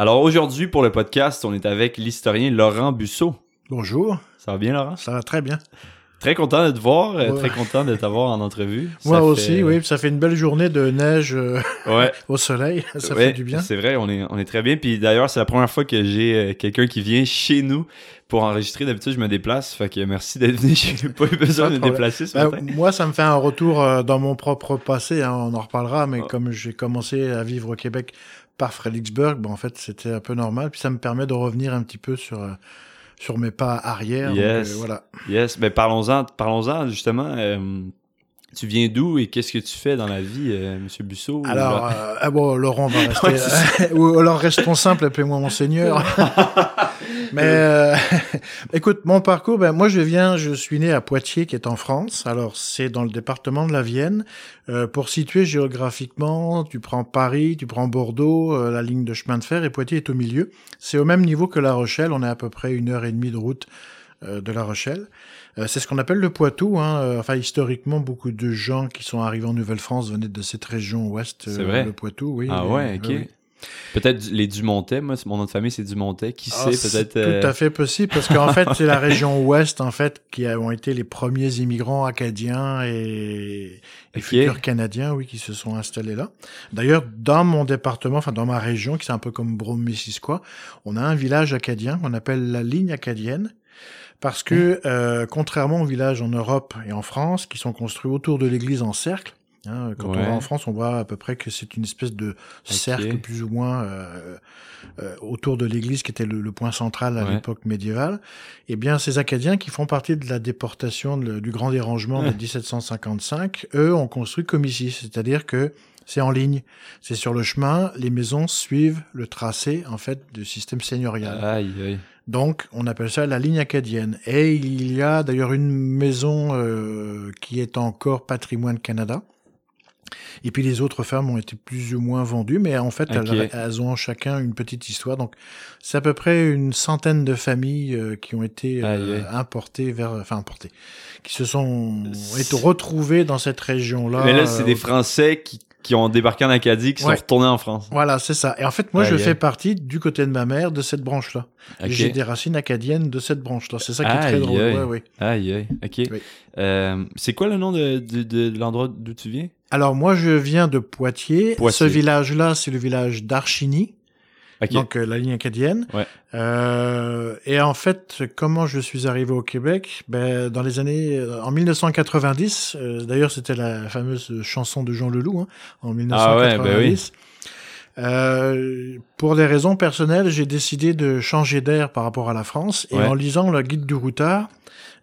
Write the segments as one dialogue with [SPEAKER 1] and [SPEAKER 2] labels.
[SPEAKER 1] Alors aujourd'hui, pour le podcast, on est avec l'historien Laurent Busseau.
[SPEAKER 2] Bonjour.
[SPEAKER 1] Ça va bien, Laurent?
[SPEAKER 2] Ça va très bien.
[SPEAKER 1] Très content de te voir, euh,
[SPEAKER 2] Ouais.
[SPEAKER 1] très content de t'avoir en entrevue.
[SPEAKER 2] Moi
[SPEAKER 1] Ça
[SPEAKER 2] aussi,
[SPEAKER 1] fait-
[SPEAKER 2] oui. Ça fait une belle journée de neige euh,
[SPEAKER 1] Ouais.
[SPEAKER 2] au soleil. Ça
[SPEAKER 1] Ouais,
[SPEAKER 2] fait du bien.
[SPEAKER 1] C'est vrai, on est, on est très bien. Puis d'ailleurs, c'est la première fois que j'ai euh, quelqu'un qui vient chez nous pour enregistrer. D'habitude, je me déplace. Fait que merci d'être venu. J'ai pas eu besoin
[SPEAKER 2] Pas
[SPEAKER 1] de me déplacer ce
[SPEAKER 2] Ben,
[SPEAKER 1] matin.
[SPEAKER 2] moi, ça me fait un retour dans mon propre passé. hein, on en reparlera. Mais
[SPEAKER 1] Ah.
[SPEAKER 2] comme j'ai commencé à vivre au Québec par Fredericksburg, ben, en fait, c'était un peu normal. Puis ça me permet de revenir un petit peu sur euh, sur mes pas arrière.
[SPEAKER 1] Yes.
[SPEAKER 2] euh, voilà.
[SPEAKER 1] Yes, ben parlons-en, parlons-en justement. euh, tu viens d'où et qu'est-ce que tu fais dans la vie, euh, Monsieur Busseau?
[SPEAKER 2] Alors, euh, ah bon, Laurent va rester.
[SPEAKER 1] Ouais,
[SPEAKER 2] ou alors restons simple, appelez-moi monseigneur. Mais euh, écoute, mon parcours, ben moi je viens, je suis né à Poitiers, qui est en France. Alors c'est dans le département de la Vienne. Euh, pour situer géographiquement, tu prends Paris, tu prends Bordeaux, euh, la ligne de chemin de fer, et Poitiers est au milieu. C'est au même niveau que La Rochelle. On est à peu près une heure et demie de route euh, de La Rochelle. Euh, c'est ce qu'on appelle le Poitou. Hein. Euh, Enfin, historiquement, beaucoup de gens qui sont arrivés en Nouvelle-France venaient de cette région ouest,
[SPEAKER 1] C'est vrai?
[SPEAKER 2] le Poitou. Oui.
[SPEAKER 1] Ah ouais, ok.
[SPEAKER 2] oui.
[SPEAKER 1] Peut-être les Dumontais, moi, mon nom de famille, c'est Dumontais. Qui
[SPEAKER 2] Ah,
[SPEAKER 1] sait, peut-être. euh,
[SPEAKER 2] Tout à fait possible, parce qu'en fait, c'est la région ouest, en fait, qui ont été les premiers immigrants acadiens et, et futurs canadiens, oui, qui se sont installés là. D'ailleurs, dans mon département, enfin, dans ma région, qui c'est un peu comme Brome-Missisquoi, on a un village acadien qu'on appelle la ligne acadienne. Parce que, euh, contrairement aux villages en Europe et en France, qui sont construits autour de l'église en cercle, hein, quand
[SPEAKER 1] Ouais.
[SPEAKER 2] on va en France, on voit à peu près que c'est une espèce de cercle plus ou moins euh, euh, autour de l'église qui était le, le point central à
[SPEAKER 1] Ouais.
[SPEAKER 2] l'époque médiévale. Eh bien, ces Acadiens qui font partie de la déportation de- du grand dérangement de 1755, eux ont construit comme ici, c'est-à-dire que c'est en ligne, c'est sur le chemin, les maisons suivent le tracé en fait du système seigneurial.
[SPEAKER 1] Aïe, aïe.
[SPEAKER 2] Donc, on appelle ça la ligne acadienne. Et il y a d'ailleurs une maison euh, qui est encore patrimoine Canada. Et puis les autres fermes ont été plus ou moins vendues, mais en fait, elles, elles ont chacun une petite histoire. Donc, c'est à peu près une centaine de familles euh, qui ont été euh, importées vers, enfin importées, qui se sont été retrouvées dans cette région-là.
[SPEAKER 1] Mais là, c'est
[SPEAKER 2] euh,
[SPEAKER 1] des Français qui, qui ont débarqué en Acadie, qui
[SPEAKER 2] Ouais.
[SPEAKER 1] sont retournés en France.
[SPEAKER 2] Voilà, c'est ça. Et en fait, moi, je
[SPEAKER 1] Aïe,
[SPEAKER 2] fais partie du côté de ma mère de cette branche-là. J'ai des racines acadiennes de cette branche-là. C'est ça qui est
[SPEAKER 1] Aïe,
[SPEAKER 2] très drôle.
[SPEAKER 1] aïe.
[SPEAKER 2] Ouais, ouais.
[SPEAKER 1] Aïe, aïe. OK.
[SPEAKER 2] Oui.
[SPEAKER 1] Euh, c'est quoi le nom de, de, de, de l'endroit d'où tu viens?
[SPEAKER 2] Alors moi, je viens de Poitiers.
[SPEAKER 1] Poitiers.
[SPEAKER 2] Ce village-là, c'est le village d'Archigny, Donc euh, la ligne acadienne.
[SPEAKER 1] Ouais.
[SPEAKER 2] Euh, et en fait, comment je suis arrivé au Québec? Ben, Dans les années, euh, en 1990. euh, D'ailleurs, c'était la fameuse chanson de Jean Leloup, hein, en
[SPEAKER 1] Ah ouais, ben
[SPEAKER 2] 1990. Euh, pour des raisons personnelles, j'ai décidé de changer d'air par rapport à la France. Et
[SPEAKER 1] Ouais.
[SPEAKER 2] en lisant le guide du routard,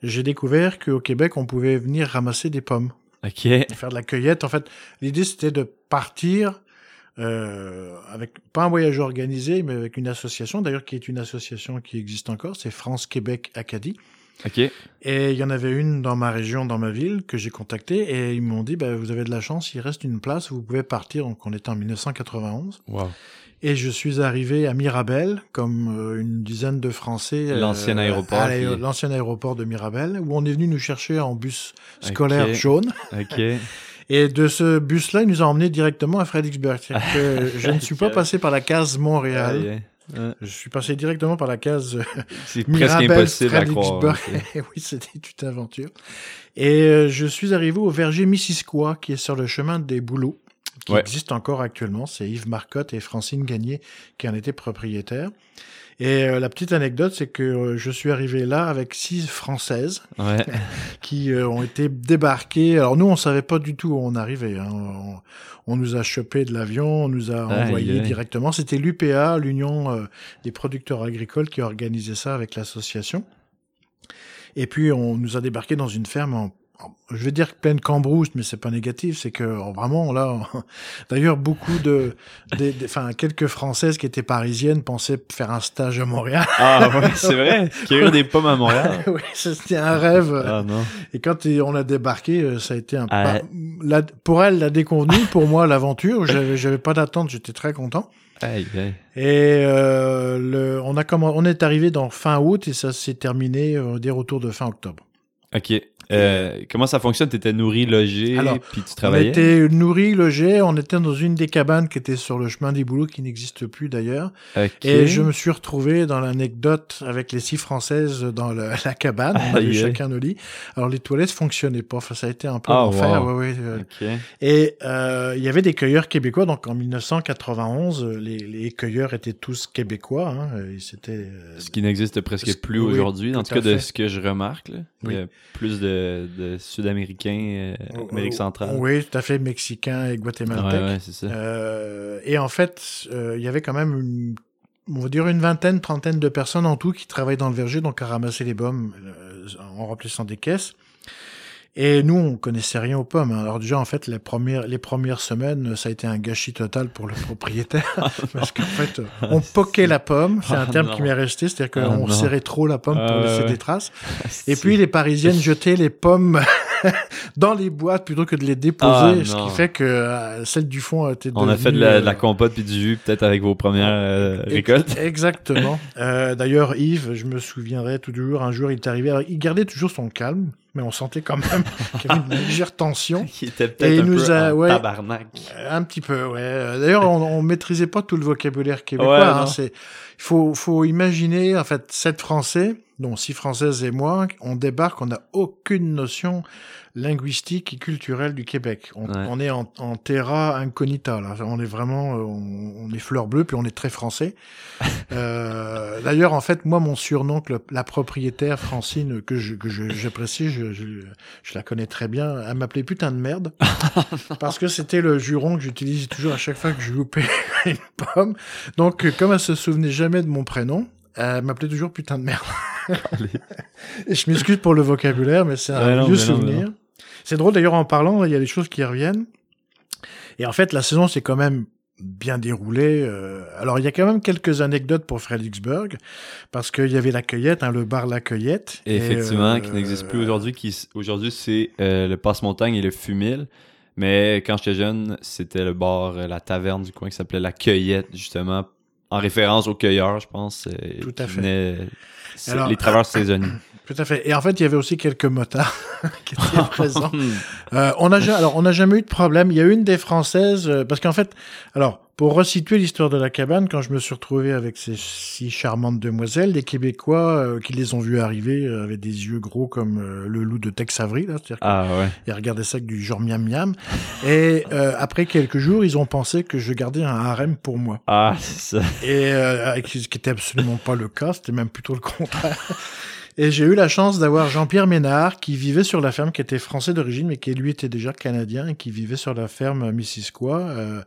[SPEAKER 2] j'ai découvert qu'au Québec, on pouvait venir ramasser des pommes
[SPEAKER 1] OK.
[SPEAKER 2] faire de la cueillette. En fait, l'idée c'était de partir euh, avec pas un voyage organisé, mais avec une association, d'ailleurs qui est une association qui existe encore, c'est France Québec Acadie.
[SPEAKER 1] OK.
[SPEAKER 2] Et il y en avait une dans ma région, dans ma ville, que j'ai contactée, et ils m'ont dit, bah, vous avez de la chance, il reste une place, vous pouvez partir. Donc on était en 1991.
[SPEAKER 1] Wow.
[SPEAKER 2] Et je suis arrivé à Mirabel, comme euh, une dizaine de Français. euh,
[SPEAKER 1] L'ancien aéroport
[SPEAKER 2] L'ancien aéroport de Mirabel, où on est venu nous chercher en bus scolaire jaune.
[SPEAKER 1] OK.
[SPEAKER 2] Et de ce bus-là, il nous a emmenés directement à Fredericksburg. Que je ne suis pas passé par la case Montréal.
[SPEAKER 1] Euh,
[SPEAKER 2] Je suis passé directement par la case euh,
[SPEAKER 1] C'est presque impossible à croire.
[SPEAKER 2] Fredericksburg.
[SPEAKER 1] hein,
[SPEAKER 2] oui, c'était une aventure. Et euh, je suis arrivé au verger Missisquoi, qui est sur le chemin des Bouleaux, qui
[SPEAKER 1] Ouais.
[SPEAKER 2] existe encore actuellement. C'est Yves Marcotte et Francine Gagné qui en étaient propriétaires. Et euh, la petite anecdote, c'est que euh, je suis arrivé là avec six Françaises
[SPEAKER 1] Ouais.
[SPEAKER 2] qui euh, ont été débarqués. Alors nous, on savait pas du tout où on arrivait. hein. On, on nous a chopé de l'avion, on nous a
[SPEAKER 1] Aïe,
[SPEAKER 2] envoyé directement. C'était l'UPA, l'Union euh, des producteurs agricoles, qui organisait ça avec l'association. Et puis on nous a débarqué dans une ferme en- je vais dire pleine cambrousse, mais c'est pas négatif, c'est que euh, vraiment là, d'ailleurs beaucoup de, des- des- enfin quelques Françaises qui étaient parisiennes pensaient faire un stage à Montréal.
[SPEAKER 1] Ah ouais, c'est vrai. Cueillir des pommes à Montréal.
[SPEAKER 2] oui, c'était un rêve.
[SPEAKER 1] Ah non.
[SPEAKER 2] Et quand on a débarqué, euh, ça a été un
[SPEAKER 1] Ah.
[SPEAKER 2] pas- la- pour elle la déconvenue, pour moi l'aventure. J'avais j'avais pas d'attente, j'étais très content.
[SPEAKER 1] Aïe, aïe.
[SPEAKER 2] Et euh, le, on a comment, on est arrivé dans fin août et ça s'est terminé, euh, on va dire autour de fin octobre.
[SPEAKER 1] OK. Euh, comment ça fonctionne? Tu étais nourri, logé,
[SPEAKER 2] Alors,
[SPEAKER 1] puis tu
[SPEAKER 2] On
[SPEAKER 1] travaillais?
[SPEAKER 2] était nourris, logés, on était dans une des cabanes qui était sur le chemin des boulots, qui n'existe plus d'ailleurs. Et je me suis retrouvé dans l'anecdote avec les six françaises dans le- la cabane. On avait chacun nos lits. Alors les toilettes fonctionnaient pas. Enfin, ça a été un peu l'enfer.
[SPEAKER 1] wow.
[SPEAKER 2] ouais, ouais, euh.
[SPEAKER 1] Ok.
[SPEAKER 2] Et euh, il y avait des cueilleurs québécois. Donc en 1991, euh, les, les cueilleurs étaient tous québécois. Hein, et c'était euh,
[SPEAKER 1] Ce qui n'existe presque plus
[SPEAKER 2] oui,
[SPEAKER 1] aujourd'hui, en
[SPEAKER 2] tout
[SPEAKER 1] tout cas de ce que je remarque. Là. Il y a plus de, de Sud-Américains, euh, Amérique centrale.
[SPEAKER 2] Oui, tout à fait, mexicains et guatémaltèques.
[SPEAKER 1] ouais, c'est ça.
[SPEAKER 2] Euh, et en fait, euh, il y avait quand même une, on va dire une vingtaine, trentaine de personnes en tout qui travaillaient dans le verger, donc à ramasser les pommes euh, en remplissant des caisses. Et nous, on connaissait rien aux pommes. hein. Alors déjà, en fait, les premières, les premières semaines, ça a été un gâchis total pour le propriétaire, parce qu'en fait, on poquait la pomme. C'est un
[SPEAKER 1] Ah,
[SPEAKER 2] terme qui m'est resté, c'est-à-dire
[SPEAKER 1] Ah,
[SPEAKER 2] qu'on serrait trop la pomme pour
[SPEAKER 1] Ah,
[SPEAKER 2] laisser
[SPEAKER 1] ouais.
[SPEAKER 2] des traces. Et puis les Parisiennes jetaient les pommes dans les boîtes plutôt que de les déposer, ce qui fait que euh, celle du fond a été
[SPEAKER 1] On a fait de
[SPEAKER 2] devenue,
[SPEAKER 1] la, de la
[SPEAKER 2] euh,
[SPEAKER 1] compote puis du jus, peut-être avec vos premières euh, récoltes.
[SPEAKER 2] Exactement. Euh, D'ailleurs, Yves, je me souviendrai toujours, un jour, il est arrivé, alors, il gardait toujours son calme, mais on sentait quand même qu'il y avait une légère tension.
[SPEAKER 1] Qui était peut-être un
[SPEAKER 2] nous
[SPEAKER 1] peu
[SPEAKER 2] a- ouais.
[SPEAKER 1] tabarnak.
[SPEAKER 2] Un petit peu, ouais. D'ailleurs, on, on maîtrisait pas tout le vocabulaire québécois.
[SPEAKER 1] Ouais,
[SPEAKER 2] hein, c'est, il faut, faut imaginer, en fait, sept Français, dont six Françaises et moi, on débarque, on n'a aucune notion linguistique et culturelle du Québec. On,
[SPEAKER 1] Ouais.
[SPEAKER 2] on est en, en terra incognita, là. On est vraiment, euh, on, on est fleur bleue, puis on est très français. Euh, D'ailleurs, en fait, moi, mon surnom, que le- la propriétaire Francine, que je, que je- j'apprécie, je, je, je la connais très bien, elle m'appelait putain de merde. parce que c'était le juron que j'utilise toujours à chaque fois que je loupais une pomme. Donc, euh, comme elle se souvenait jamais de mon prénom, elle m'appelait toujours putain de merde. Et je m'excuse pour le vocabulaire, mais c'est un
[SPEAKER 1] Ouais,
[SPEAKER 2] vieux
[SPEAKER 1] non,
[SPEAKER 2] souvenir. C'est drôle d'ailleurs en parlant, il y a des choses qui reviennent. Et en fait, la saison s'est quand même bien déroulée. euh, Alors, il y a quand même quelques anecdotes pour Fredericksburg, parce qu'il y avait la cueillette, hein, le bar La Cueillette.
[SPEAKER 1] Et
[SPEAKER 2] Et,
[SPEAKER 1] effectivement,
[SPEAKER 2] euh,
[SPEAKER 1] qui n'existe plus aujourd'hui. Qui Aujourd'hui, c'est euh, le passe-montagne et le fumil. Mais quand j'étais jeune, c'était le bar, euh, la taverne du coin qui s'appelait La Cueillette, justement, en référence aux cueilleurs, je pense. euh,
[SPEAKER 2] Tout à fait.
[SPEAKER 1] venaient- c'est-
[SPEAKER 2] Alors,
[SPEAKER 1] les travailleurs saisonniers.
[SPEAKER 2] Tout à fait. Et en fait, il y avait aussi quelques motards qui étaient présents. Euh, on a alors on n'a jamais eu de problème. Il y a une des françaises euh, parce qu'en fait, alors pour resituer l'histoire de la cabane, quand je me suis retrouvé avec ces six charmantes demoiselles, les Québécois euh, qui les ont vues arriver euh, avaient des yeux gros comme euh, le loup de Tex Avery, là, c'est-à-dire
[SPEAKER 1] Ah ouais.
[SPEAKER 2] qu'ils regardaient ça avec du genre miam miam. Et euh, après quelques jours, ils ont pensé que je gardais un harem pour moi.
[SPEAKER 1] Ah, c'est ça.
[SPEAKER 2] Et euh, ce qui était absolument pas le cas, c'était même plutôt le contraire. Et j'ai eu la chance d'avoir Jean-Pierre Ménard qui vivait sur la ferme, qui était français d'origine, mais qui lui était déjà canadien et qui vivait sur la ferme Missisquoi. Euh,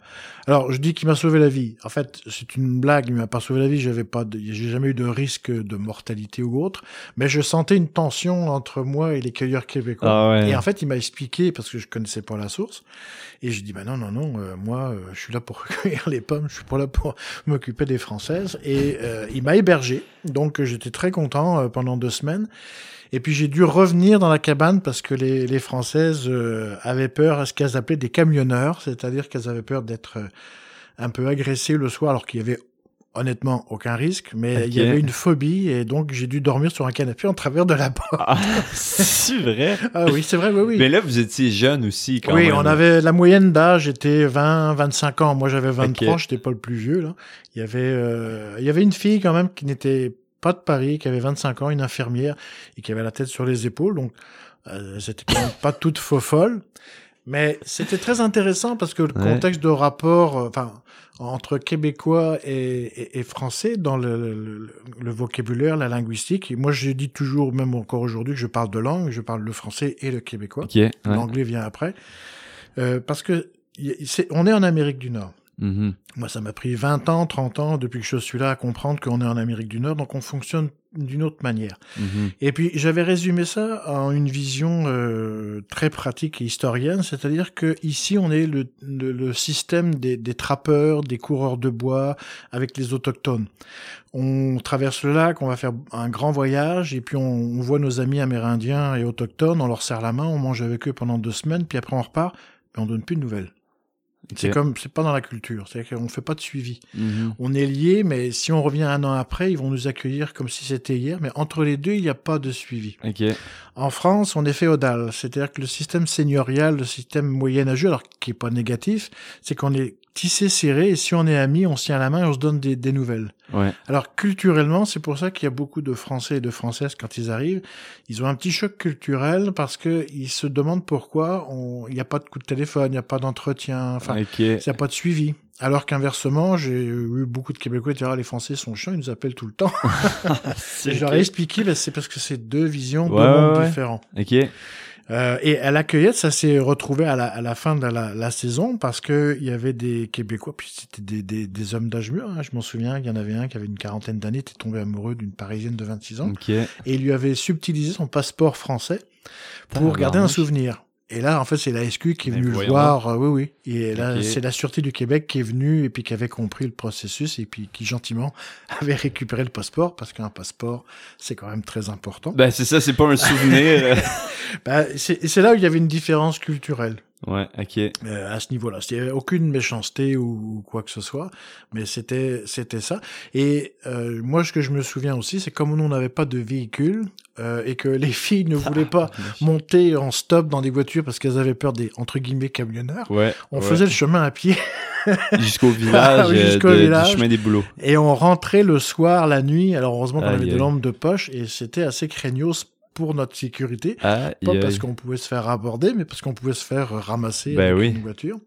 [SPEAKER 2] alors je dis qu'il m'a sauvé la vie. En fait, c'est une blague, il m'a pas sauvé la vie. J'avais pas, j'ai jamais eu de risque de mortalité ou autre, mais je sentais une tension entre moi et les cueilleurs québécois.
[SPEAKER 1] Ah ouais.
[SPEAKER 2] Et en fait, il m'a expliqué parce que je connaissais pas la source. Et je dis bah non non non, euh, moi euh, je suis là pour recueillir les pommes, je suis pas là pour m'occuper des françaises. Et euh, il m'a hébergé, donc j'étais très content euh, pendant deux semaines. Et puis j'ai dû revenir dans la cabane parce que les, les françaises euh, avaient peur à ce qu'elles appelaient des camionneurs, c'est-à-dire qu'elles avaient peur d'être euh, un peu agressées le soir, alors qu'il y avait honnêtement aucun risque, mais il y avait une phobie et donc j'ai dû dormir sur un canapé en travers de la porte.
[SPEAKER 1] Ah, c'est vrai?
[SPEAKER 2] Ah oui, c'est vrai, oui, oui.
[SPEAKER 1] Mais là, vous étiez jeune aussi, quand
[SPEAKER 2] oui,
[SPEAKER 1] même.
[SPEAKER 2] on avait la moyenne d'âge était 20, 25 ans. Moi, j'avais 23,
[SPEAKER 1] Ok.
[SPEAKER 2] j'étais pas le plus vieux là. Il y avait, euh, il y avait une fille quand même qui n'était pas de Paris, qui avait 25 ans, une infirmière et qui avait la tête sur les épaules. Donc, euh, c'était quand même pas toute faux folle. Mais c'était très intéressant parce que le
[SPEAKER 1] Ouais.
[SPEAKER 2] contexte de rapport, euh, enfin, entre québécois et, et, et français dans le, le, le vocabulaire, la linguistique. Et moi, je dis toujours, même encore aujourd'hui, que je parle de langue, je parle le français et le québécois.
[SPEAKER 1] Ok. ouais.
[SPEAKER 2] L'anglais vient après. Euh, parce que c'est- on est en Amérique du Nord.
[SPEAKER 1] Mhm.
[SPEAKER 2] Moi, ça m'a pris 20 ans, 30 ans depuis que je suis là à comprendre qu'on est en Amérique du Nord, donc on fonctionne d'une autre manière.
[SPEAKER 1] Mhm.
[SPEAKER 2] Et puis, j'avais résumé ça en une vision euh, très pratique et historienne, c'est-à-dire que ici, on est le, le, le système des, des trappeurs, des coureurs de bois avec les autochtones. On traverse le lac, on va faire un grand voyage, et puis on, on voit nos amis amérindiens et autochtones, on leur serre la main, on mange avec eux pendant deux semaines, puis après on repart, mais on donne plus de nouvelles. C'est comme, c'est pas dans la culture, c'est-à-dire qu'on fait pas de suivi.
[SPEAKER 1] Mhm.
[SPEAKER 2] On est liés, mais si on revient un an après, ils vont nous accueillir comme si c'était hier. Mais entre les deux, il n'y a pas de suivi.
[SPEAKER 1] Ok.
[SPEAKER 2] En France, on est féodal, c'est-à-dire que le système seigneurial, le système moyenâgeux, alors qui est pas négatif, c'est qu'on est tissé serré et si on est amis, on se tient la main et on se donne des, des nouvelles.
[SPEAKER 1] Ouais.
[SPEAKER 2] Alors culturellement, c'est pour ça qu'il y a beaucoup de Français et de Françaises quand ils arrivent, ils ont un petit choc culturel parce que ils se demandent pourquoi on- il n'y a pas de coup de téléphone, il n'y a pas d'entretien, enfin, il n'y a pas de suivi. Alors qu'inversement, j'ai eu beaucoup de Québécois qui disaient ah, les Français sont chiants, ils nous appellent tout le temps. Et je leur ai expliqué, ben, c'est parce que c'est deux visions,
[SPEAKER 1] Ouais,
[SPEAKER 2] deux mondes
[SPEAKER 1] ouais, ouais.
[SPEAKER 2] différents.
[SPEAKER 1] Ok.
[SPEAKER 2] Euh, et à la cueillette, ça s'est retrouvé à la, à la fin de la, la saison parce que il y avait des Québécois, puis c'était des, des, des hommes d'âge mûr. hein. Je m'en souviens, il y en avait un qui avait une quarantaine d'années, était tombé amoureux d'une Parisienne de 26 ans et il lui avait subtilisé son passeport français pour
[SPEAKER 1] Tabarnak.
[SPEAKER 2] garder un souvenir. Et là, en fait, c'est la SQ qui est venue le voir. euh, oui, oui. Et là, c'est la Sûreté du Québec qui est venue et puis qui avait compris le processus et puis qui gentiment avait récupéré le passeport parce qu'un passeport, c'est quand même très important.
[SPEAKER 1] Ben, c'est ça, c'est pas un souvenir.
[SPEAKER 2] Et c'est là où il y avait une différence culturelle.
[SPEAKER 1] Ouais, ok.
[SPEAKER 2] euh, à ce niveau-là. Il n'y avait aucune méchanceté ou, ou quoi que ce soit, mais c'était c'était ça. Et euh, moi, ce que je me souviens aussi, c'est comme nous on n'avait pas de véhicule euh, et que les filles ne voulaient pas monter en stop dans des voitures parce qu'elles avaient peur des entre guillemets camionneurs.
[SPEAKER 1] Ouais.
[SPEAKER 2] On
[SPEAKER 1] ouais.
[SPEAKER 2] faisait le chemin à pied
[SPEAKER 1] jusqu'au village,
[SPEAKER 2] Oui, jusqu'au
[SPEAKER 1] de-
[SPEAKER 2] village.
[SPEAKER 1] du chemin des boulots.
[SPEAKER 2] et on rentrait le soir, la nuit. Alors heureusement qu'on avait des lampes de poche et c'était assez craignos pour notre sécurité.
[SPEAKER 1] Ah,
[SPEAKER 2] Pas parce qu'on pouvait se faire aborder, mais parce qu'on pouvait se faire ramasser
[SPEAKER 1] Ben
[SPEAKER 2] avec
[SPEAKER 1] oui.
[SPEAKER 2] une voiture.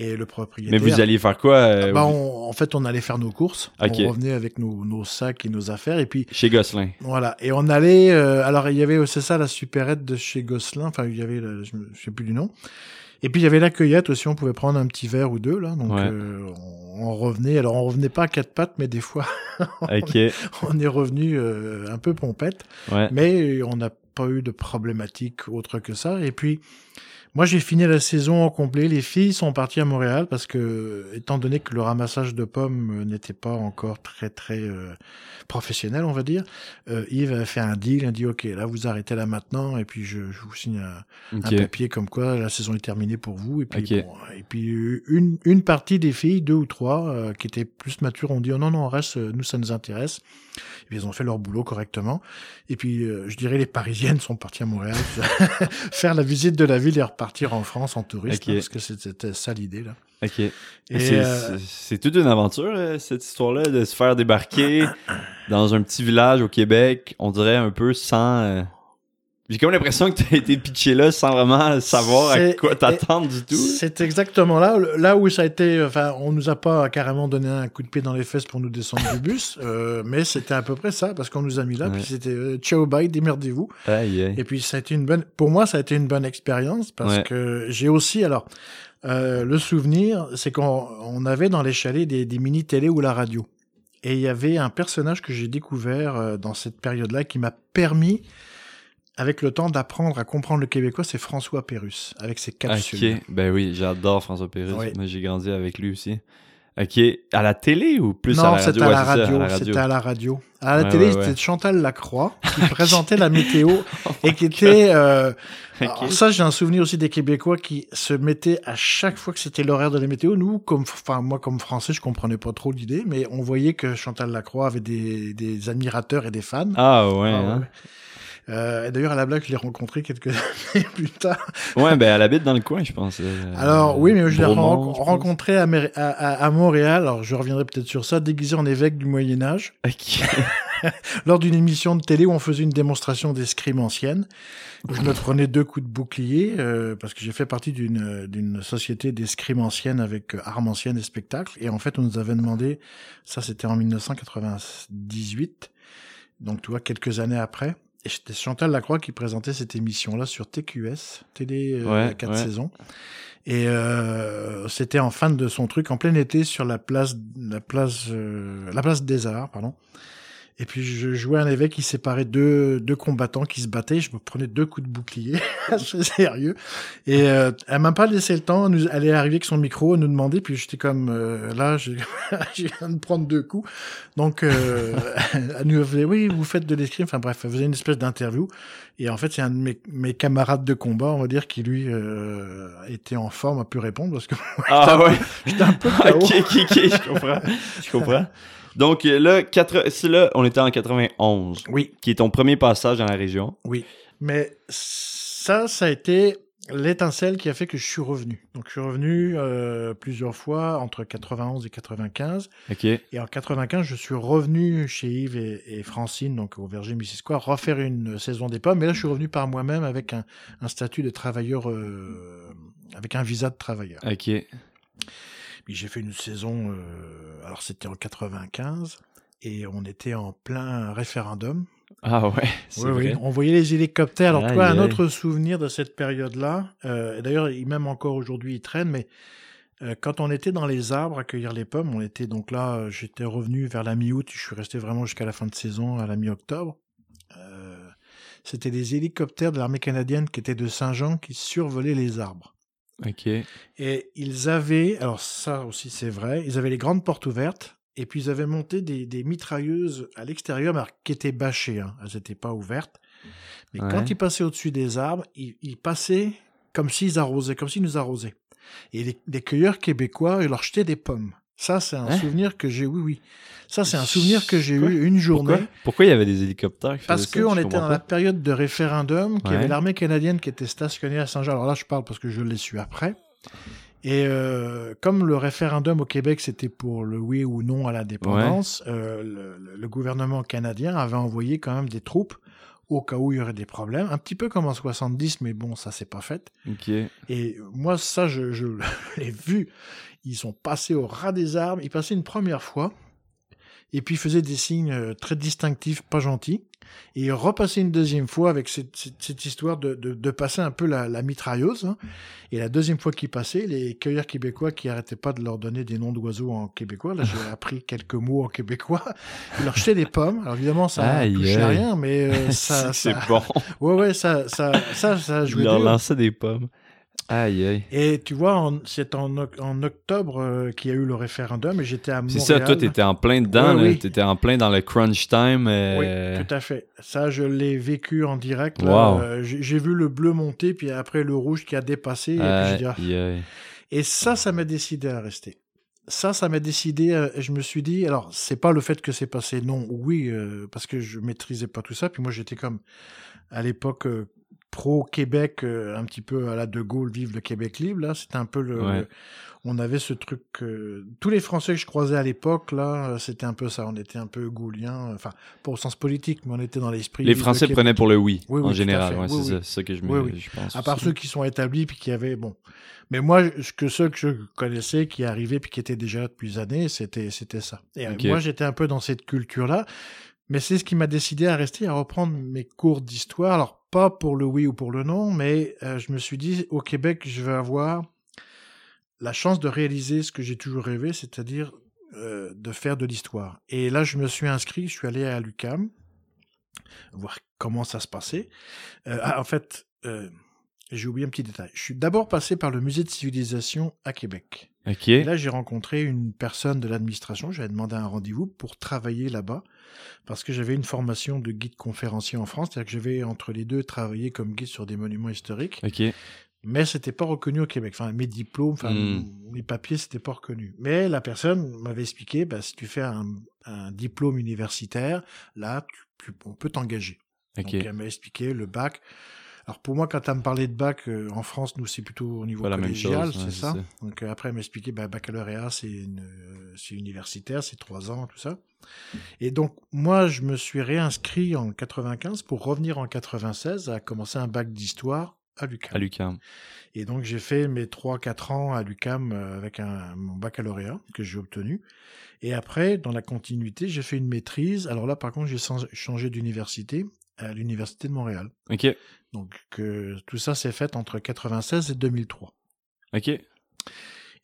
[SPEAKER 2] Et le propriétaire.
[SPEAKER 1] Mais vous alliez faire quoi euh,
[SPEAKER 2] Bah,
[SPEAKER 1] vous-
[SPEAKER 2] on- en fait, on allait faire nos courses.
[SPEAKER 1] Ok.
[SPEAKER 2] On revenait avec nos, nos sacs et nos affaires. Et puis,
[SPEAKER 1] Chez Gosselin.
[SPEAKER 2] voilà. Et on allait. euh, alors, il y avait, c'est ça, la supérette de chez Gosselin. Enfin, il y avait, la- je, je sais plus du nom. Et puis, il y avait la cueillette aussi. On pouvait prendre un petit verre ou deux, là. Donc,
[SPEAKER 1] Ouais.
[SPEAKER 2] euh, on, on revenait. Alors, on revenait pas à quatre pattes, mais des fois,
[SPEAKER 1] Ok.
[SPEAKER 2] on est revenu euh, un peu pompette.
[SPEAKER 1] Ouais.
[SPEAKER 2] Mais on n'a pas eu de problématique autre que ça. Et puis, moi, j'ai fini la saison au complet. Les filles sont parties à Montréal parce que, étant donné que le ramassage de pommes euh, n'était pas encore très, très euh, professionnel, on va dire, euh, Yves a fait un deal. Il a dit, OK, là, vous arrêtez là maintenant. Et puis, je, je vous signe un, un papier comme quoi la saison est terminée pour vous. Et puis, bon, et puis euh, une, une partie des filles, deux ou trois, euh, qui étaient plus matures, ont dit, oh non, non, on reste, euh, nous, ça nous intéresse. Et puis, ils ont fait leur boulot correctement. Et puis, euh, je dirais, les Parisiennes sont parties à Montréal faire la visite de la ville et repartir en France en hein, parce que c'était ça l'idée, là.
[SPEAKER 1] Ok.
[SPEAKER 2] Et,
[SPEAKER 1] C'est
[SPEAKER 2] euh,
[SPEAKER 1] c'est- toute une aventure, euh, cette histoire-là, de se faire débarquer dans un petit village au Québec, on dirait un peu sans... J'ai comme l'impression que t'as été pitché là sans vraiment savoir à quoi t'attendre du tout.
[SPEAKER 2] C'est exactement là, là où ça a été. Enfin, on nous a pas carrément donné un coup de pied dans les fesses pour nous descendre du bus, euh, mais c'était à peu près ça parce qu'on nous a mis là.
[SPEAKER 1] Ouais.
[SPEAKER 2] Puis c'était euh, ciao bye, démerdez-vous. Et puis ça a été une bonne. Pour moi, ça a été une bonne expérience parce
[SPEAKER 1] Ouais.
[SPEAKER 2] que j'ai aussi alors euh, le souvenir, c'est qu'on on avait dans les chalets des, des mini télé ou la radio. Et il y avait un personnage que j'ai découvert euh, dans cette période-là qui m'a permis, avec le temps, d'apprendre à comprendre le québécois. C'est François Pérus avec ses capsules.
[SPEAKER 1] Ok, ben oui, j'adore François Pérus.
[SPEAKER 2] Oui.
[SPEAKER 1] Moi, j'ai grandi avec lui aussi. Ok, à la télé ou plus
[SPEAKER 2] non,
[SPEAKER 1] la radio?
[SPEAKER 2] c'était à, la radio.
[SPEAKER 1] à la radio.
[SPEAKER 2] C'était à la radio. À la
[SPEAKER 1] Ouais,
[SPEAKER 2] télé,
[SPEAKER 1] ouais,
[SPEAKER 2] c'était Chantal Lacroix qui présentait la météo et qui était. euh, alors ça, j'ai un souvenir aussi des Québécois qui se mettaient à chaque fois que c'était l'horaire de la météo. Nous, comme, enfin moi comme Français, je comprenais pas trop l'idée, mais on voyait que Chantal Lacroix avait des, des admirateurs et des fans.
[SPEAKER 1] Ah ouais,
[SPEAKER 2] Ah,
[SPEAKER 1] hein?
[SPEAKER 2] Euh, D'ailleurs, à la blague, je l'ai rencontré quelques années plus tard.
[SPEAKER 1] ouais, ben elle habite dans le coin, je pense. euh,
[SPEAKER 2] Alors oui, mais je l'ai ren- rencontré à, à, à- à Montréal. Alors je reviendrai peut-être sur ça, déguisé en évêque du Moyen Âge.
[SPEAKER 1] Ok.
[SPEAKER 2] lors d'une émission de télé où on faisait une démonstration d'escrime ancienne. où Je me prenais deux coups de bouclier euh, parce que j'ai fait partie d'une euh, d'une société d'escrime ancienne avec euh, armes anciennes et spectacles. Et en fait, on nous avait demandé, ça c'était en 1998, donc tu vois, quelques années après. Et c'était Chantal Lacroix qui présentait cette émission-là sur TQS, télé euh,
[SPEAKER 1] Ouais,
[SPEAKER 2] à quatre
[SPEAKER 1] ouais.
[SPEAKER 2] saisons. Et euh, c'était en fin de son truc, en plein été, sur la place, la place, euh, la place des Arts, pardon. Et puis je jouais un évêque qui séparait deux, deux combattants qui se battaient. Je me prenais deux coups de bouclier, c'est sérieux. Et euh, elle m'a pas laissé le temps. Elle nous- Elle est arrivée avec son micro, elle nous demandait. Puis j'étais comme euh, là, je viens de prendre deux coups. Donc euh, elle nous faisait oui, vous faites de l'escrime. Enfin bref, elle faisait une espèce d'interview. Et en fait, c'est un de mes, mes camarades de combat, on va dire, qui lui euh, était en forme, a pu répondre parce que
[SPEAKER 1] Ah ouais.
[SPEAKER 2] j'étais un peu KO.
[SPEAKER 1] ok, ok, ok, je comprends. Je comprends. Donc euh, là, quatre... là, on était en 91,
[SPEAKER 2] Oui,
[SPEAKER 1] qui est ton premier passage dans la région.
[SPEAKER 2] oui. Mais ça, ça a été l'étincelle qui a fait que je suis revenu. Donc, je suis revenu euh, plusieurs fois entre 91 et 95.
[SPEAKER 1] OK.
[SPEAKER 2] Et en 95, je suis revenu chez Yves et, et Francine, donc au Verger Missisquoi, refaire une saison des pommes. Mais là, je suis revenu par moi-même avec un, un statut de travailleur, euh, avec un visa de travailleur.
[SPEAKER 1] OK.
[SPEAKER 2] Puis j'ai fait une saison, euh, alors c'était en 95, et on était en plein référendum.
[SPEAKER 1] Ah ouais, c'est
[SPEAKER 2] Oui,
[SPEAKER 1] vrai.
[SPEAKER 2] oui. On voyait les hélicoptères. Alors,
[SPEAKER 1] Aïe,
[SPEAKER 2] toi, un autre souvenir de cette période-là, euh, et d'ailleurs, il- même encore aujourd'hui, il traîne, mais euh, quand on était dans les arbres à cueillir les pommes, on était donc là, euh, j'étais revenu vers la mi-août, je suis resté vraiment jusqu'à la fin de saison, à la mi-octobre. Euh, C'était des hélicoptères de l'armée canadienne qui étaient de Saint-Jean qui survolaient les arbres.
[SPEAKER 1] OK.
[SPEAKER 2] Et ils avaient, alors ça aussi c'est vrai, ils avaient les grandes portes ouvertes, et puis ils avaient monté des, des mitrailleuses à l'extérieur, mais qui étaient bâchées, hein. elles n'étaient pas ouvertes. Mais
[SPEAKER 1] Ouais.
[SPEAKER 2] quand ils passaient au-dessus des arbres, ils, ils passaient comme s'ils arrosaient, comme s'ils nous arrosaient. Et les, les cueilleurs québécois, ils leur jetaient des pommes. Ça, c'est un
[SPEAKER 1] Hein?
[SPEAKER 2] souvenir que j'ai, oui, oui. Ça, c'est un souvenir que j'ai eu une journée.
[SPEAKER 1] Pourquoi? Pourquoi il y avait des hélicoptères qui
[SPEAKER 2] Parce qu'on était dans la période de référendum, qu'il y
[SPEAKER 1] Ouais.
[SPEAKER 2] avait l'armée canadienne qui était stationnée à Saint-Jean. Alors là, je parle parce que je l'ai su après. Et euh, comme le référendum au Québec, c'était pour le oui ou non à l'indépendance, euh, le, gouvernement canadien avait envoyé quand même des troupes au cas où il y aurait des problèmes. Un petit peu comme en 70, mais bon, ça s'est pas fait.
[SPEAKER 1] OK.
[SPEAKER 2] Et moi, ça, je, je l'ai vu. Ils sont passés au ras des arbres. Ils passaient une première fois. Et puis, ils faisaient des signes euh, très distinctifs, pas gentils. Et ils repassaient une deuxième fois avec cette, cette- cette histoire de, de, de passer un peu la, la mitrailleuse. hein. Et la deuxième fois qu'ils passaient, les cueilleurs québécois qui arrêtaient pas de leur donner des noms d'oiseaux en québécois, là j'ai appris quelques mots en québécois, ils leur jetaient des pommes. Alors évidemment, ça ne touchait rien, mais euh, ça,
[SPEAKER 1] c'est
[SPEAKER 2] ça,
[SPEAKER 1] bon.
[SPEAKER 2] ouais, ouais, ça, ça, ça, ça
[SPEAKER 1] Je
[SPEAKER 2] jouait
[SPEAKER 1] leur
[SPEAKER 2] dur.
[SPEAKER 1] lançais des pommes. Aïe, aïe.
[SPEAKER 2] Et tu vois, c'est en, oc- en octobre euh, qu'il y a eu le référendum et j'étais à Montréal.
[SPEAKER 1] C'est ça, toi, t'étais en plein dedans, là.
[SPEAKER 2] oui.
[SPEAKER 1] T'étais en plein dans le crunch time.
[SPEAKER 2] Oui,
[SPEAKER 1] euh,
[SPEAKER 2] tout à fait. Ça, je l'ai vécu en direct.
[SPEAKER 1] Wow.
[SPEAKER 2] Euh, j'ai vu le bleu monter, puis après le rouge qui a dépassé. Et, puis ah.
[SPEAKER 1] aïe.
[SPEAKER 2] Et ça, ça m'a décidé à rester. Ça, ça m'a décidé. je me suis dit, alors, c'est pas le fait que c'est passé, non, oui, parce que je maîtrisais pas tout ça. Puis moi, j'étais comme, à l'époque, pro-Québec, euh, un petit peu à la De Gaulle, vive le Québec libre. Là, c'était un peu le.
[SPEAKER 1] Ouais.
[SPEAKER 2] le- on avait ce truc. euh, tous les Français que je croisais à l'époque, là, euh, c'était un peu ça. On était un peu gauliens. Enfin, pas au sens politique, mais on était dans l'esprit.
[SPEAKER 1] Les
[SPEAKER 2] le
[SPEAKER 1] Français prenaient pour le oui,
[SPEAKER 2] Oui, oui,
[SPEAKER 1] en général.
[SPEAKER 2] fait.
[SPEAKER 1] Ouais,
[SPEAKER 2] Oui,
[SPEAKER 1] c'est
[SPEAKER 2] oui.
[SPEAKER 1] ça, c'est ça que je, me, je pense.
[SPEAKER 2] À part
[SPEAKER 1] aussi.
[SPEAKER 2] ceux qui sont établis puis qui avaient bon. Mais moi, ce que ceux que je connaissais, qui arrivaient puis qui étaient déjà là depuis des années, c'était c'était ça. Et moi, j'étais un peu dans cette culture-là. Mais c'est ce qui m'a décidé à rester, à reprendre mes cours d'histoire. Alors pas pour le oui ou pour le non, mais euh, je me suis dit au Québec, je vais avoir la chance de réaliser ce que j'ai toujours rêvé, c'est-à-dire euh, de faire de l'histoire. Et là, je me suis inscrit, je suis allé à l'UCAM voir comment ça se passait. Euh, ah, en fait, j'ai oublié un petit détail. Je suis d'abord passé par le musée de civilisation à Québec.
[SPEAKER 1] Ok.
[SPEAKER 2] Et là, j'ai rencontré une personne de l'administration. J'avais demandé un rendez-vous pour travailler là-bas parce que j'avais une formation de guide conférencier en France. C'est-à-dire que je vais entre les deux travailler comme guide sur des monuments historiques.
[SPEAKER 1] Ok.
[SPEAKER 2] Mais c'était pas reconnu au Québec. Enfin, mes diplômes, enfin,
[SPEAKER 1] Hmm.
[SPEAKER 2] mes papiers, c'était pas reconnu. Mais la personne m'avait expliqué, bah, si tu fais un, un diplôme universitaire, là, tu- tu- on peut t'engager.
[SPEAKER 1] Ok.
[SPEAKER 2] Donc, elle m'a expliqué le bac. Alors, pour moi, quand elle me parlait de bac, euh, en France, nous, c'est plutôt au niveau
[SPEAKER 1] Pas
[SPEAKER 2] collégial,
[SPEAKER 1] ouais,
[SPEAKER 2] c'est ça. Donc, euh, après, elle m'a expliqué, bah, baccalauréat, c'est euh, c'est universitaire, c'est trois ans, tout ça. Et donc, moi, je me suis réinscrit en 95 pour revenir en 96 à commencer un bac d'histoire à l'UQAM.
[SPEAKER 1] À l'UQAM.
[SPEAKER 2] Et donc, j'ai fait mes 3-4 ans à l'UCAM euh, avec un, mon baccalauréat que j'ai obtenu. Et après, dans la continuité, j'ai fait une maîtrise. Alors là, par contre, j'ai changé d'université à l'Université de Montréal.
[SPEAKER 1] Ok.
[SPEAKER 2] Donc, euh, tout ça s'est fait entre 96 et 2003.
[SPEAKER 1] Ok.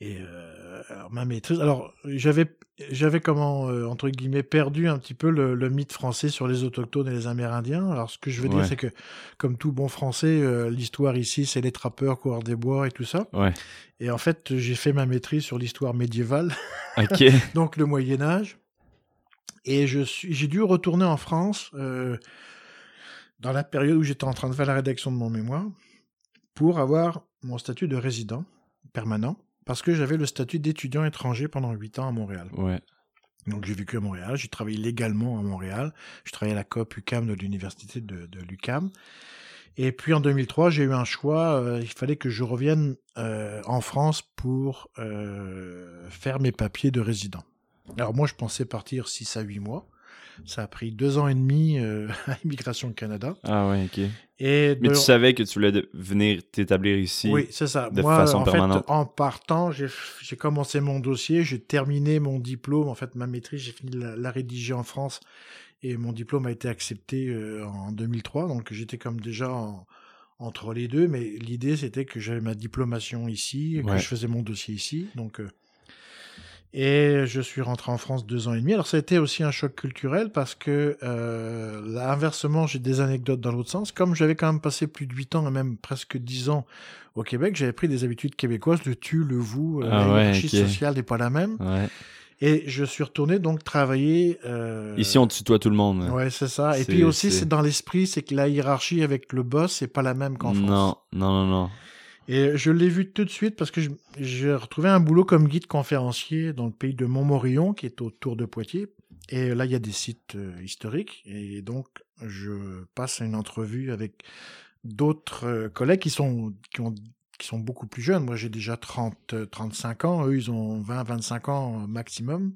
[SPEAKER 2] Et euh, alors, ma maîtrise. Alors, j'avais, j'avais comment, euh, entre guillemets, perdu un petit peu le, le mythe français sur les autochtones et les Amérindiens. Alors, ce que je veux dire, c'est que, comme tout bon français, euh, l'histoire ici, c'est les trappeurs, coureurs des bois et tout ça.
[SPEAKER 1] Ouais.
[SPEAKER 2] Et en fait, j'ai fait ma maîtrise sur l'histoire médiévale,
[SPEAKER 1] Ok.
[SPEAKER 2] donc le Moyen Âge. Et je suis, j'ai dû retourner en France dans la période où j'étais en train de faire la rédaction de mon mémoire pour avoir mon statut de résident permanent parce que j'avais le statut d'étudiant étranger pendant huit ans à Montréal.
[SPEAKER 1] ouais.
[SPEAKER 2] Donc j'ai vécu à Montréal, j'ai travaillé légalement à Montréal, je travaillais à la COP UCAM de l'université de, de l'UCAM. Et puis en 2003, j'ai eu un choix, euh, il fallait que je revienne euh, en France pour euh, faire mes papiers de résident. Alors moi, je pensais partir 6 à 8 mois. Ça a pris deux ans et demi euh, à Immigration Canada.
[SPEAKER 1] Ah ouais, ok.
[SPEAKER 2] Et
[SPEAKER 1] Mais tu savais que tu voulais venir t'établir ici.
[SPEAKER 2] Oui, c'est ça.
[SPEAKER 1] de
[SPEAKER 2] Moi,
[SPEAKER 1] façon
[SPEAKER 2] en
[SPEAKER 1] permanente.
[SPEAKER 2] fait, en partant, j'ai commencé mon dossier, j'ai terminé mon diplôme. En fait, ma maîtrise, j'ai fini de la, la rédiger en France et mon diplôme a été accepté euh, en 2003. Donc, j'étais comme déjà en- entre les deux. Mais l'idée, c'était que j'avais ma diplomation ici, que
[SPEAKER 1] Ouais.
[SPEAKER 2] je faisais mon dossier ici. Donc, euh, et je suis rentré en France deux ans et demi. Alors, ça a été aussi un choc culturel parce que, euh, là, inversement, j'ai des anecdotes dans l'autre sens. Comme j'avais quand même passé plus de huit ans et même presque dix ans au Québec, j'avais pris des habitudes québécoises, le tu, le vous, euh,
[SPEAKER 1] Ah
[SPEAKER 2] la
[SPEAKER 1] ouais,
[SPEAKER 2] hiérarchie sociale n'est pas la même.
[SPEAKER 1] Ouais.
[SPEAKER 2] Et je suis retourné donc travailler. euh,
[SPEAKER 1] Ici, on tutoie tout le monde.
[SPEAKER 2] Ouais, c'est ça. Et puis aussi,
[SPEAKER 1] c'est-
[SPEAKER 2] c'est dans l'esprit, c'est que la hiérarchie avec le boss, c'est pas la même qu'en France.
[SPEAKER 1] Non, non, non, non.
[SPEAKER 2] Et je l'ai vu tout de suite parce que j'ai retrouvé un boulot comme guide conférencier dans le pays de Montmorillon, qui est autour de Poitiers. Et là, il y a des sites euh, historiques. Et donc, je passe à une entrevue avec d'autres euh, collègues qui sont, qui, ont, qui sont beaucoup plus jeunes. Moi, j'ai déjà 30, euh, 35 ans. Eux, ils ont 20, 25 ans maximum.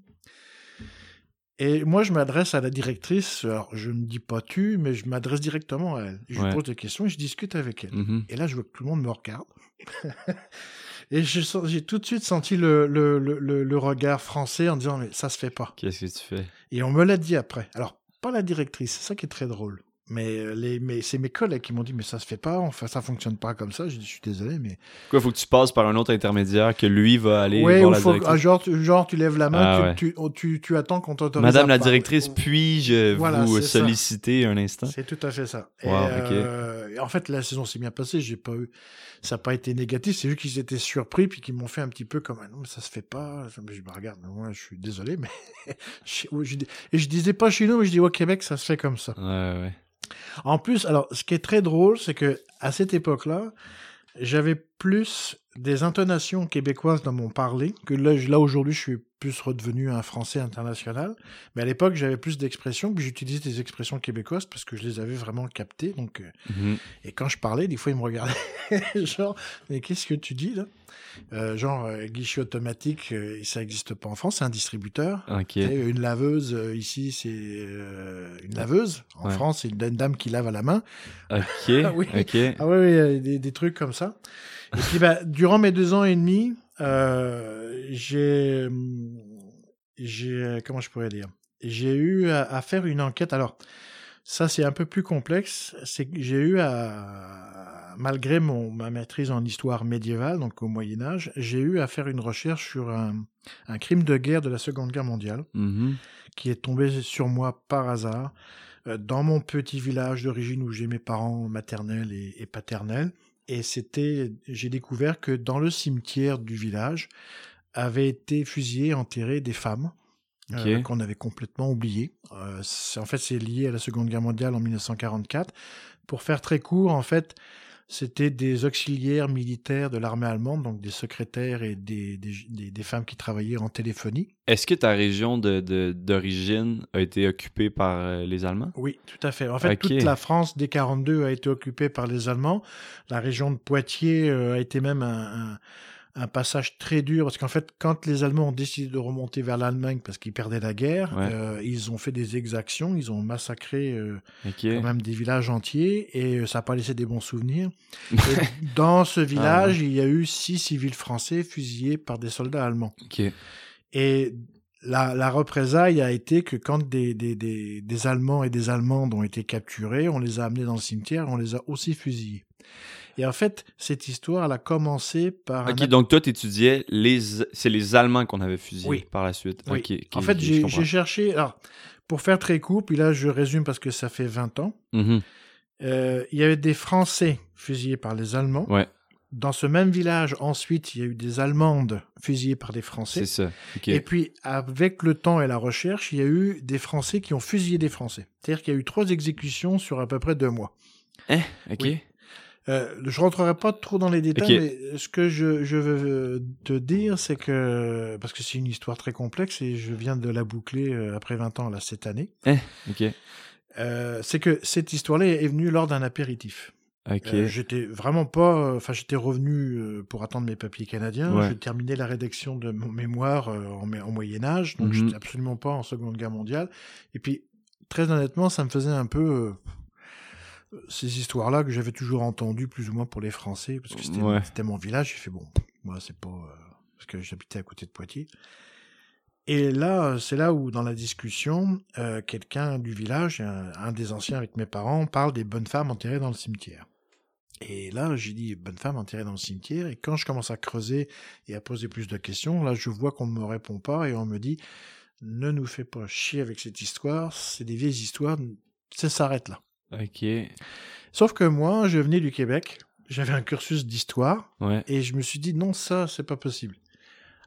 [SPEAKER 2] Et moi, je m'adresse à la directrice. Alors, je ne dis pas tu, mais je m'adresse directement à elle. Je
[SPEAKER 1] Ouais.
[SPEAKER 2] lui pose des questions et je discute avec elle.
[SPEAKER 1] Mhm.
[SPEAKER 2] Et là, je vois que tout le monde me regarde. et je j'ai tout de suite senti le, le, le, le- le regard français en disant, mais ça se fait pas.
[SPEAKER 1] Qu'est-ce que tu fais?
[SPEAKER 2] Et on me l'a dit après. Alors, pas la directrice, c'est ça qui est très drôle. Mais, euh, les, mais c'est mes collègues qui m'ont dit, mais ça se fait pas, enfin, ça fonctionne pas comme ça. Dit, je suis désolé, mais.
[SPEAKER 1] Quoi, faut que tu passes par un autre intermédiaire que lui va aller
[SPEAKER 2] ouais,
[SPEAKER 1] voir
[SPEAKER 2] ou
[SPEAKER 1] la
[SPEAKER 2] faut-
[SPEAKER 1] directrice.
[SPEAKER 2] ah, genre, tu, genre, tu lèves la main,
[SPEAKER 1] Ah
[SPEAKER 2] tu,
[SPEAKER 1] ouais.
[SPEAKER 2] tu, oh, tu, tu attends qu'on t'autorise.
[SPEAKER 1] Madame la directrice, puis-je
[SPEAKER 2] Voilà,
[SPEAKER 1] vous
[SPEAKER 2] ça.
[SPEAKER 1] solliciter un instant?
[SPEAKER 2] C'est tout à fait ça. Et,
[SPEAKER 1] Wow, ok.
[SPEAKER 2] euh, et en fait, la saison s'est bien passée. J'ai pas eu, ça n'a pas été négatif. C'est juste qu'ils étaient surpris puis qu'ils m'ont fait un petit peu comme ah non mais ça se fait pas. Je me regarde, moi je suis désolé mais et je disais pas chez nous mais je dis au Québec ça se fait comme ça.
[SPEAKER 1] Ouais, ouais.
[SPEAKER 2] En plus, alors ce qui est très drôle, c'est que à cette époque-là, j'avais plus des intonations québécoises dans mon parler que là, là aujourd'hui, je suis plus redevenu un français international. Mais à l'époque, j'avais plus d'expressions, puis j'utilisais des expressions québécoises parce que je les avais vraiment captées. Donc, euh,
[SPEAKER 1] Mhm.
[SPEAKER 2] et quand je parlais, des fois, ils me regardaient, genre, mais qu'est-ce que tu dis là Euh, Genre, euh, guichet automatique, euh, ça n'existe pas en France, c'est un distributeur.
[SPEAKER 1] Ok.
[SPEAKER 2] Tu sais, Une laveuse, euh, ici, c'est euh, une laveuse. En
[SPEAKER 1] Ouais.
[SPEAKER 2] France, c'est une dame qui lave à la main.
[SPEAKER 1] Ok.
[SPEAKER 2] Ah oui.
[SPEAKER 1] Ok.
[SPEAKER 2] Ah oui, oui, des, des trucs comme ça. Et puis, bah, durant mes deux ans et demi, euh, j'ai, j'ai, comment je pourrais dire, j'ai eu à, à faire une enquête. Alors, ça, c'est un peu plus complexe. C'est que j'ai eu à, malgré mon, ma maîtrise en histoire médiévale, donc au Moyen Âge, j'ai eu à faire une recherche sur un, un crime de guerre de la Seconde Guerre mondiale
[SPEAKER 1] Mhm.
[SPEAKER 2] qui est tombé sur moi par hasard euh, dans mon petit village d'origine où j'ai mes parents maternels et, et paternels. Et c'était, j'ai découvert que dans le cimetière du village avaient été fusillées, enterrées des femmes euh, qu'on avait complètement oubliées. Euh, en fait, c'est lié à la Seconde Guerre mondiale en 1944. Pour faire très court, en fait, c'était des auxiliaires militaires de l'armée allemande, donc des secrétaires et des, des, des- des femmes qui travaillaient en téléphonie.
[SPEAKER 1] Est-ce que ta région de- de- d'origine a été occupée par euh, les Allemands?
[SPEAKER 2] Oui, tout à fait. En fait, toute la France dès 42 a été occupée par les Allemands. La région de Poitiers euh, a été même un, un- un passage très dur parce qu'en fait, quand les Allemands ont décidé de remonter vers l'Allemagne parce qu'ils perdaient la guerre,
[SPEAKER 1] Ouais.
[SPEAKER 2] euh, ils ont fait des exactions, ils ont massacré euh, quand même des villages entiers et euh, ça n'a pas laissé des bons souvenirs. Et dans ce village, il y a eu six civils français fusillés par des soldats allemands. Et la, la représaille a été que quand des, des, des, des Allemands et des Allemandes ont été capturés, on les a amenés dans le cimetière, on les a aussi fusillés. Et en fait, cette histoire, elle a commencé par... un
[SPEAKER 1] Ok, donc toi, t'étudiais les... C'est les Allemands qu'on avait fusillés
[SPEAKER 2] Oui.
[SPEAKER 1] par la suite.
[SPEAKER 2] Oui. En fait, j'ai cherché... Alors, pour faire très court, puis là, je résume parce que ça fait 20 ans.
[SPEAKER 1] Mhm.
[SPEAKER 2] euh, il y avait des Français fusillés par les Allemands.
[SPEAKER 1] Ouais,
[SPEAKER 2] Dans ce même village, ensuite, il y a eu des Allemandes fusillées par des Français.
[SPEAKER 1] c'est ça. Ok.
[SPEAKER 2] Et puis, avec le temps et la recherche, il y a eu des Français qui ont fusillé des Français. C'est-à-dire qu'il y a eu trois exécutions sur à peu près deux mois.
[SPEAKER 1] Hein? Ok.
[SPEAKER 2] Oui. Euh, je rentrerai pas trop dans les détails, mais ce que je, je veux te dire, c'est que parce que c'est une histoire très complexe et je viens de la boucler euh, après 20 ans là cette année.
[SPEAKER 1] Ok.
[SPEAKER 2] Euh, c'est que cette histoire-là est venue lors d'un apéritif.
[SPEAKER 1] Ok.
[SPEAKER 2] Euh, j'étais vraiment pas, enfin j'étais revenu euh, pour attendre mes papiers canadiens.
[SPEAKER 1] Ouais.
[SPEAKER 2] J'ai terminé la rédaction de mon mémoire euh, en, en Moyen Âge, donc
[SPEAKER 1] Mhm.
[SPEAKER 2] j'étais absolument pas en Seconde Guerre mondiale. Et puis très honnêtement, ça me faisait un peu euh, ces histoires-là que j'avais toujours entendues plus ou moins pour les Français, parce que c'était
[SPEAKER 1] Ouais.
[SPEAKER 2] mon village. J'ai fait bon, moi c'est pas euh, parce que j'habitais à côté de Poitiers. Et là, c'est là où, dans la discussion, euh, quelqu'un du village, un, un des anciens avec mes parents, parle des bonnes femmes enterrées dans le cimetière. Et là, j'ai dit bonne femme enterrée dans le cimetière. Et quand je commence à creuser et à poser plus de questions, là, je vois qu'on ne me répond pas et on me dit ne nous fais pas chier avec cette histoire. C'est des vieilles histoires. Ça s'arrête là.
[SPEAKER 1] Ok.
[SPEAKER 2] Sauf que moi, je venais du Québec. J'avais un cursus d'histoire
[SPEAKER 1] Ouais.
[SPEAKER 2] et je me suis dit non, ça, c'est pas possible.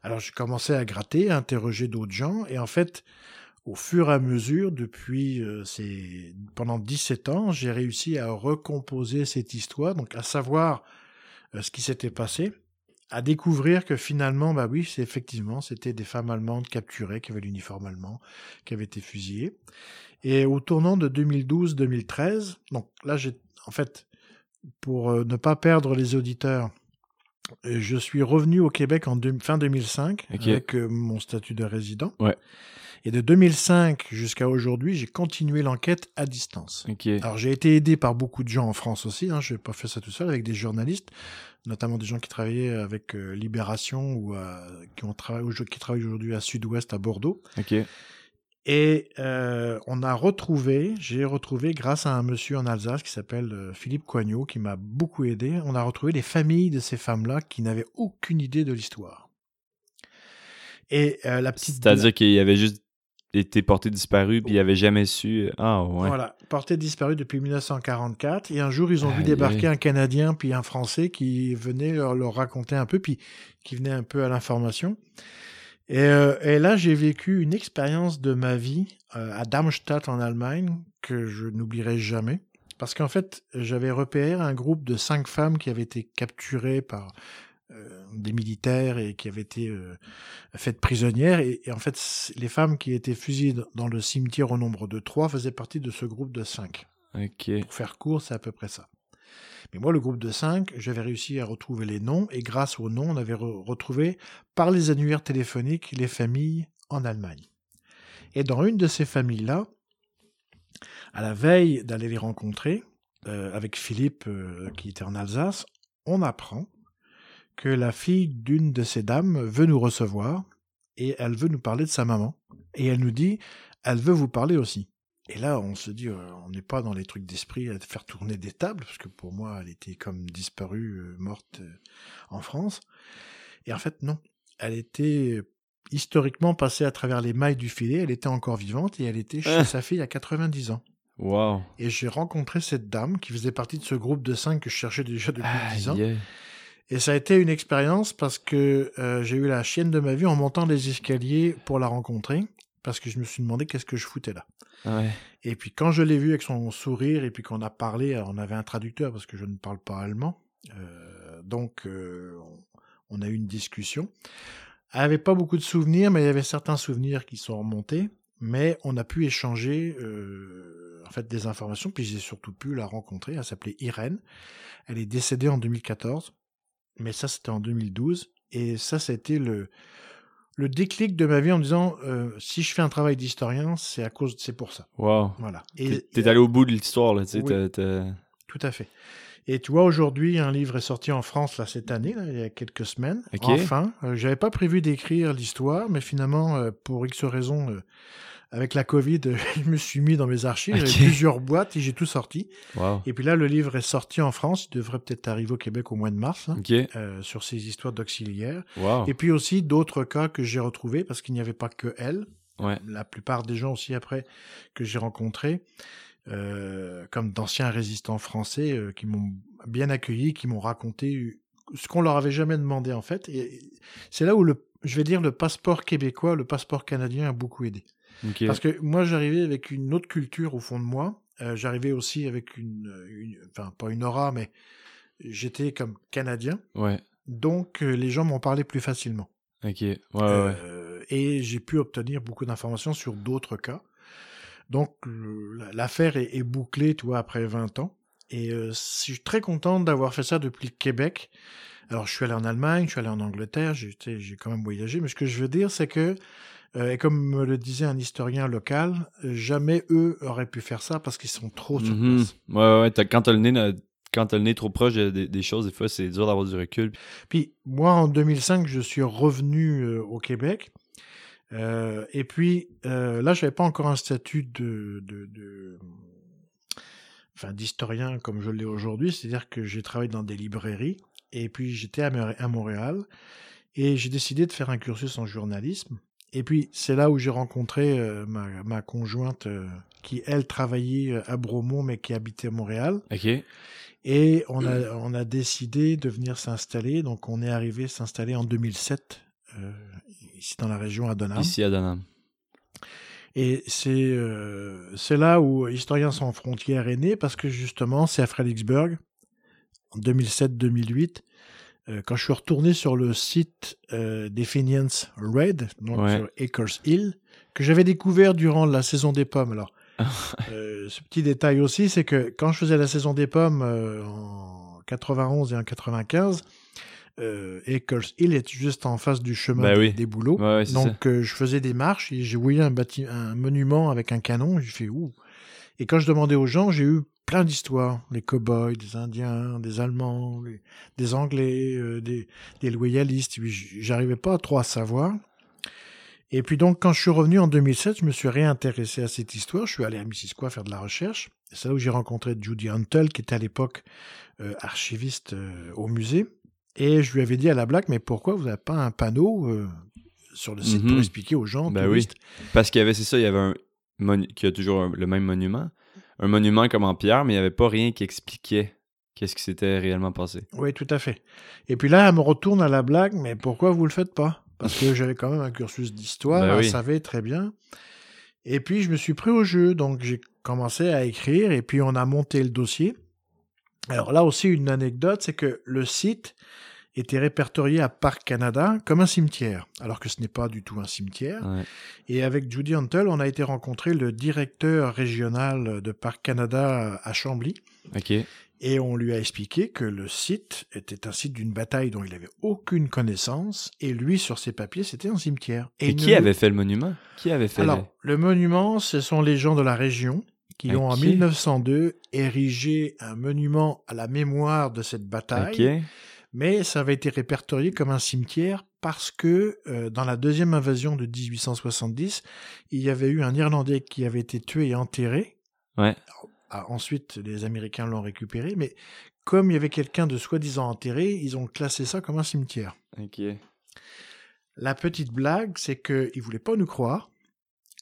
[SPEAKER 2] Alors, j'ai commencé à gratter, à interroger d'autres gens et en fait, au fur et à mesure, depuis euh, ces... pendant 17 ans, j'ai réussi à recomposer cette histoire, donc à savoir euh, ce qui s'était passé, à découvrir que finalement, bah oui, c'est effectivement, c'était des femmes allemandes capturées, qui avaient l'uniforme allemand, qui avaient été fusillées. Et au tournant de 2012-2013, donc là, j'ai, en fait, pour euh, ne pas perdre les auditeurs, euh, je suis revenu au Québec en deux- fin 2005
[SPEAKER 1] Ok.
[SPEAKER 2] avec euh, mon statut de résident.
[SPEAKER 1] Ouais.
[SPEAKER 2] Et de 2005 jusqu'à aujourd'hui, j'ai continué l'enquête à distance. Alors j'ai été aidé par beaucoup de gens en France aussi, hein, je n'ai pas fait ça tout seul, avec des journalistes, notamment des gens qui travaillaient avec euh, Libération ou qui, ont travaillent aujourd'hui à Sud-Ouest, à Bordeaux. Et euh, on a retrouvé, j'ai retrouvé grâce à un monsieur en Alsace qui s'appelle euh, Philippe Coignot, qui m'a beaucoup aidé, on a retrouvé les familles de ces femmes-là qui n'avaient aucune idée de l'histoire. Et euh, la petite...
[SPEAKER 1] C'est-à-dire qu'il avait juste été porté disparu puis il avait jamais su. Ah ouais.
[SPEAKER 2] Voilà, porté disparu depuis 1944. Et un jour, ils ont vu débarquer un Canadien puis un Français qui venait leur, leur raconter un peu, puis qui venait un peu à l'information. Et, euh, et là, j'ai vécu une expérience de ma vie euh, à Darmstadt en Allemagne que je n'oublierai jamais. Parce qu'en fait, j'avais repéré un groupe de cinq femmes qui avaient été capturées par euh, des militaires et qui avaient été faites prisonnières. Et, et en fait, les femmes qui étaient fusillées dans- le cimetière au nombre de trois faisaient partie de ce groupe de cinq. Pour faire court, c'est à peu près ça. Mais moi, le groupe de cinq, j'avais réussi à retrouver les noms, et grâce aux noms, on avait re- retrouvé par les annuaires téléphoniques les familles en Allemagne. Et dans une de ces familles-là, à la veille d'aller les rencontrer, euh, avec Philippe, euh, qui était en Alsace, on apprend que la fille d'une de ces dames veut nous recevoir, et elle veut nous parler de sa maman. Et elle nous dit, elle veut vous parler aussi. Et là, on se dit, euh, on n'est pas dans les trucs d'esprit à faire tourner des tables, parce que pour moi, elle était comme disparue, euh, morte euh, en France. Et en fait, non. Elle était historiquement passée à travers les mailles du filet, elle était encore vivante, et elle était chez
[SPEAKER 1] Ah.
[SPEAKER 2] sa fille à 90 ans.
[SPEAKER 1] Wow.
[SPEAKER 2] Et j'ai rencontré cette dame qui faisait partie de ce groupe de cinq que je cherchais déjà depuis 10 ans. Et ça a été une expérience parce que euh, j'ai eu la chienne de ma vie en montant les escaliers pour la rencontrer, parce que je me suis demandé qu'est-ce que je foutais là.
[SPEAKER 1] Ouais.
[SPEAKER 2] Et puis quand je l'ai vue avec son sourire et puis qu'on a parlé, alors on avait un traducteur parce que je ne parle pas allemand, euh, donc euh, on, on a eu une discussion. Elle avait pas beaucoup de souvenirs, mais il y avait certains souvenirs qui sont remontés. Mais on a pu échanger euh, en fait des informations, puis j'ai surtout pu la rencontrer. Elle s'appelait Irène. Elle est décédée en 2014, mais ça c'était en 2012. Et ça, c'était le le déclic de ma vie en me disant euh, si je fais un travail d'historien, c'est à cause, c'est pour ça.
[SPEAKER 1] Wow.
[SPEAKER 2] Voilà.
[SPEAKER 1] T'es
[SPEAKER 2] Et
[SPEAKER 1] t'es allé au bout de l'histoire, là, tu sais.
[SPEAKER 2] Oui. tout à fait. Et tu vois, aujourd'hui, un livre est sorti en France là cette année, là, il y a quelques semaines.
[SPEAKER 1] Ok.
[SPEAKER 2] Enfin, euh, j'avais pas prévu d'écrire l'histoire, mais finalement, euh, pour X raisons, avec la Covid, euh, je me suis mis dans mes archives,
[SPEAKER 1] Ok.
[SPEAKER 2] j'avais plusieurs boîtes et j'ai tout sorti.
[SPEAKER 1] Wow.
[SPEAKER 2] Et puis là, le livre est sorti en France, il devrait peut-être arriver au Québec au mois de mars, hein, euh, sur ces histoires d'auxiliaires.
[SPEAKER 1] Wow.
[SPEAKER 2] Et puis aussi d'autres cas que j'ai retrouvés, parce qu'il n'y avait pas que elle.
[SPEAKER 1] Ouais.
[SPEAKER 2] La plupart des gens aussi après que j'ai rencontrés, euh, comme d'anciens résistants français euh, qui m'ont bien accueilli, qui m'ont raconté ce qu'on leur avait jamais demandé en fait. Et c'est là où le, je vais dire, le passeport québécois, le passeport canadien a beaucoup aidé. Parce que moi, j'arrivais avec une autre culture au fond de moi. Euh, j'arrivais aussi avec une, une- enfin pas une aura, mais j'étais comme Canadien,
[SPEAKER 1] Ouais.
[SPEAKER 2] donc euh, les gens m'ont parlé plus facilement.
[SPEAKER 1] Ok. Ouais, ouais, ouais.
[SPEAKER 2] Euh, et j'ai pu obtenir beaucoup d'informations sur d'autres cas. Donc l'affaire est, est bouclée, tu vois, après 20 ans. Et je suis très content d'avoir fait ça depuis le Québec. Alors je suis allé en Allemagne, je suis allé en Angleterre, j'ai quand même voyagé. Mais ce que je veux dire, c'est que, et comme me le disait un historien local, euh, jamais eux auraient pu faire ça parce qu'ils sont trop sur
[SPEAKER 1] Mhm.
[SPEAKER 2] place.
[SPEAKER 1] Ouais, ouais. Quand t'as le nez, quand t'as le nez trop proche de- des, des choses, des fois, c'est dur d'avoir du recul.
[SPEAKER 2] Puis moi, en 2005, je suis revenu euh, au Québec. Euh, et puis euh, là, j'avais pas encore un statut de, de, de- enfin d'historien comme je l'ai aujourd'hui, c'est-à-dire que j'ai travaillé dans des librairies. Et puis j'étais à Montréal et j'ai décidé de faire un cursus en journalisme. Et puis c'est là où j'ai rencontré euh, ma, ma conjointe euh, qui elle travaillait euh, à Bromont mais qui habitait à Montréal.
[SPEAKER 1] Ok.
[SPEAKER 2] Et on a, on a décidé de venir s'installer. Donc, on est arrivé s'installer en 2007, euh, ici dans la région à Donham.
[SPEAKER 1] Ici à Danam.
[SPEAKER 2] Et c'est c'est là où Historiens sans frontières est né, parce que justement, c'est à Fredericksburg, en 2007-2008, euh, quand je suis retourné sur le site euh, des Fenians Red, donc
[SPEAKER 1] Ouais.
[SPEAKER 2] sur Acres Hill, que j'avais découvert durant la saison des pommes. Alors, euh, ce petit détail aussi, c'est que quand je faisais la saison des pommes en 91 et en 95, euh, Acres Hill est juste en face du chemin
[SPEAKER 1] Ben
[SPEAKER 2] des,
[SPEAKER 1] oui.
[SPEAKER 2] des bouleaux.
[SPEAKER 1] Ouais, ouais, c'est ça.
[SPEAKER 2] Donc je faisais des marches et j'ai voyé un monument avec un canon. J'ai fait ouh. Et quand je demandais aux gens, j'ai eu plein d'histoires. Les cow-boys, des Indiens, des Allemands, les- des Anglais, euh, des, des loyalistes. J'arrivais pas trop à savoir. Et puis donc quand je suis revenu en 2007, je me suis réintéressé à cette histoire. Je suis allé à Missisquoi faire de la recherche. C'est là où j'ai rencontré Judy Huntel, qui était à l'époque euh, archiviste euh, au musée. Et je lui avais dit à la blague, mais pourquoi vous n'avez pas un panneau euh, sur le site
[SPEAKER 1] Mhm.
[SPEAKER 2] pour expliquer aux gens, touristes?
[SPEAKER 1] Parce qu'il y avait, c'est ça, il y avait un. qui a toujours un- le même monument. Un monument comme en pierre, mais il n'y avait pas rien qui expliquait qu'est-ce qui s'était réellement passé.
[SPEAKER 2] Oui, tout à fait. Et puis là, elle me retourne à la blague, mais pourquoi vous le faites pas? Parce que j'avais quand même un cursus d'histoire,
[SPEAKER 1] Ben
[SPEAKER 2] elle
[SPEAKER 1] oui.
[SPEAKER 2] savait très bien. Et puis, je me suis pris au jeu, donc j'ai commencé à écrire, et puis on a monté le dossier. Alors là aussi, une anecdote, c'est que le site était répertorié à Parc Canada comme un cimetière, alors que ce n'est pas du tout un cimetière.
[SPEAKER 1] Ouais.
[SPEAKER 2] Et avec Judy Huntel, on a été rencontrer le directeur régional de Parc Canada à Chambly.
[SPEAKER 1] Ok.
[SPEAKER 2] Et on lui a expliqué que le site était un site d'une bataille dont il avait aucune connaissance, et lui, sur ses papiers, c'était un cimetière.
[SPEAKER 1] Et, qui avait fait le monument? Qui avait fait
[SPEAKER 2] Alors, le monument, ce sont les gens de la région qui ont en
[SPEAKER 1] Ok.
[SPEAKER 2] 1902 érigé un monument à la mémoire de cette
[SPEAKER 1] le...
[SPEAKER 2] bataille. Mais ça avait été répertorié comme un cimetière parce que euh, dans la deuxième invasion de 1870, il y avait eu un Irlandais qui avait été tué et enterré.
[SPEAKER 1] Ouais.
[SPEAKER 2] Ah, ensuite, les Américains l'ont récupéré, mais comme il y avait quelqu'un de soi-disant enterré, ils ont classé ça comme un cimetière.
[SPEAKER 1] Ok.
[SPEAKER 2] La petite blague, c'est qu'ils ne voulaient pas nous croire.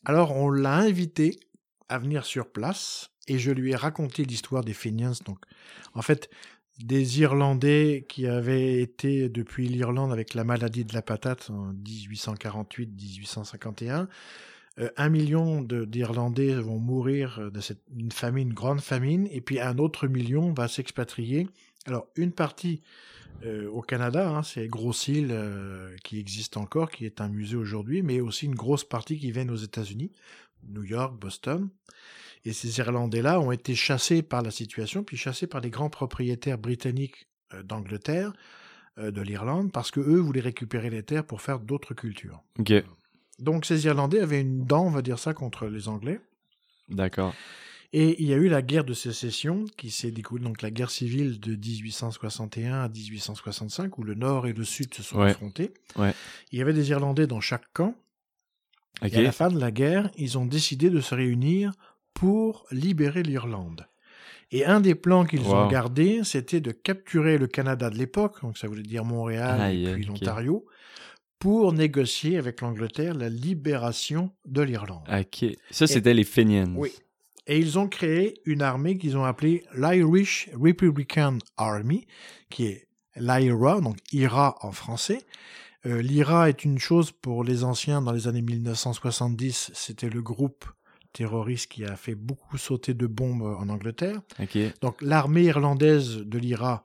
[SPEAKER 2] Alors on l'a invité à venir sur place et je lui ai raconté l'histoire des Fenians. Donc, en fait, des Irlandais qui avaient été depuis l'Irlande avec la maladie de la patate en 1848-1851. Euh, un million d'Irlandais vont mourir de cette une famine, une grande famine, et puis un autre million va s'expatrier. Alors, une partie euh, au Canada, hein, c'est Grosse Île euh, qui existe encore, qui est un musée aujourd'hui, mais aussi une grosse partie qui vient aux États-Unis, New York, Boston. Et ces Irlandais-là ont été chassés par la situation, puis chassés par les grands propriétaires britanniques euh, d'Angleterre, euh, de l'Irlande, parce que eux voulaient récupérer les terres pour faire d'autres cultures.
[SPEAKER 1] Ok.
[SPEAKER 2] Donc ces Irlandais avaient une dent, on va dire ça, contre les Anglais.
[SPEAKER 1] D'accord.
[SPEAKER 2] Et il y a eu la guerre de sécession qui s'est découlée, donc la guerre civile de 1861 à 1865, où le Nord et le Sud se sont
[SPEAKER 1] Ouais.
[SPEAKER 2] affrontés.
[SPEAKER 1] Ouais.
[SPEAKER 2] Il y avait des Irlandais dans chaque camp.
[SPEAKER 1] Ok.
[SPEAKER 2] Et à la fin de la guerre, ils ont décidé de se réunir pour libérer l'Irlande. Et un des plans qu'ils ont gardé, c'était de capturer le Canada de l'époque, donc ça voulait dire Montréal et puis l'Ontario, pour négocier avec l'Angleterre la libération de l'Irlande.
[SPEAKER 1] Ok. Ça, c'était les Fenians.
[SPEAKER 2] Oui. Et ils ont créé une armée qu'ils ont appelée l'Irish Republican Army, qui est l'IRA, donc IRA en français. Euh, L'IRA est une chose pour les anciens dans les années 1970, c'était le groupe terroriste qui a fait beaucoup sauter de bombes en Angleterre. Donc l'armée irlandaise de l'IRA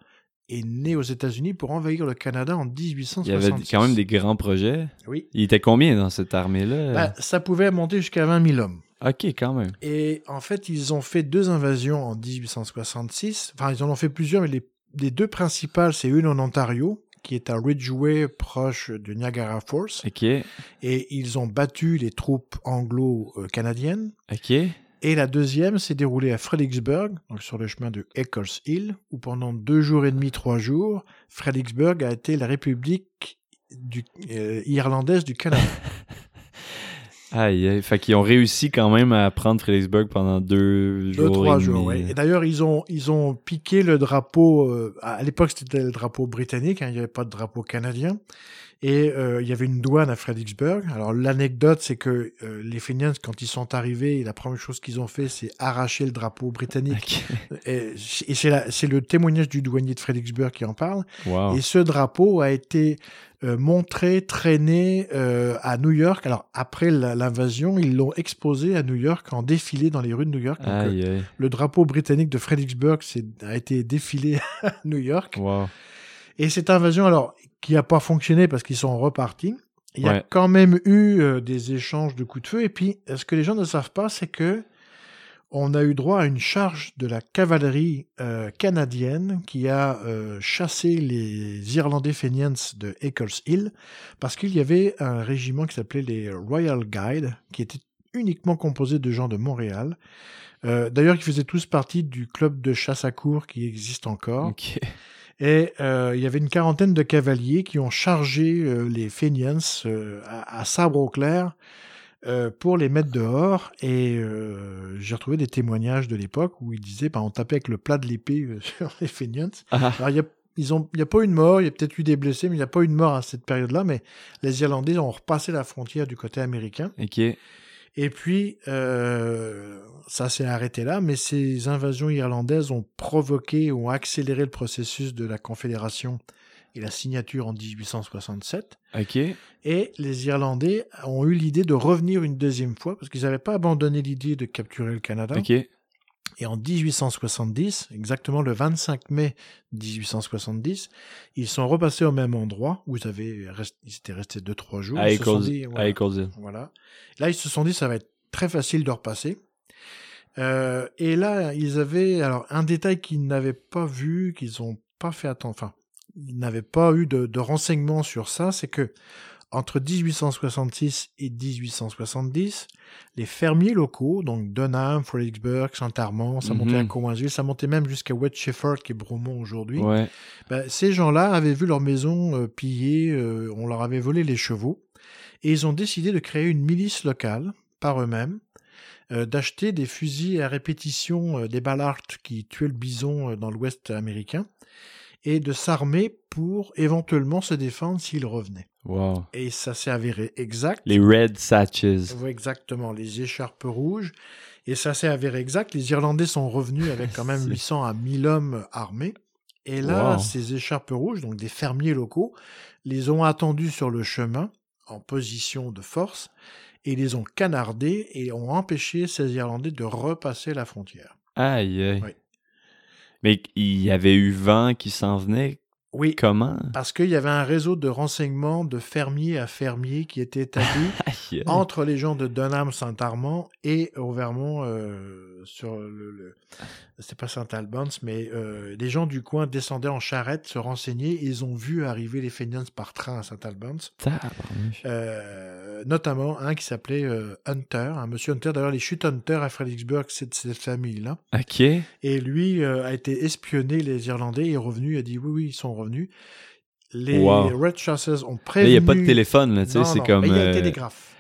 [SPEAKER 2] est né aux États-Unis pour envahir le Canada en
[SPEAKER 1] Il y
[SPEAKER 2] 1866.
[SPEAKER 1] avait quand même des grands projets.
[SPEAKER 2] Oui.
[SPEAKER 1] Il était combien dans cette armée-là?
[SPEAKER 2] Bah, ça pouvait monter jusqu'à 20 000 hommes.
[SPEAKER 1] ok, quand même.
[SPEAKER 2] Et en fait, ils ont fait deux invasions en 1866. Enfin, ils en ont fait plusieurs, mais les, les deux principales, c'est une en Ontario, qui est à Ridgeway, proche de Niagara Falls. Et ils ont battu les troupes anglo-canadiennes. Et la deuxième s'est déroulée à Fredericksburg, donc sur le chemin de Eccles Hill, où pendant deux jours et demi, trois jours, Fredericksburg a été la république du, euh, irlandaise du Canada.
[SPEAKER 1] Aïe. Fait qu'ils ont réussi quand même à prendre Fredericksburg pendant deux jours.
[SPEAKER 2] Deux, trois
[SPEAKER 1] et
[SPEAKER 2] jours, ouais. Et d'ailleurs, ils ont, ils ont piqué le drapeau. euh, à l'époque, c'était le drapeau britannique, hein, il n'y avait pas de drapeau canadien. Et euh, il y avait une douane à Fredericksburg. Alors, l'anecdote, c'est que euh, les Fenians, quand ils sont arrivés, la première chose qu'ils ont fait, c'est arracher le drapeau britannique. Et, et c'est le témoignage du douanier de Fredericksburg qui en parle.
[SPEAKER 1] Wow.
[SPEAKER 2] Et ce drapeau a été euh, montré, traîné euh, à New York. Alors, après l'invasion, ils l'ont exposé à New York en défilé dans les rues de New York. Donc,
[SPEAKER 1] Aïe, aïe.
[SPEAKER 2] le drapeau britannique de Fredericksburg a été défilé à New York.
[SPEAKER 1] Wow.
[SPEAKER 2] Et cette invasion, alors, qui n'a pas fonctionné parce qu'ils sont repartis, il y a quand même eu euh, des échanges de coups de feu. Et puis, ce que les gens ne savent pas, c'est que on a eu droit à une charge de la cavalerie euh, canadienne qui a euh, chassé les Irlandais Fenians de Eccles Hill parce qu'il y avait un régiment qui s'appelait les Royal Guide qui était uniquement composé de gens de Montréal. Euh, D'ailleurs, ils faisaient tous partie du club de chasse à cour qui existe encore. Et euh, il y avait une quarantaine de cavaliers qui ont chargé euh, les Fenians euh, à, à sabre au clair euh, pour les mettre dehors. Et euh, j'ai retrouvé des témoignages de l'époque où ils disaient, bah, on tapait avec le plat de l'épée euh, sur les Fenians.
[SPEAKER 1] Ah,
[SPEAKER 2] Alors il y a ils ont, il n'y a pas eu de mort, il y a peut-être eu des blessés, mais il n'y a pas eu de mort à cette période-là. Mais les Irlandais ont repassé la frontière du côté américain.
[SPEAKER 1] ok.
[SPEAKER 2] Et puis, euh, ça s'est arrêté là, mais ces invasions irlandaises ont provoqué, ont accéléré le processus de la Confédération et la signature en 1867.
[SPEAKER 1] Ok.
[SPEAKER 2] Et les Irlandais ont eu l'idée de revenir une deuxième fois, parce qu'ils n'avaient pas abandonné l'idée de capturer le Canada.
[SPEAKER 1] Ok.
[SPEAKER 2] Et en 1870, exactement le 25 mai 1870, ils sont repassés au même endroit où ils, avaient rest- ils étaient restés 2-3 jours.
[SPEAKER 1] À Eccles-
[SPEAKER 2] dit,
[SPEAKER 1] à
[SPEAKER 2] voilà,
[SPEAKER 1] Ecclesville.
[SPEAKER 2] voilà. Là, ils se sont dit, ça va être très facile de repasser. Euh, et là, ils avaient alors un détail qu'ils n'avaient pas vu, qu'ils n'ont pas fait attention. Enfin, ils n'avaient pas eu de, de renseignements sur ça. C'est que entre 1866 et 1870, les fermiers locaux, donc Dunham, Fredericksburg, Saint-Armand, ça montait à
[SPEAKER 1] Mhm.
[SPEAKER 2] Cowansville, ça montait même jusqu'à West Shefford, qui est Bromont aujourd'hui.
[SPEAKER 1] Ouais.
[SPEAKER 2] Ben, ces gens-là avaient vu leur maison euh, pillée, euh, on leur avait volé les chevaux, et ils ont décidé de créer une milice locale par eux-mêmes, euh, d'acheter des fusils à répétition, euh, des ballards qui tuaient le bison dans l'Ouest américain, et de s'armer pour éventuellement se défendre s'ils revenaient.
[SPEAKER 1] Wow.
[SPEAKER 2] Et ça s'est avéré exact.
[SPEAKER 1] Les Red Satches.
[SPEAKER 2] Oui, exactement, les écharpes rouges. Et ça s'est avéré exact. Les Irlandais sont revenus avec quand même
[SPEAKER 1] C'est-
[SPEAKER 2] 800 à 1000 hommes armés. Et là,
[SPEAKER 1] Wow.
[SPEAKER 2] ces écharpes rouges, donc des fermiers locaux, les ont attendus sur le chemin en position de force et les ont canardés et ont empêché ces Irlandais de repasser la frontière.
[SPEAKER 1] Aïe, aïe.
[SPEAKER 2] Oui.
[SPEAKER 1] Mais il y avait eu vent qui s'en venait.
[SPEAKER 2] Oui,
[SPEAKER 1] Comment?
[SPEAKER 2] parce qu'il y avait un réseau de renseignements de fermier à fermier qui était établi entre les gens de Dunham, Saint-Armand et au Vermont euh, sur le, le c'est pas Saint-Albans, mais euh, les gens du coin descendaient en charrette se renseigner et ils ont vu arriver les Fenians par train à Saint-Albans, euh, notamment un qui s'appelait euh, Hunter, un monsieur Hunter. D'ailleurs, les chutes Hunter à Fredericksburg, c'est de cette famille-là.
[SPEAKER 1] Ok.
[SPEAKER 2] Et lui euh, a été espionné les Irlandais, il est revenu, il a dit oui, oui, ils sont revenus. Les
[SPEAKER 1] Wow.
[SPEAKER 2] Red Chasses ont prévenu.
[SPEAKER 1] il n'y a pas de téléphone, là, tu sais, c'est comme.
[SPEAKER 2] il y a un
[SPEAKER 1] euh,
[SPEAKER 2] télégraphe.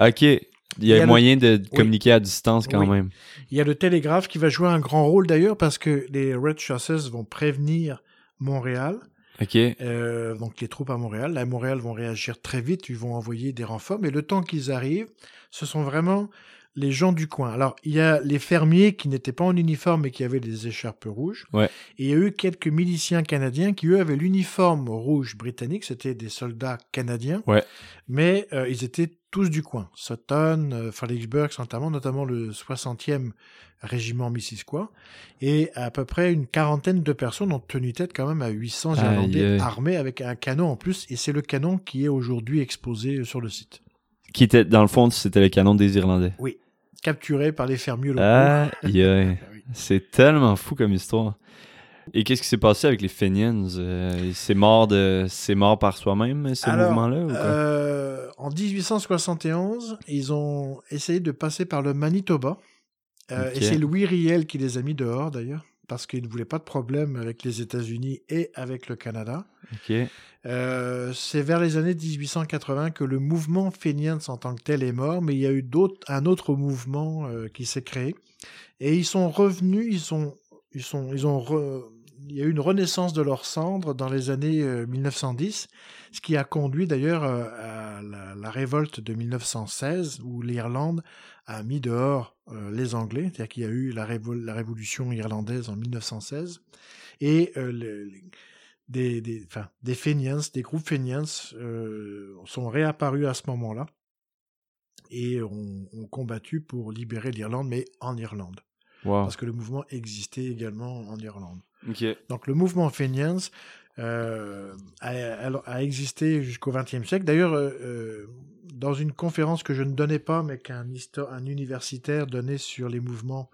[SPEAKER 1] Ok. Il y a,
[SPEAKER 2] Il y a le-
[SPEAKER 1] moyen de communiquer à distance quand
[SPEAKER 2] Oui.
[SPEAKER 1] même.
[SPEAKER 2] Il y a le télégraphe qui va jouer un grand rôle d'ailleurs parce que les Red Chasses vont prévenir Montréal,
[SPEAKER 1] Ok.
[SPEAKER 2] euh, donc les troupes à Montréal. Là, à Montréal vont réagir très vite, ils vont envoyer des renforts, mais le temps qu'ils arrivent, ce sont vraiment les gens du coin. Alors, il y a les fermiers qui n'étaient pas en uniforme et qui avaient des écharpes rouges.
[SPEAKER 1] Ouais.
[SPEAKER 2] Et il y a eu quelques miliciens canadiens qui, eux, avaient l'uniforme rouge britannique. C'était des soldats canadiens.
[SPEAKER 1] Ouais.
[SPEAKER 2] Mais euh, ils étaient tous du coin. Sutton, euh, Fredericksburg, notamment, notamment le 60e régiment Missisquoi. Et à peu près une quarantaine de personnes ont tenu tête quand même à 800
[SPEAKER 1] Aïe,
[SPEAKER 2] Irlandais armés avec un canon en plus. Et c'est le canon qui est aujourd'hui exposé sur le site.
[SPEAKER 1] Qui était, dans le fond, c'était le canon des Irlandais.
[SPEAKER 2] Capturé par les fermiers locaux. Ah oui.
[SPEAKER 1] C'est tellement fou comme histoire. Et qu'est-ce qui s'est passé avec les Fenians? Euh, c'est mort de, c'est mort par soi-même, ce mouvement-là?
[SPEAKER 2] Euh, en 1871, ils ont essayé de passer par le Manitoba. Euh. Et c'est Louis Riel qui les a mis dehors, d'ailleurs, parce qu'il ne voulait pas de problème avec les États-Unis et avec le Canada.
[SPEAKER 1] Ok.
[SPEAKER 2] Euh, c'est vers les années 1880 que le mouvement Fenians en tant que tel est mort, mais il y a eu un autre mouvement euh, qui s'est créé. Et ils sont revenus, ils sont, ils sont, ils ont, re- il y a eu une renaissance de leurs cendres dans les années euh, 1910, ce qui a conduit d'ailleurs euh, à la, la révolte de 1916 où l'Irlande a mis dehors euh, les Anglais, c'est-à-dire qu'il y a eu la, révol- la révolution irlandaise en 1916 et euh, le- les- des, des, enfin, des Fenians, des groupes Fenians euh, sont réapparus à ce moment-là et ont, ont combattu pour libérer l'Irlande, mais en Irlande,
[SPEAKER 1] Wow.
[SPEAKER 2] parce que le mouvement existait également en Irlande. Donc le mouvement Fenians euh, a, existé jusqu'au XXe siècle. D'ailleurs, euh, euh, dans une conférence que je ne donnais pas, mais qu'un universitaire donnait sur les mouvements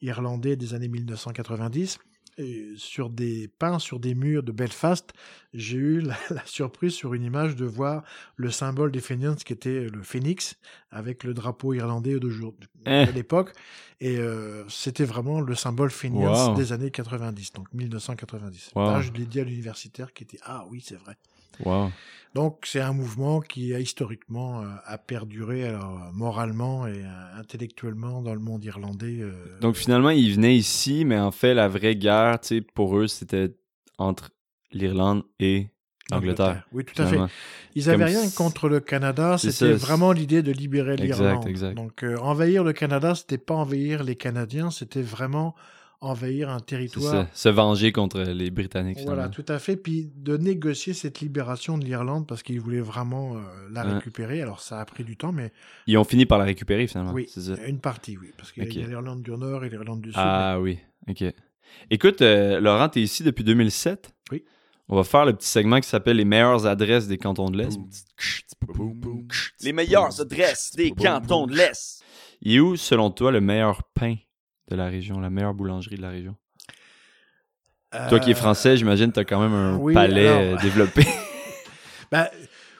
[SPEAKER 2] irlandais des années 1990, et sur des peints sur des murs de Belfast, j'ai eu la, la surprise sur une image de voir le symbole des Fenians qui était le phénix avec le drapeau irlandais d'aujourd'hui-
[SPEAKER 1] Eh.
[SPEAKER 2] de l'époque. Et euh, c'était vraiment le symbole Fenians
[SPEAKER 1] Wow.
[SPEAKER 2] des années 90, donc 1990.
[SPEAKER 1] Wow.
[SPEAKER 2] Là, je l'ai dit à l'universitaire qui était Ah oui, c'est vrai.
[SPEAKER 1] Wow.
[SPEAKER 2] Donc c'est un mouvement qui a historiquement euh, a perduré alors euh, moralement et euh, intellectuellement dans le monde irlandais. euh,
[SPEAKER 1] Donc finalement, ils venaient ici, mais en fait, la vraie guerre, tu sais, pour eux, c'était entre l'Irlande et l'Angleterre.
[SPEAKER 2] Oui, tout à fait. Ils n'avaient rien contre le Canada, c'était vraiment l'idée de libérer l'Irlande.
[SPEAKER 1] exact.
[SPEAKER 2] Donc envahir le Canada, c'était pas envahir les Canadiens, c'était vraiment envahir un territoire.
[SPEAKER 1] Se venger contre les Britanniques,
[SPEAKER 2] Voilà, tout à fait. Puis de négocier cette libération de l'Irlande parce qu'ils voulaient vraiment euh, la
[SPEAKER 1] Ouais.
[SPEAKER 2] récupérer. Alors ça a pris du temps, mais
[SPEAKER 1] Ils ont fini par la récupérer, finalement.
[SPEAKER 2] oui,
[SPEAKER 1] C'est ça.
[SPEAKER 2] une partie, oui. Parce qu'il y a- y l'Irlande du Nord et l'Irlande du Sud.
[SPEAKER 1] Ah oui, ok. Écoute, euh, Laurent, t'es ici depuis 2007.
[SPEAKER 2] Oui.
[SPEAKER 1] On va faire le petit segment qui s'appelle les meilleures adresses des cantons de l'Est.
[SPEAKER 3] Les meilleures adresses des cantons de l'Est.
[SPEAKER 1] Il est où, selon toi, le meilleur pain? De la région, la meilleure boulangerie de la région? Toi qui es
[SPEAKER 2] Euh,
[SPEAKER 1] français, j'imagine que t'as quand même un
[SPEAKER 2] oui,
[SPEAKER 1] palais
[SPEAKER 2] alors-
[SPEAKER 1] euh, développé.
[SPEAKER 2] bah,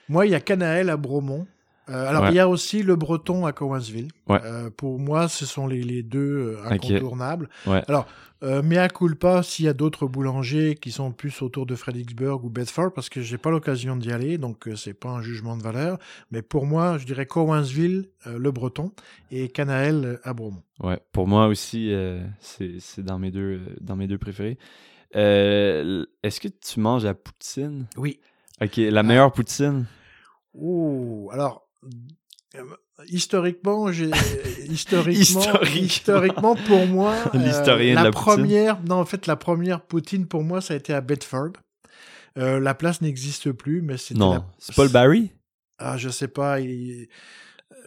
[SPEAKER 2] moi, il y a Canaël à Bromont. Euh, alors,
[SPEAKER 1] Ouais.
[SPEAKER 2] il y a aussi le Breton à Cowansville.
[SPEAKER 1] Ouais.
[SPEAKER 2] Euh, pour moi, ce sont les, les deux euh, incontournables.
[SPEAKER 1] Ouais.
[SPEAKER 2] Alors, euh, mea culpa s'il y a d'autres boulangers qui sont plus autour de Fredericksburg ou Bedford, parce que j'ai pas l'occasion d'y aller, donc euh, c'est pas un jugement de valeur. Mais pour moi, je dirais Cowansville, le Breton, et Canaël à Bromont.
[SPEAKER 1] Ouais, pour moi aussi, c'est dans mes deux dans mes deux préférés. Est-ce que tu manges à poutine?
[SPEAKER 2] Oui.
[SPEAKER 1] Ok, la meilleure poutine?
[SPEAKER 2] Ouh, alors. Euh, Historiquement, j'ai historiquement,
[SPEAKER 1] Historique.
[SPEAKER 2] historiquement pour moi, euh, la,
[SPEAKER 1] la poutine.
[SPEAKER 2] première, non en fait la première poutine pour moi ça a été à Bedford. Euh, la place n'existe plus, mais c'était
[SPEAKER 1] Non,
[SPEAKER 2] la-
[SPEAKER 1] le Barry?
[SPEAKER 2] Ah, je sais pas. il-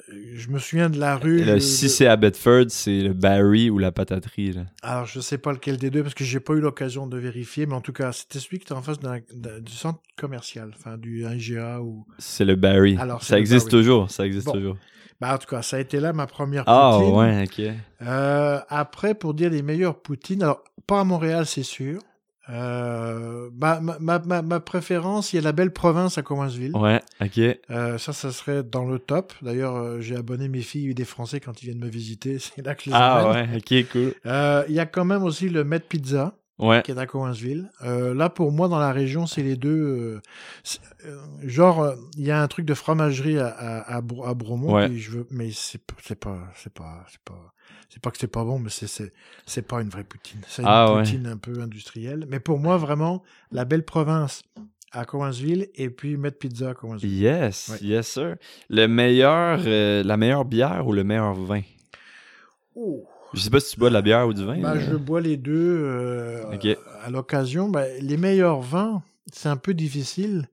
[SPEAKER 2] Je me souviens de la rue.
[SPEAKER 1] Le- si c'est à Bedford, c'est le Barry ou la pataterie. Là.
[SPEAKER 2] Alors, je sais pas lequel des deux parce que j'ai pas eu l'occasion de vérifier, mais en tout cas, c'était celui qui était en face du centre commercial, enfin du IGA ou.
[SPEAKER 1] C'est le Barry.
[SPEAKER 2] Alors,
[SPEAKER 1] ça existe
[SPEAKER 2] Barry.
[SPEAKER 1] toujours, ça existe
[SPEAKER 2] Bon.
[SPEAKER 1] toujours.
[SPEAKER 2] Bah, en tout cas, ça a été là ma première
[SPEAKER 1] Ah
[SPEAKER 2] poutine.
[SPEAKER 1] ouais, ok.
[SPEAKER 2] Euh, après, pour dire les meilleures poutines, alors pas à Montréal, c'est sûr. Euh, ma, ma, ma, ma- préférence, il y a la belle province à Cowansville.
[SPEAKER 1] Ouais, ok.
[SPEAKER 2] Euh, ça, ça serait dans le top. D'ailleurs, euh, j'ai abonné mes filles des Français quand ils viennent me visiter. C'est là que je les
[SPEAKER 1] Ah ouais, ok, cool.
[SPEAKER 2] Euh, Il y a quand même aussi le Met Pizza
[SPEAKER 1] Ouais,
[SPEAKER 2] qui est à Cowansville. Euh, là, pour moi, dans la région, c'est les deux. genre, il y a un truc de fromagerie à, à, à, Bro- à Bromont,
[SPEAKER 1] Ouais.
[SPEAKER 2] puis je veux, mais c'est pas, c'est pas, c'est pas, c'est pas que c'est pas bon, mais c'est c'est pas une vraie poutine. C'est une
[SPEAKER 1] Ah ouais.
[SPEAKER 2] poutine un peu industrielle. Mais pour moi, vraiment, la belle province à Cowansville et puis Met Pizza à Cowansville.
[SPEAKER 1] yes,
[SPEAKER 2] Ouais.
[SPEAKER 1] yes sir. Le meilleur, euh, la meilleure bière ou le meilleur vin?
[SPEAKER 2] Oh.
[SPEAKER 1] Je sais pas si tu bois de la bière ou du vin. Mais-
[SPEAKER 2] je bois les deux euh, à l'occasion. Bah, les meilleurs vins, c'est un peu difficile.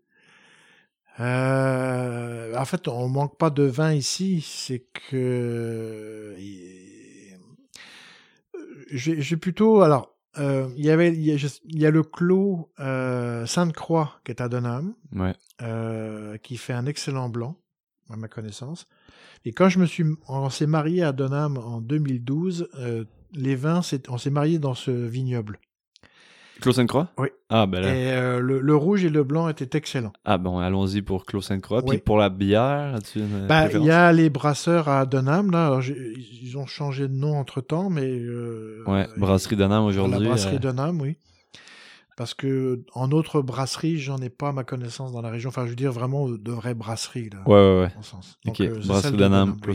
[SPEAKER 2] Euh, en fait, on manque pas de vin ici. C'est que j'ai plutôt alors. euh, Il y avait, il y a, il y a le clos euh, Sainte-Croix qui est à
[SPEAKER 1] Ouais.
[SPEAKER 2] euh, qui fait un excellent blanc, à ma connaissance. Et quand je me suis, on s'est marié à Denham en 2012, euh, les vins, on s'est marié dans ce vignoble.
[SPEAKER 1] Clos Sainte-Croix?
[SPEAKER 2] Oui.
[SPEAKER 1] Ah, ben là.
[SPEAKER 2] Et euh, le, le rouge et le blanc étaient excellents.
[SPEAKER 1] Ah, bon, allons-y pour Clos.
[SPEAKER 2] Oui.
[SPEAKER 1] Puis pour la bière, as-tu une
[SPEAKER 2] Bah, il y a les brasseurs à Denham, là. Alors, ils ont changé de nom entre temps, mais. euh,
[SPEAKER 1] Ouais, Brasserie Denham
[SPEAKER 2] La
[SPEAKER 1] aujourd'hui.
[SPEAKER 2] brasserie
[SPEAKER 1] euh,
[SPEAKER 2] Denham, oui. Parce que en autre brasserie, j'en ai pas à ma connaissance dans la région. Enfin, je veux dire vraiment de vraies brasseries, là.
[SPEAKER 1] Ouais, ouais, ouais.
[SPEAKER 2] en sens.
[SPEAKER 1] Ok,
[SPEAKER 2] Donc, euh,
[SPEAKER 1] Brasserie
[SPEAKER 2] de
[SPEAKER 1] Denham, Clos.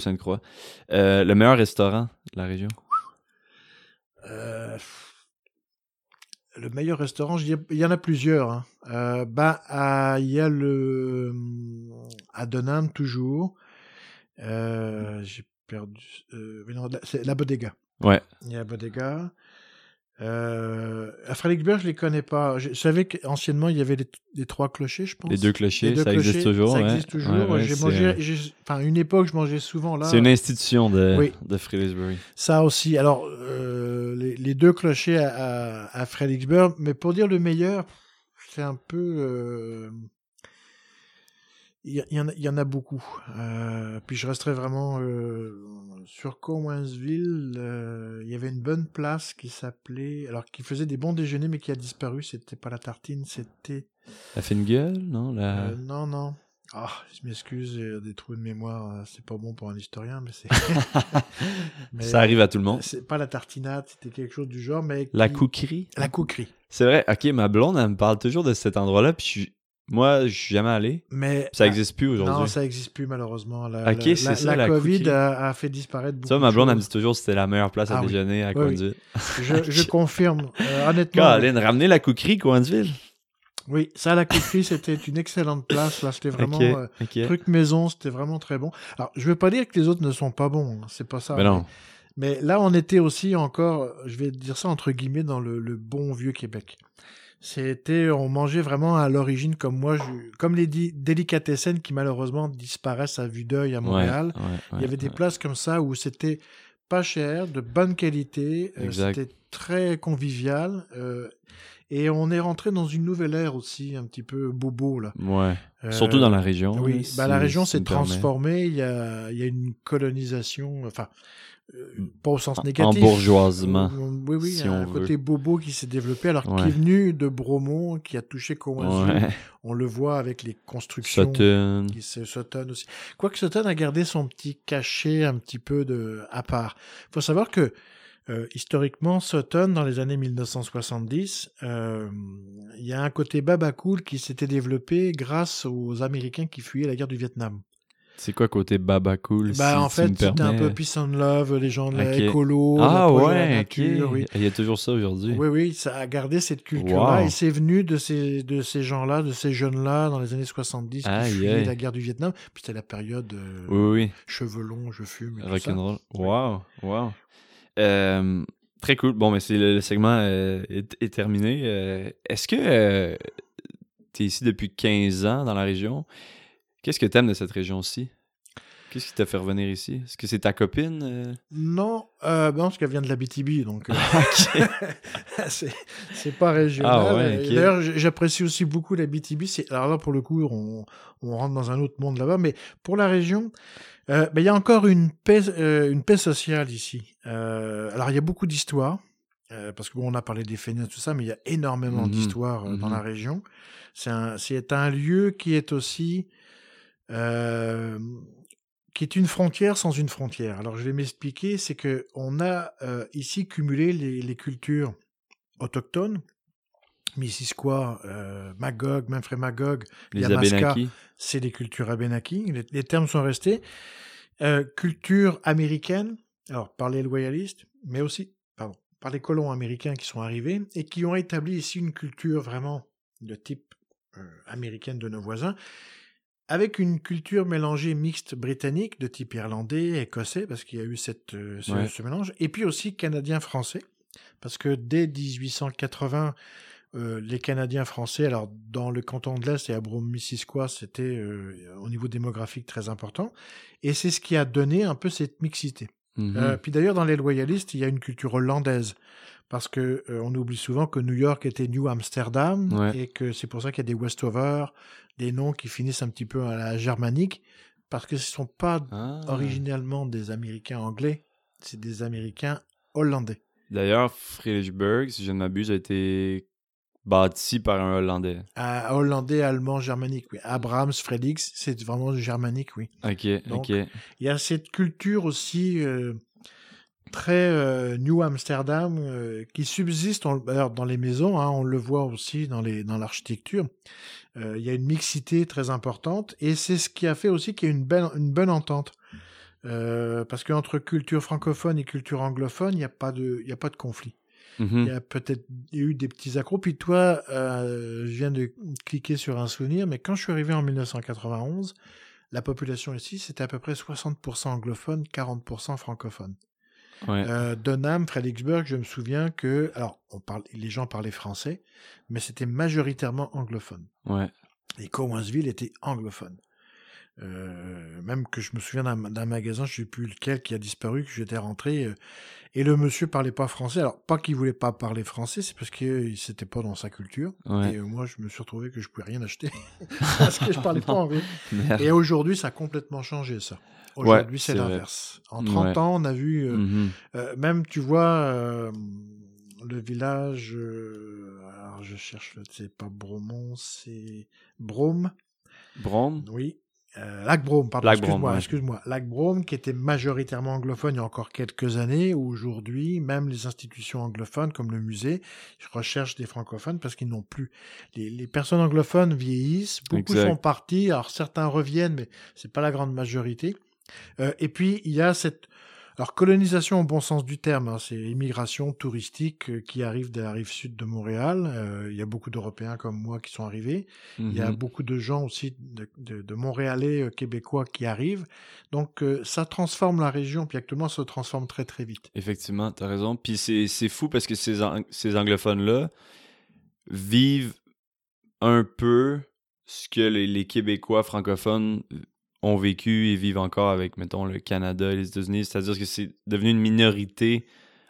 [SPEAKER 1] Euh, le meilleur restaurant de la région?
[SPEAKER 2] Euh, le meilleur restaurant, il y en a plusieurs. hein. Euh, bah, à- il y a le à Denham toujours. Euh, J'ai perdu. euh, non, la- c'est la Bodega.
[SPEAKER 1] Ouais.
[SPEAKER 2] Il y a la Bodega. Euh, à Fredericksburg, je les connais pas. Je savais qu'anciennement il y avait les, les trois clochers, je pense.
[SPEAKER 1] Les deux clochers,
[SPEAKER 2] Les deux
[SPEAKER 1] ça existe toujours.
[SPEAKER 2] Ça
[SPEAKER 1] ouais.
[SPEAKER 2] existe toujours.
[SPEAKER 1] Ouais, ouais,
[SPEAKER 2] j'ai mangé, j'ai- enfin une époque, je mangeais souvent là.
[SPEAKER 1] C'est une institution de,
[SPEAKER 2] Oui.
[SPEAKER 1] de.
[SPEAKER 2] Ça aussi. Alors, euh, les, les deux clochers à, à, mais pour dire le meilleur, c'est un peu. euh, Il y, en a- il y en a beaucoup. Euh, puis je resterai vraiment euh, sur Cowansville. euh, il y avait une bonne place qui s'appelait, alors qui faisait des bons déjeuners, mais qui a disparu. C'était pas la tartine, c'était.
[SPEAKER 1] La fine gueule, non? La...
[SPEAKER 2] Non, non. Ah, je m'excuse, des trous de mémoire. C'est pas bon pour un historien, mais c'est.
[SPEAKER 1] ça arrive à tout le monde.
[SPEAKER 2] c'est pas la tartinade, c'était quelque chose du genre, mais.
[SPEAKER 1] La couquerie?
[SPEAKER 2] La couquerie.
[SPEAKER 1] C'est vrai, ok, ma blonde, elle me parle toujours de cet endroit-là, puis je suis- moi, je suis jamais allé.
[SPEAKER 2] Mais.
[SPEAKER 1] Ça existe plus
[SPEAKER 2] Non,
[SPEAKER 1] aujourd'hui.
[SPEAKER 2] ça existe plus, malheureusement. La,
[SPEAKER 1] Ok,
[SPEAKER 2] la-
[SPEAKER 1] c'est
[SPEAKER 2] la-
[SPEAKER 1] ça,
[SPEAKER 2] La, COVID a, a fait disparaître beaucoup.
[SPEAKER 1] Ça, ma
[SPEAKER 2] de
[SPEAKER 1] blonde, elle me dit toujours que c'était la meilleure place à
[SPEAKER 2] Ah
[SPEAKER 1] déjeuner à
[SPEAKER 2] Oui. Je, je confirme. Euh, honnêtement.
[SPEAKER 1] Caroline, ramenez la couquerie, Coinsville.
[SPEAKER 2] Oui, ça, la couquerie, c'était une excellente place. Là, c'était vraiment. Euh,
[SPEAKER 1] ok.
[SPEAKER 2] Truc maison, c'était vraiment très bon. Alors, je veux pas dire que les autres ne sont pas bons, hein, c'est pas ça.
[SPEAKER 1] Ben non.
[SPEAKER 2] Mais là, on était aussi encore, je vais dire ça entre guillemets, dans le, le bon vieux Québec. C'était, on mangeait vraiment à l'origine comme moi, je- comme les délicatessen qui malheureusement disparaissent à vue d'œil à Montréal.
[SPEAKER 1] Ouais, ouais,
[SPEAKER 2] Il y avait des places comme ça où c'était pas cher, de bonne qualité, euh, c'était très convivial. euh, et on est rentré dans une nouvelle ère aussi, un petit peu bobo là.
[SPEAKER 1] Ouais.
[SPEAKER 2] Euh,
[SPEAKER 1] Surtout dans la région.
[SPEAKER 2] oui, bah, la région s'est transformée. Il y a, il y a une colonisation, enfin, pas au sens
[SPEAKER 1] En-
[SPEAKER 2] négatif.
[SPEAKER 1] embourgeoisement,
[SPEAKER 2] Euh, Oui, oui, il y
[SPEAKER 1] si on
[SPEAKER 2] un
[SPEAKER 1] veut.
[SPEAKER 2] côté bobo qui s'est développé, alors
[SPEAKER 1] Ouais.
[SPEAKER 2] qui est venu de Bromont, qui a touché Cowansville.
[SPEAKER 1] Ouais.
[SPEAKER 2] On le voit avec les constructions.
[SPEAKER 1] Sutton.
[SPEAKER 2] qui Sutton aussi. Quoique Sutton a gardé son petit cachet un petit peu de à part. Il faut savoir que euh, historiquement, Sutton, dans les années 1970, euh, il y a un côté baba cool qui s'était développé grâce aux Américains qui fuyaient la guerre du Vietnam.
[SPEAKER 1] C'est quoi côté baba cool?
[SPEAKER 2] bah,
[SPEAKER 1] si
[SPEAKER 2] en fait, c'était un peu peace and love, les gens de la
[SPEAKER 1] Ok.
[SPEAKER 2] écolo,
[SPEAKER 1] Ah
[SPEAKER 2] la
[SPEAKER 1] ouais,
[SPEAKER 2] nature,
[SPEAKER 1] ok.
[SPEAKER 2] oui.
[SPEAKER 1] Il y a toujours ça aujourd'hui.
[SPEAKER 2] Oui, oui, ça a gardé cette culture-là
[SPEAKER 1] Wow.
[SPEAKER 2] et c'est venu de ces, de ces gens-là, de ces jeunes-là dans les années 70 qui
[SPEAKER 1] Aïe,
[SPEAKER 2] fuyaient
[SPEAKER 1] aïe.
[SPEAKER 2] la guerre du Vietnam. Puis c'était la période euh,
[SPEAKER 1] Oui, oui.
[SPEAKER 2] cheveux longs, je fume.
[SPEAKER 1] Rock'n'roll. Wow, wow. Euh, très cool. Bon, mais c'est le, le segment euh, est, est terminé. Euh, Est-ce que tu es ici depuis 15 ans dans la région? Qu'est-ce que tu aimes de cette région-ci? Qu'est-ce qui t'a fait revenir ici? Est-ce que c'est ta copine? euh?
[SPEAKER 2] Non, euh, non, parce qu'elle vient de la BTB, donc euh, c'est c'est pas régional.
[SPEAKER 1] Ah ouais.
[SPEAKER 2] D'ailleurs, j'apprécie aussi beaucoup la BTB. C'est- Alors là, pour le coup, on, on rentre dans un autre monde là-bas, mais pour la région, euh, ben, il y a encore une paix, une paix sociale ici. Alors, il y a beaucoup d'histoires. euh, parce que bon, on a parlé des fainéants, tout ça, mais il y a énormément
[SPEAKER 1] Mhm,
[SPEAKER 2] d'histoires euh, dans
[SPEAKER 1] mhm.
[SPEAKER 2] la région. C'est un, c'est un lieu qui est aussi qui est une frontière sans une frontière. Alors je vais m'expliquer, c'est que on a euh, ici cumulé les, les cultures autochtones, Missisquoi, euh, Magog, Memphrey Magog,
[SPEAKER 1] Les
[SPEAKER 2] Yamaska. C'est des cultures Abenaki, les, les termes sont restés. Euh, culture américaine, alors par les loyalistes, mais aussi pardon, par les colons américains qui sont arrivés et qui ont établi ici une culture vraiment de type américaine de nos voisins. Avec une culture mélangée mixte britannique de type irlandais, écossais, parce qu'il y a eu cette, euh, ce,
[SPEAKER 1] Ouais.
[SPEAKER 2] ce mélange, et puis aussi canadien-français, parce que dès 1880, euh, les Canadiens français, alors dans le canton de l'Est et à Brome-Missisquoi, c'était euh, au niveau démographique très important, et c'est ce qui a donné un peu cette mixité.
[SPEAKER 1] Mhm.
[SPEAKER 2] Euh, puis d'ailleurs, dans les loyalistes, il y a une culture hollandaise. Parce que euh, on oublie souvent que New York était New Amsterdam
[SPEAKER 1] Ouais.
[SPEAKER 2] et que c'est pour ça qu'il y a des Westover, des noms qui finissent un petit peu à la germanique, parce que ce ne sont pas
[SPEAKER 1] Ah.
[SPEAKER 2] originellement des Américains anglais, c'est des Américains hollandais.
[SPEAKER 1] D'ailleurs, Fredericksburg, si je ne m'abuse, a été bâti par un Hollandais.
[SPEAKER 2] Ah, hollandais, allemand, germanique, oui. Abrahams, Fredix, c'est vraiment germanique, oui.
[SPEAKER 1] Ok,
[SPEAKER 2] Donc,
[SPEAKER 1] ok.
[SPEAKER 2] Il y a cette culture aussi euh, très euh, New Amsterdam euh, qui subsiste on- dans les maisons, hein, on le voit aussi dans les dans l'architecture. Euh, il y a une mixité très importante et c'est ce qui a fait aussi qu'il y a une belle une bonne entente. Parce qu'entre culture francophone et culture anglophone, il n'y a pas de il y a pas de conflit.
[SPEAKER 1] Mhm.
[SPEAKER 2] Il y a peut-être eu des petits accros. Puis toi, je viens de cliquer sur un souvenir, mais quand je suis arrivé en 1991, la population ici, c'était à peu près 60% anglophone, 40% francophone.
[SPEAKER 1] Ouais.
[SPEAKER 2] Euh, Dunham, Fredericksburg, je me souviens que, alors, on parle, les gens parlaient français, mais c'était majoritairement anglophone.
[SPEAKER 1] ouais.
[SPEAKER 2] Et Cowansville était anglophone. Euh, même que je me souviens d'un magasin, je sais plus lequel, qui a disparu, que j'étais rentré, euh, et le monsieur parlait pas français. Alors, pas qu'il voulait pas parler français, c'est parce que c'était pas dans sa culture.
[SPEAKER 1] Ouais.
[SPEAKER 2] Et euh, moi, je me suis retrouvé que je pouvais rien acheter parce que je parlais pas anglais.
[SPEAKER 1] Merde.
[SPEAKER 2] Et aujourd'hui, ça a complètement changé, ça. Aujourd'hui, c'est l'inverse. En 30
[SPEAKER 1] Ouais.
[SPEAKER 2] ans, on a vu, euh,
[SPEAKER 1] Mhm.
[SPEAKER 2] euh, même, tu vois, euh, le village, alors je cherche, c'est pas Bromont, c'est Brome,
[SPEAKER 1] Brom?
[SPEAKER 2] oui. Euh, Lac Brome, pardon,
[SPEAKER 1] Brome,
[SPEAKER 2] excuse-moi,
[SPEAKER 1] ouais.
[SPEAKER 2] excuse-moi. Lac Brome, qui était majoritairement anglophone il y a encore quelques années, aujourd'hui, même les institutions anglophones, comme le musée, recherchent des francophones parce qu'ils n'ont plus. Les, les personnes anglophones vieillissent, beaucoup
[SPEAKER 1] Exact.
[SPEAKER 2] sont partis, alors certains reviennent, mais c'est pas la grande majorité. Euh, et puis, il y a cette, alors colonisation au bon sens du terme, hein, c'est immigration touristique euh, qui arrive de la rive sud de Montréal. Euh, il y a beaucoup d'Européens comme moi qui sont arrivés. Il y a
[SPEAKER 1] Mhm.
[SPEAKER 2] beaucoup de gens aussi de, de, de Montréalais euh, québécois qui arrivent. Donc euh, ça transforme la région, puis actuellement ça se transforme très très vite.
[SPEAKER 1] Effectivement, t'as raison. Puis c'est c'est fou parce que ces, ang- ces anglophones-là vivent un peu ce que les, les Québécois francophones ont vécu et vivent encore avec, mettons, le Canada et les États-Unis. C'est-à-dire que c'est devenu une minorité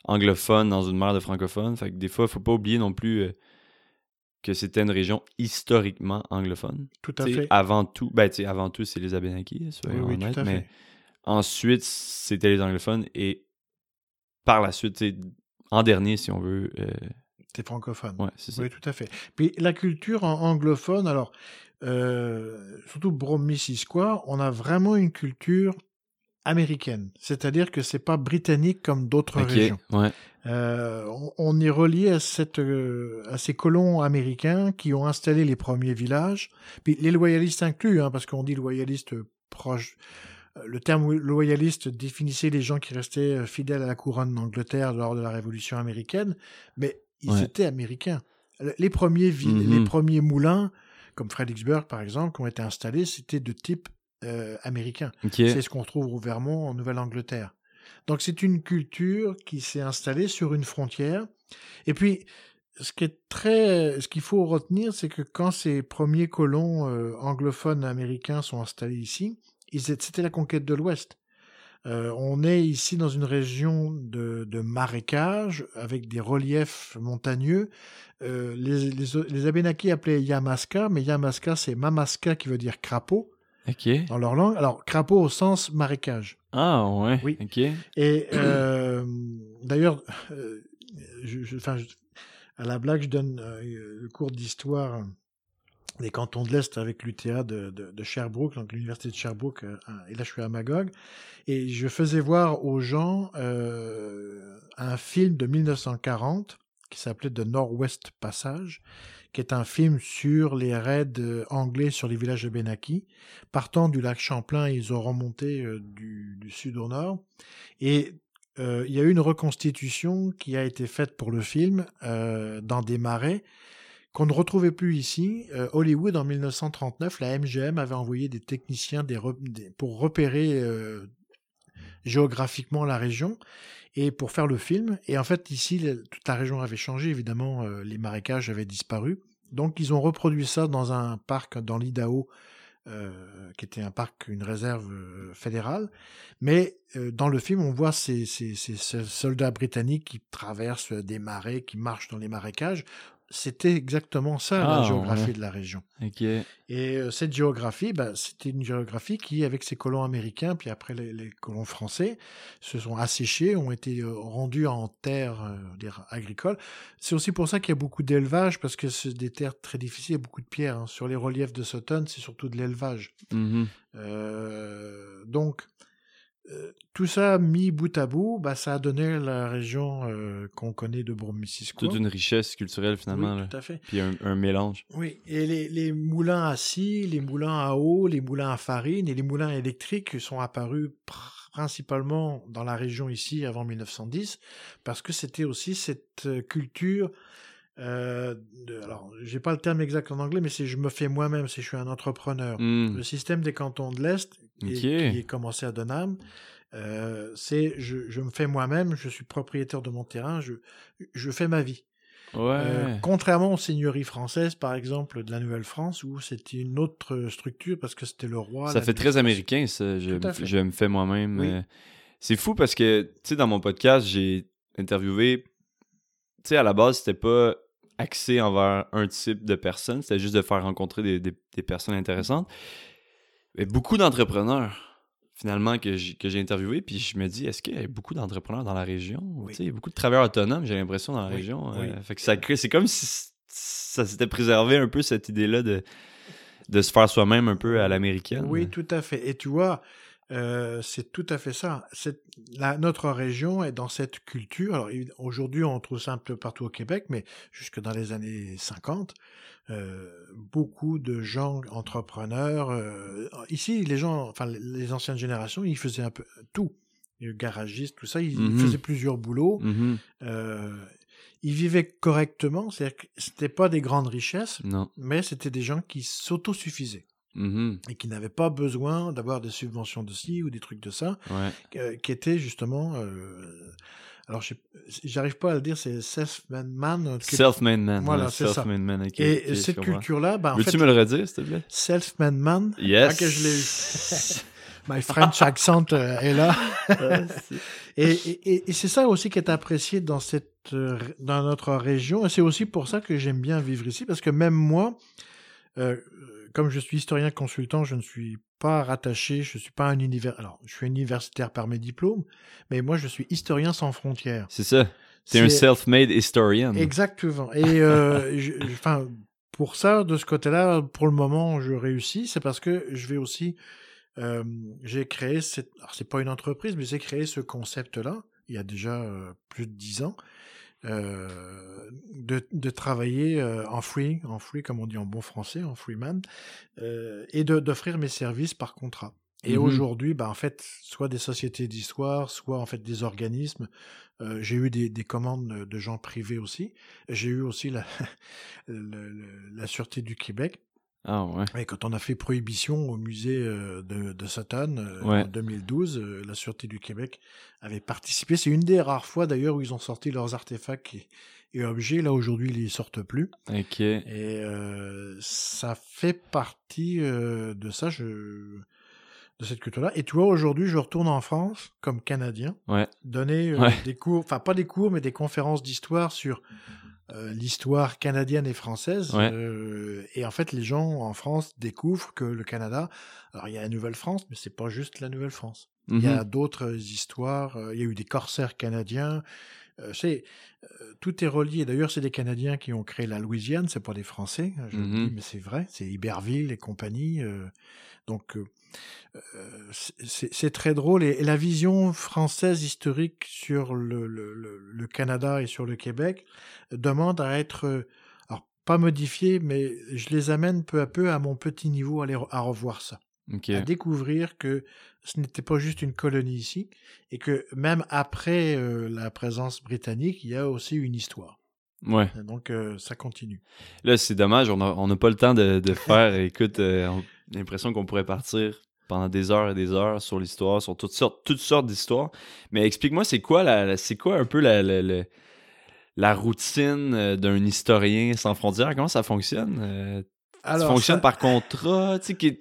[SPEAKER 1] anglophone dans une mer de francophones. Fait que des fois, il faut pas oublier non plus euh, que c'était une région historiquement anglophone.
[SPEAKER 2] Tout à
[SPEAKER 1] T'sais,
[SPEAKER 2] fait.
[SPEAKER 1] Avant tout, ben, t'sais, avant tout, c'est les Abénaquis,
[SPEAKER 2] Oui,
[SPEAKER 1] soyons
[SPEAKER 2] oui,
[SPEAKER 1] honnêtes, mais
[SPEAKER 2] fait.
[SPEAKER 1] ensuite, c'était les anglophones et par la suite, en dernier, si on veut, euh,
[SPEAKER 2] C'est francophone.
[SPEAKER 1] ouais, c'est ça.
[SPEAKER 2] Oui, tout à fait. Puis la culture anglophone, alors, euh, surtout Brome-Missisquoi, on a vraiment une culture américaine. C'est-à-dire que c'est pas britannique comme d'autres régions.
[SPEAKER 1] ouais,
[SPEAKER 2] Euh, on, on est relié à, cette, euh, à ces colons américains qui ont installé les premiers villages, puis les loyalistes inclus, hein, parce qu'on dit loyaliste proche. euh, Le terme loyaliste définissait les gens qui restaient fidèles à la couronne d'Angleterre lors de la Révolution américaine, mais ils
[SPEAKER 1] Ouais.
[SPEAKER 2] étaient américains. Le- Les premiers, villes, les premiers moulins, comme Fredericksburg par exemple, qui ont été installés, c'était de type euh, américain. C'est ce qu'on retrouve au Vermont, en Nouvelle-Angleterre. Donc c'est une culture qui s'est installée sur une frontière. Et puis, ce qui est très, ce qu'il faut retenir, c'est que quand ces premiers colons euh, anglophones américains sont installés ici, c'était la conquête de l'Ouest. Euh, on est ici dans une région de, de marécage avec des reliefs montagneux. Euh, les, les, les Abénakis appelaient Yamaska, mais Yamaska c'est Mamaska qui veut dire crapaud dans leur langue. Alors, crapaud au sens marécage.
[SPEAKER 1] Ah, ouais,
[SPEAKER 2] Oui. Et euh, d'ailleurs, je, à la blague, je donne le cours d'histoire des cantons de l'Est avec l'UTA de, de, Sherbrooke, donc l'université de Sherbrooke, euh, et là je suis à Magog, et je faisais voir aux gens euh, un film de 1940 qui s'appelait The Northwest Passage, qui est un film sur les raids euh, anglais sur les villages de Benaki. Partant du lac Champlain, ils ont remonté euh, du, du sud au nord. Et il y a eu une reconstitution qui a été faite pour le film dans des marais qu'on ne retrouvait plus ici. Euh, Hollywood, en 1939, la MGM avait envoyé des techniciens des pour repérer euh, géographiquement la région et pour faire le film. Et en fait, ici, toute la région avait changé. Évidemment, euh, les marécages avaient disparu. Donc, ils ont reproduit ça dans un parc dans l'Idaho, qui était un parc, une réserve fédérale. Mais dans le film, on voit ces- ces soldats britanniques qui traversent des marais, qui marchent dans les marécages. C'était exactement ça,
[SPEAKER 1] Ah,
[SPEAKER 2] la géographie
[SPEAKER 1] ouais.
[SPEAKER 2] de la région. Et euh, cette géographie, bah, c'était une géographie qui, avec ses colons américains, puis après les, les colons français, se sont asséchés, ont été euh, rendus en terres euh, dire, agricoles. C'est aussi pour ça qu'il y a beaucoup d'élevage, parce que c'est des terres très difficiles, il y a beaucoup de pierres. hein. Sur les reliefs de Sutton, c'est surtout de l'élevage.
[SPEAKER 1] Mhm.
[SPEAKER 2] Euh, donc, euh, tout ça mis bout à bout, bah, ça a donné la région euh, qu'on connaît de Brome-Missisquoi.
[SPEAKER 1] Toute une richesse culturelle finalement.
[SPEAKER 2] Oui, tout à fait.
[SPEAKER 1] Puis un, un mélange.
[SPEAKER 2] Oui, et les, les moulins à scie, les moulins à eau, les moulins à farine et les moulins électriques sont apparus pr- principalement dans la région ici avant 1910, parce que c'était aussi cette euh, culture. Euh, de, alors, j'ai pas le terme exact en anglais, mais c'est je me fais moi-même, c'est je suis un entrepreneur.
[SPEAKER 1] Hmm.
[SPEAKER 2] Le système des cantons de l'Est, qui est commencé à Donham, euh, c'est je, je me fais moi-même, je suis propriétaire de mon terrain, je, je fais ma vie.
[SPEAKER 1] Ouais.
[SPEAKER 2] Euh, contrairement aux seigneuries françaises, par exemple, de la Nouvelle-France, où c'était une autre structure parce que c'était le roi.
[SPEAKER 1] ça fait très américain, ça. Je, me fais moi-même.
[SPEAKER 2] Oui.
[SPEAKER 1] C'est fou parce que, tu sais, dans mon podcast, j'ai interviewé. Tu sais, à la base, c'était pas axé envers un type de personne, c'était juste de faire rencontrer des, des- des personnes intéressantes. Mais beaucoup d'entrepreneurs, finalement, que j'ai que j'ai interviewé, puis je me dis, est-ce qu'il y a beaucoup d'entrepreneurs dans la région?
[SPEAKER 2] Oui.
[SPEAKER 1] Il y a beaucoup de travailleurs autonomes, j'ai l'impression, dans la
[SPEAKER 2] Oui,
[SPEAKER 1] région.
[SPEAKER 2] oui.
[SPEAKER 1] euh, fait que ça c'est comme si ça s'était préservé un peu cette idée-là de, de se faire soi-même un peu à l'américaine.
[SPEAKER 2] Oui, tout à fait. Et tu vois, euh, c'est tout à fait ça. C'est- la- notre région est dans cette culture. Alors aujourd'hui, on trouve ça un peu partout au Québec, mais jusque dans les années 50, euh, beaucoup de gens entrepreneurs. euh, ici, les gens, enfin les- anciennes générations, ils faisaient un peu tout. Les garagistes, tout ça, ils, ils
[SPEAKER 1] Mhm.
[SPEAKER 2] faisaient plusieurs boulots. Euh, ils vivaient correctement, c'est-à-dire que c'était pas des grandes richesses,
[SPEAKER 1] Non.
[SPEAKER 2] mais c'était des gens qui s'autosuffisaient
[SPEAKER 1] Mhm.
[SPEAKER 2] et qui n'avaient pas besoin d'avoir des subventions de ci ou des trucs de ça,
[SPEAKER 1] Ouais.
[SPEAKER 2] euh, qui étaient justement. euh, alors, je- j'arrive pas à le dire, c'est self-made man.
[SPEAKER 1] Self-made man.
[SPEAKER 2] Voilà, c'est ça.
[SPEAKER 1] Man.
[SPEAKER 2] et cette culture-là, bah, en
[SPEAKER 1] Veux-tu me le redire, s'il te plaît?
[SPEAKER 2] self-made man.
[SPEAKER 1] Yes.
[SPEAKER 2] Ah, que je l'ai eu. My French accent euh, est là. Et, et- et- et c'est ça aussi qui est apprécié dans, cette, euh, dans notre région. Et c'est aussi pour ça que j'aime bien vivre ici, parce que même moi, euh, comme je suis historien consultant, je ne suis pas rattaché, je suis pas un univers. Alors, je suis universitaire par mes diplômes, mais moi, je suis historien sans frontières.
[SPEAKER 1] C'est ça. T'es un
[SPEAKER 2] C'est-
[SPEAKER 1] self-made historian.
[SPEAKER 2] Exactement. Et euh, enfin, pour ça, de ce côté-là, pour le moment, je réussis. C'est parce que je vais aussi, euh, j'ai créé cette, alors c'est pas une entreprise, mais j'ai créé ce concept-là il y a déjà euh, plus de dix ans. Euh, de, de travailler euh, en free, en free comme on dit en bon français, en freeman, euh, et de- d'offrir mes services par contrat. Et
[SPEAKER 1] Mhm.
[SPEAKER 2] aujourd'hui, bah, en fait, soit des sociétés d'histoire, soit en fait des organismes. Euh, j'ai eu des, des commandes de gens privés aussi. J'ai eu aussi la, le- le- la Sûreté du Québec.
[SPEAKER 1] Ah ouais.
[SPEAKER 2] Et quand on a fait prohibition au musée euh, de, de Satan euh,
[SPEAKER 1] Ouais.
[SPEAKER 2] en 2012, euh, la Sûreté du Québec avait participé. C'est une des rares fois d'ailleurs où ils ont sorti leurs artefacts et, et objets. Là aujourd'hui, ils les sortent plus.
[SPEAKER 1] Ok.
[SPEAKER 2] Et euh, ça fait partie euh, de ça, je, de cette culture-là. Et tu vois, aujourd'hui, je retourne en France comme Canadien,
[SPEAKER 1] Ouais.
[SPEAKER 2] donner euh,
[SPEAKER 1] Ouais.
[SPEAKER 2] des cours, enfin pas des cours, mais des conférences d'histoire sur euh, l'histoire canadienne et française.
[SPEAKER 1] Ouais.
[SPEAKER 2] Euh, et en fait, les gens en France découvrent que le Canada, alors il y a la Nouvelle-France, mais c'est pas juste la Nouvelle-France. Il y a
[SPEAKER 1] Mhm.
[SPEAKER 2] d'autres histoires. euh, Il y a eu des corsaires canadiens. C'est tout est relié. D'ailleurs, c'est des Canadiens qui ont créé la Louisiane. C'est pas des Français. Je le
[SPEAKER 1] Mhm.
[SPEAKER 2] dis, mais c'est vrai. C'est Iberville et compagnie. donc, c'est- c'est très drôle. Et, et la vision française historique sur le, le, le- le Canada et sur le Québec demande à être, euh, alors pas modifiée, mais je les amène peu à peu à mon petit niveau à, les à revoir ça à découvrir que ce n'était pas juste une colonie ici, et que même après euh, la présence britannique, il y a aussi une histoire.
[SPEAKER 1] Ouais.
[SPEAKER 2] Et donc, euh, ça continue.
[SPEAKER 1] Là, c'est dommage, on n'a pas le temps de, de faire. écoute, euh, on a l'impression qu'on pourrait partir pendant des heures et des heures sur l'histoire, sur toutes sortes, toutes sortes d'histoires. Mais explique-moi, c'est quoi la, la- c'est quoi un peu la, la, la- la routine euh, d'un historien sans frontières? Comment ça fonctionne? Euh,
[SPEAKER 2] ça-
[SPEAKER 1] par contrat? Tu sais,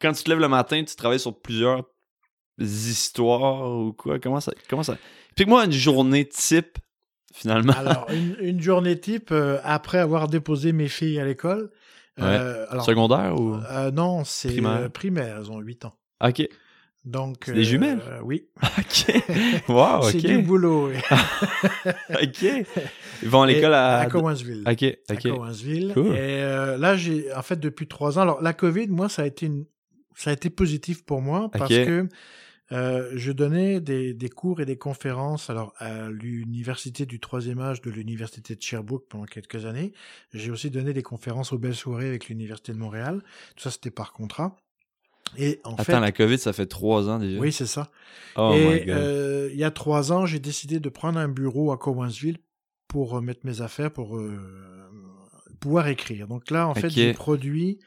[SPEAKER 1] quand tu te lèves le matin, tu travailles sur plusieurs histoires ou quoi? Comment ça. Comment ça... Explique-moi une journée type, finalement.
[SPEAKER 2] Alors, une, une journée type, euh, après avoir déposé mes filles à l'école. Euh, alors,
[SPEAKER 1] Secondaire ou.
[SPEAKER 2] euh, non, c'est
[SPEAKER 1] Primaire?
[SPEAKER 2] primaire. elles ont 8 ans.
[SPEAKER 1] Ok.
[SPEAKER 2] Donc,
[SPEAKER 1] des jumelles?
[SPEAKER 2] euh, Oui.
[SPEAKER 1] Ok. Wow,
[SPEAKER 2] C'est du
[SPEAKER 1] ok.
[SPEAKER 2] boulot. oui.
[SPEAKER 1] ok. Ils vont à l'école à.
[SPEAKER 2] à Cowansville.
[SPEAKER 1] Ok,
[SPEAKER 2] à
[SPEAKER 1] ok.
[SPEAKER 2] Cowansville.
[SPEAKER 1] Cool.
[SPEAKER 2] Et euh, là, j'ai en fait depuis trois ans. Alors la Covid, moi, ça a été une, ça a été positif pour moi parce
[SPEAKER 1] Ok.
[SPEAKER 2] que euh, je donnais des, des cours et des conférences alors à l'université du troisième âge de l'université de Sherbrooke pendant quelques années. J'ai aussi donné des conférences aux belles soirées avec l'université de Montréal. Tout ça, c'était par contrat. Et en
[SPEAKER 1] Attends,
[SPEAKER 2] fait,
[SPEAKER 1] la COVID, ça fait trois ans déjà?
[SPEAKER 2] oui, c'est ça.
[SPEAKER 1] Oh my
[SPEAKER 2] et
[SPEAKER 1] god.
[SPEAKER 2] euh, il y a trois ans, j'ai décidé de prendre un bureau à Cowansville pour euh, mettre mes affaires, pour pouvoir écrire. Donc là, en fait, j'ai produit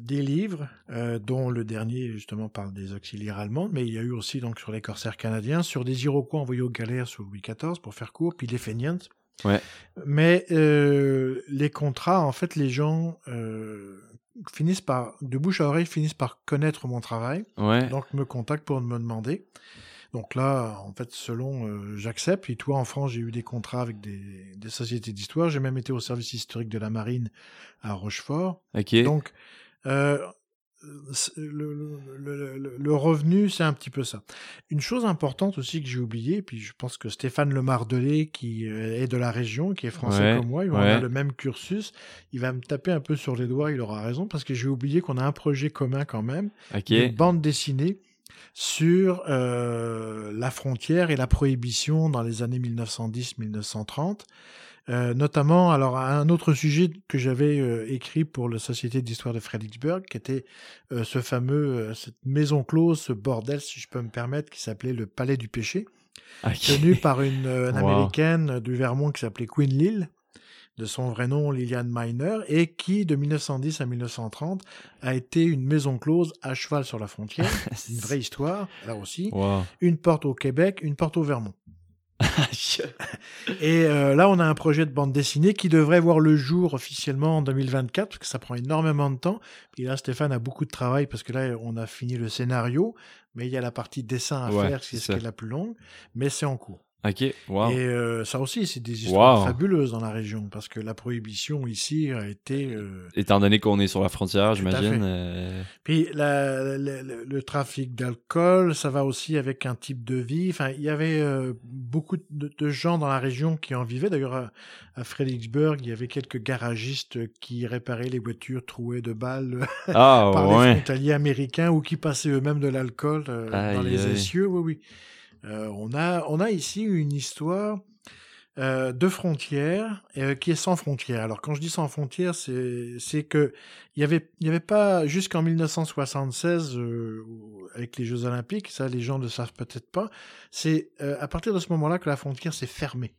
[SPEAKER 2] des livres, euh, dont le dernier justement parle des auxiliaires allemands, mais il y a eu aussi donc sur les corsaires canadiens, sur des Iroquois envoyés aux galères sous Louis XIV pour faire court, puis les Fenians.
[SPEAKER 1] Ouais.
[SPEAKER 2] Mais euh, les contrats, en fait, les gens euh, finissent par, de bouche à oreille, finissent par connaître mon travail.
[SPEAKER 1] Ouais.
[SPEAKER 2] Donc, me contacte pour me demander. Donc là, en fait, selon, euh, j'accepte. Et toi, en France, j'ai eu des contrats avec des, des sociétés d'histoire. J'ai même été au service historique de la marine à Rochefort. Donc, euh, c'est- le, le- le- le- le revenu, c'est un petit peu ça. Une chose importante aussi que j'ai oublié, puis je pense que Stéphane Lemardelet, qui euh, est de la région, qui est français
[SPEAKER 1] Ouais,
[SPEAKER 2] comme moi, il
[SPEAKER 1] ouais.
[SPEAKER 2] avoir le même cursus, il va me taper un peu sur les doigts, il aura raison, parce que j'ai oublié qu'on a un projet commun quand même, une bande dessinée sur euh, la frontière et la prohibition dans les années 1910-1930. Euh, notamment, alors un autre sujet que j'avais euh, écrit pour la Société d'histoire de Fredericksburg, qui était euh, ce fameux, euh, cette maison close, ce bordel, si je peux me permettre, qui s'appelait le Palais du Péché,
[SPEAKER 1] Ok.
[SPEAKER 2] tenu par une, euh, une
[SPEAKER 1] Wow.
[SPEAKER 2] américaine du Vermont qui s'appelait Queen Lille, de son vrai nom Lillian Miner, et qui, de 1910 à 1930, a été une maison close à cheval sur la frontière. C'est une vraie histoire, là aussi.
[SPEAKER 1] Wow.
[SPEAKER 2] Une porte au Québec, une porte au Vermont. Et euh, là, on a un projet de bande dessinée qui devrait voir le jour officiellement en 2024, parce que ça prend énormément de temps. Et là, Stéphane a beaucoup de travail, parce que là, on a fini le scénario, mais il y a la partie dessin à
[SPEAKER 1] Ouais,
[SPEAKER 2] faire, c'est ce qui est la plus longue, mais c'est en cours.
[SPEAKER 1] Ok. Wow.
[SPEAKER 2] Et euh, ça aussi, c'est des histoires
[SPEAKER 1] Wow.
[SPEAKER 2] fabuleuses dans la région, parce que la prohibition ici a été... euh,
[SPEAKER 1] Étant donné qu'on est sur la frontière, j'imagine. euh,
[SPEAKER 2] Puis la- la- la- le trafic d'alcool, ça va aussi avec un type de vie. Enfin, il y avait euh, beaucoup de, de gens dans la région qui en vivaient. D'ailleurs, à, à Fredericksburg, il y avait quelques garagistes qui réparaient les voitures trouées de balles
[SPEAKER 1] Ah
[SPEAKER 2] par les
[SPEAKER 1] ouais.
[SPEAKER 2] frontaliers américains ou qui passaient eux-mêmes de l'alcool euh, dans les
[SPEAKER 1] aïe.
[SPEAKER 2] essieux. Oui, oui. Euh, on a, on a ici une histoire euh, de frontières euh, qui est sans frontières. Alors quand je dis sans frontières, c'est c'est que il y avait il y avait pas jusqu'en 1976 euh, avec les Jeux Olympiques, ça les gens ne savent peut-être pas. C'est euh, à partir de ce moment-là que la frontière s'est fermée.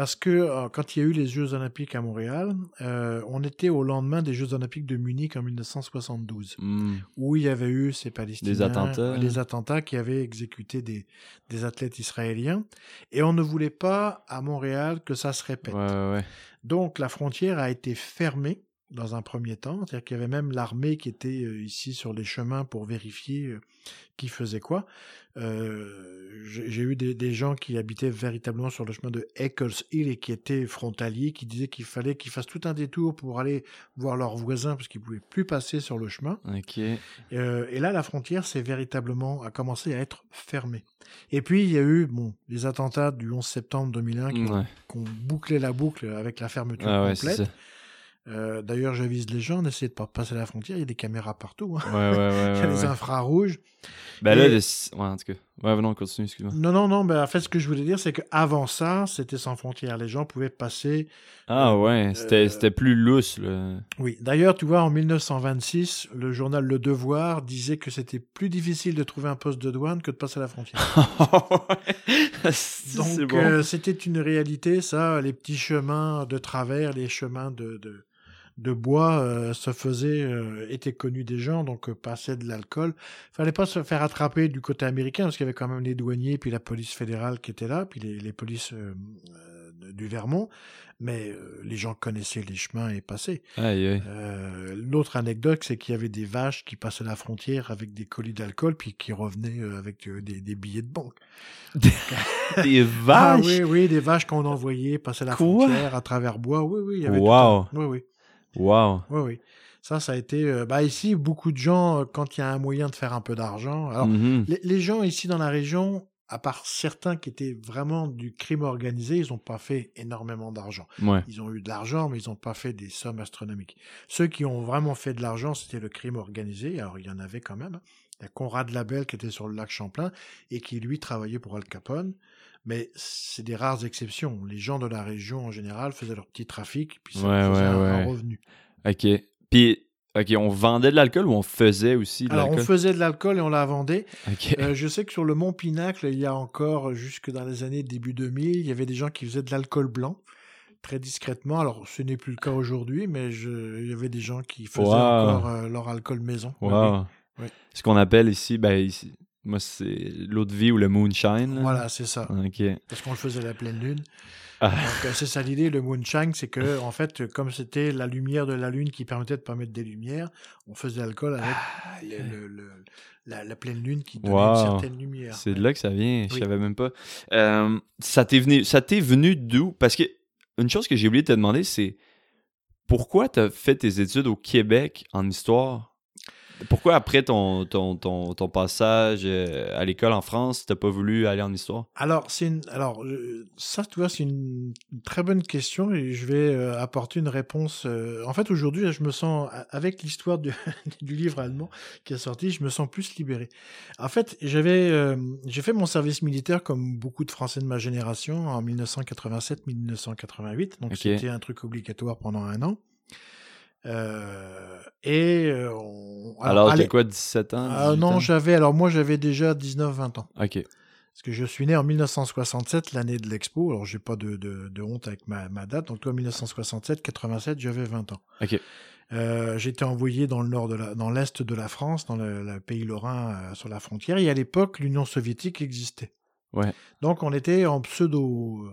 [SPEAKER 2] Parce que euh, quand il y a eu les Jeux Olympiques à Montréal, euh, on était au lendemain des Jeux Olympiques de Munich en 1972
[SPEAKER 1] Hmm.
[SPEAKER 2] où il y avait eu ces Palestiniens,
[SPEAKER 1] attentats.
[SPEAKER 2] les attentats qui avaient exécuté des, des athlètes israéliens, et on ne voulait pas à Montréal que ça se répète.
[SPEAKER 1] Ouais, ouais, ouais.
[SPEAKER 2] Donc la frontière a été fermée dans un premier temps, c'est-à-dire qu'il y avait même l'armée qui était euh, ici sur les chemins pour vérifier qui faisait quoi. Euh, J'ai eu des, des gens qui habitaient véritablement sur le chemin de Eccles Hill et qui étaient frontaliers, qui disaient qu'il fallait qu'ils fassent tout un détour pour aller voir leurs voisins parce qu'ils pouvaient plus passer sur le chemin. Euh, et là, la frontière, c'est véritablement a commencé à être fermée. Et puis, il y a eu bon, les attentats du 11 septembre 2001 qui, ont,
[SPEAKER 1] Ouais.
[SPEAKER 2] qui ont bouclé la boucle avec la fermeture
[SPEAKER 1] Ah
[SPEAKER 2] complète. Euh, D'ailleurs, j'avise les gens, n'essayez de pas passer la frontière, il y a des caméras partout. hein.
[SPEAKER 1] Ouais, ouais, ouais.
[SPEAKER 2] il y a les
[SPEAKER 1] ouais.
[SPEAKER 2] infrarouges.
[SPEAKER 1] Ben là,
[SPEAKER 2] Et-
[SPEAKER 1] le- ouais, en tout cas. Ouais, non, continue, excuse-moi.
[SPEAKER 2] Non, non, non, ben, en fait, ce que je voulais dire, c'est qu'avant ça, c'était sans frontières. Les gens pouvaient passer.
[SPEAKER 1] Ah ouais, c'était
[SPEAKER 2] Euh,
[SPEAKER 1] c'était plus lousse, là.
[SPEAKER 2] Oui, d'ailleurs, tu vois, en 1926, le journal Le Devoir disait que c'était plus difficile de trouver un poste de douane que de passer la frontière.
[SPEAKER 1] c'est
[SPEAKER 2] Donc,
[SPEAKER 1] bon.
[SPEAKER 2] euh, c'était une réalité, ça. Les petits chemins de travers, les chemins de, de, de bois euh, se faisaient, euh, étaient connus des gens, donc euh, passaient de l'alcool. Fallait pas se faire attraper du côté américain, parce qu'il y avait quand même les douaniers, puis la police fédérale qui était là, puis les, les polices euh, euh, du Vermont. Mais euh, les gens connaissaient les chemins et passaient.
[SPEAKER 1] Aïe, aïe.
[SPEAKER 2] Euh, L'autre anecdote, c'est qu'il y avait des vaches qui passaient la frontière avec des colis d'alcool, puis qui revenaient euh, avec des, des billets de banque.
[SPEAKER 1] Des
[SPEAKER 2] Ah
[SPEAKER 1] vaches!
[SPEAKER 2] oui, oui, des vaches qu'on envoyait passer la
[SPEAKER 1] Quoi?
[SPEAKER 2] frontière à travers bois. Oui, oui, il y avait
[SPEAKER 1] Wow.
[SPEAKER 2] tout un- Oui, oui,
[SPEAKER 1] Wow.
[SPEAKER 2] oui, oui. Ça, ça a été. euh, bah ici, beaucoup de gens, euh, quand il y a un moyen de faire un peu d'argent. Alors,
[SPEAKER 1] Mhm.
[SPEAKER 2] les, les gens ici dans la région, à part certains qui étaient vraiment du crime organisé, ils n'ont pas fait énormément d'argent.
[SPEAKER 1] Ouais.
[SPEAKER 2] Ils ont eu de l'argent, mais ils n'ont pas fait des sommes astronomiques. Ceux qui ont vraiment fait de l'argent, c'était le crime organisé. Alors, il y en avait quand même. hein. Il y a Conrad Labelle qui était sur le lac Champlain et qui, lui, travaillait pour Al Capone. Mais c'est des rares exceptions. Les gens de la région, en général, faisaient leur petit trafic, puis ça
[SPEAKER 1] Ouais,
[SPEAKER 2] faisait
[SPEAKER 1] ouais,
[SPEAKER 2] un, revenu.
[SPEAKER 1] Ok. Puis, ok, on vendait de l'alcool ou on faisait aussi de
[SPEAKER 2] Alors, on
[SPEAKER 1] l'alcool?
[SPEAKER 2] faisait de l'alcool et on la vendait. Euh, je sais que sur le Mont Pinacle, il y a encore, jusque dans les années début 2000, il y avait des gens qui faisaient de l'alcool blanc, très discrètement. Alors, ce n'est plus le cas aujourd'hui, mais je, il y avait des gens qui faisaient
[SPEAKER 1] Wow.
[SPEAKER 2] encore euh, leur alcool maison.
[SPEAKER 1] Wow.
[SPEAKER 2] Oui.
[SPEAKER 1] Ce qu'on appelle ici, ben, ici, moi, c'est l'eau de vie ou le moonshine. là.
[SPEAKER 2] Voilà, c'est ça.
[SPEAKER 1] Ok.
[SPEAKER 2] Parce qu'on le faisait à la pleine lune.
[SPEAKER 1] Ah.
[SPEAKER 2] Donc, euh, c'est ça l'idée, le moonshine, c'est que, en fait, comme c'était la lumière de la lune qui permettait de permettre des lumières, on faisait l'alcool avec le- le- le- la, la pleine lune qui donnait
[SPEAKER 1] Wow.
[SPEAKER 2] une certaine lumière.
[SPEAKER 1] C'est de là que ça vient, je
[SPEAKER 2] Oui.
[SPEAKER 1] savais même pas. Euh, ça t'est venu, ça t'est venu d'où? Parce que une chose que j'ai oublié de te demander, c'est pourquoi t'as fait tes études au Québec en histoire? Pourquoi après ton, ton, ton, ton passage euh, à l'école en France, t'as pas voulu aller en histoire?
[SPEAKER 2] Alors, c'est une, alors euh, ça, tu vois, c'est une, très bonne question et je vais euh, apporter une réponse. euh, en fait, aujourd'hui, je me sens, avec l'histoire du, du livre allemand qui est sorti, je me sens plus libéré. En fait, j'avais, euh, j'ai fait mon service militaire comme beaucoup de Français de ma génération en 1987-1988, donc c'était un truc obligatoire pendant un an. Euh, et euh, on-
[SPEAKER 1] Alors, t'as quoi, 17 ans?
[SPEAKER 2] ah,
[SPEAKER 1] 18
[SPEAKER 2] non, j'avais, alors moi, j'avais déjà 19-20 ans.
[SPEAKER 1] Ok.
[SPEAKER 2] Parce que je suis né en 1967, l'année de l'expo. Alors, j'ai pas de, de, de honte avec ma, ma date. Donc, toi, 1967, 87, j'avais 20 ans.
[SPEAKER 1] Ok.
[SPEAKER 2] Euh, J'étais envoyé dans le nord de la, dans l'est de la France, dans le, le pays lorrain, sur la frontière. Et à l'époque, l'Union soviétique existait.
[SPEAKER 1] Ouais.
[SPEAKER 2] Donc, on était en alors, pseudo-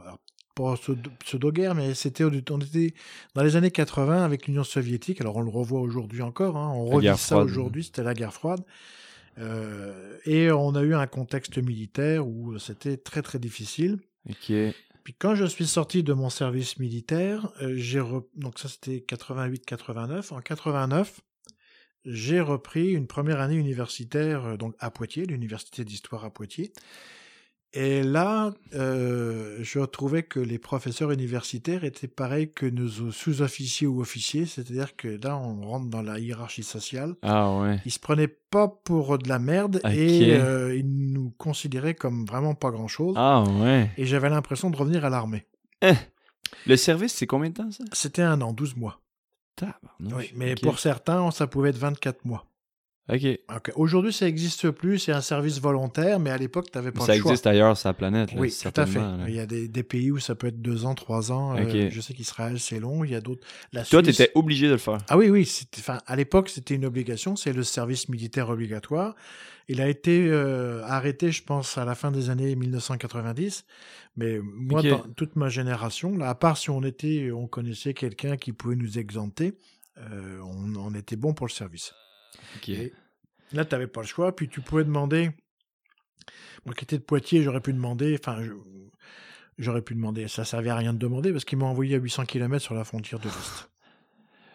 [SPEAKER 2] pseudo-guerre, mais c'était, on était dans les années 80 avec l'Union soviétique. Alors, on le revoit aujourd'hui encore. Hein, on revit ça
[SPEAKER 1] froide.
[SPEAKER 2] aujourd'hui. C'était la guerre froide. Euh, et on a eu un contexte militaire où c'était très très difficile. Puis quand je suis sorti de mon service militaire, euh, j'ai re- donc ça c'était 88-89. En 89, j'ai repris une première année universitaire euh, donc à Poitiers, l'université d'histoire à Poitiers. Et là, euh, je trouvais que les professeurs universitaires étaient pareils que nos sous-officiers ou officiers, c'est-à-dire que là, on rentre dans la hiérarchie sociale.
[SPEAKER 1] Ah ouais.
[SPEAKER 2] Ils se prenaient pas pour de la merde et euh, ils nous considéraient comme vraiment pas grand-chose.
[SPEAKER 1] Ah ouais.
[SPEAKER 2] Et j'avais l'impression de revenir à l'armée.
[SPEAKER 1] Le service, c'est combien de temps, ça?
[SPEAKER 2] C'était un an, 12 mois.
[SPEAKER 1] Tabarnouche.
[SPEAKER 2] Oui, mais pour certains, ça pouvait être 24 mois.
[SPEAKER 1] Ok.
[SPEAKER 2] Aujourd'hui, ça n'existe plus, c'est un service volontaire, mais à l'époque, tu n'avais pas
[SPEAKER 1] Ça
[SPEAKER 2] le choix.
[SPEAKER 1] existe ailleurs sur la planète, là,
[SPEAKER 2] Oui, tout à fait.
[SPEAKER 1] là.
[SPEAKER 2] Il y a des, des pays où ça peut être deux ans, trois ans. Euh,
[SPEAKER 1] Ok.
[SPEAKER 2] je sais qu'Israël, c'est long. Il y a d'autres. La
[SPEAKER 1] Toi,
[SPEAKER 2] Suisse-
[SPEAKER 1] t'étais obligé de le faire.
[SPEAKER 2] Ah oui, oui. Enfin, à l'époque, c'était une obligation. C'est le service militaire obligatoire. Il a été euh, arrêté, je pense, à la fin des années 1990. Mais moi, dans toute ma génération, là, à part si on était, on connaissait quelqu'un qui pouvait nous exempter, euh, on, on était bon pour le service. Là, tu n'avais pas le choix. Puis tu pouvais demander. Moi qui étais de Poitiers, j'aurais pu demander. Enfin, j'aurais pu demander. Ça servait à rien de demander parce qu'ils m'ont envoyé à 800 km sur la frontière de l'Est.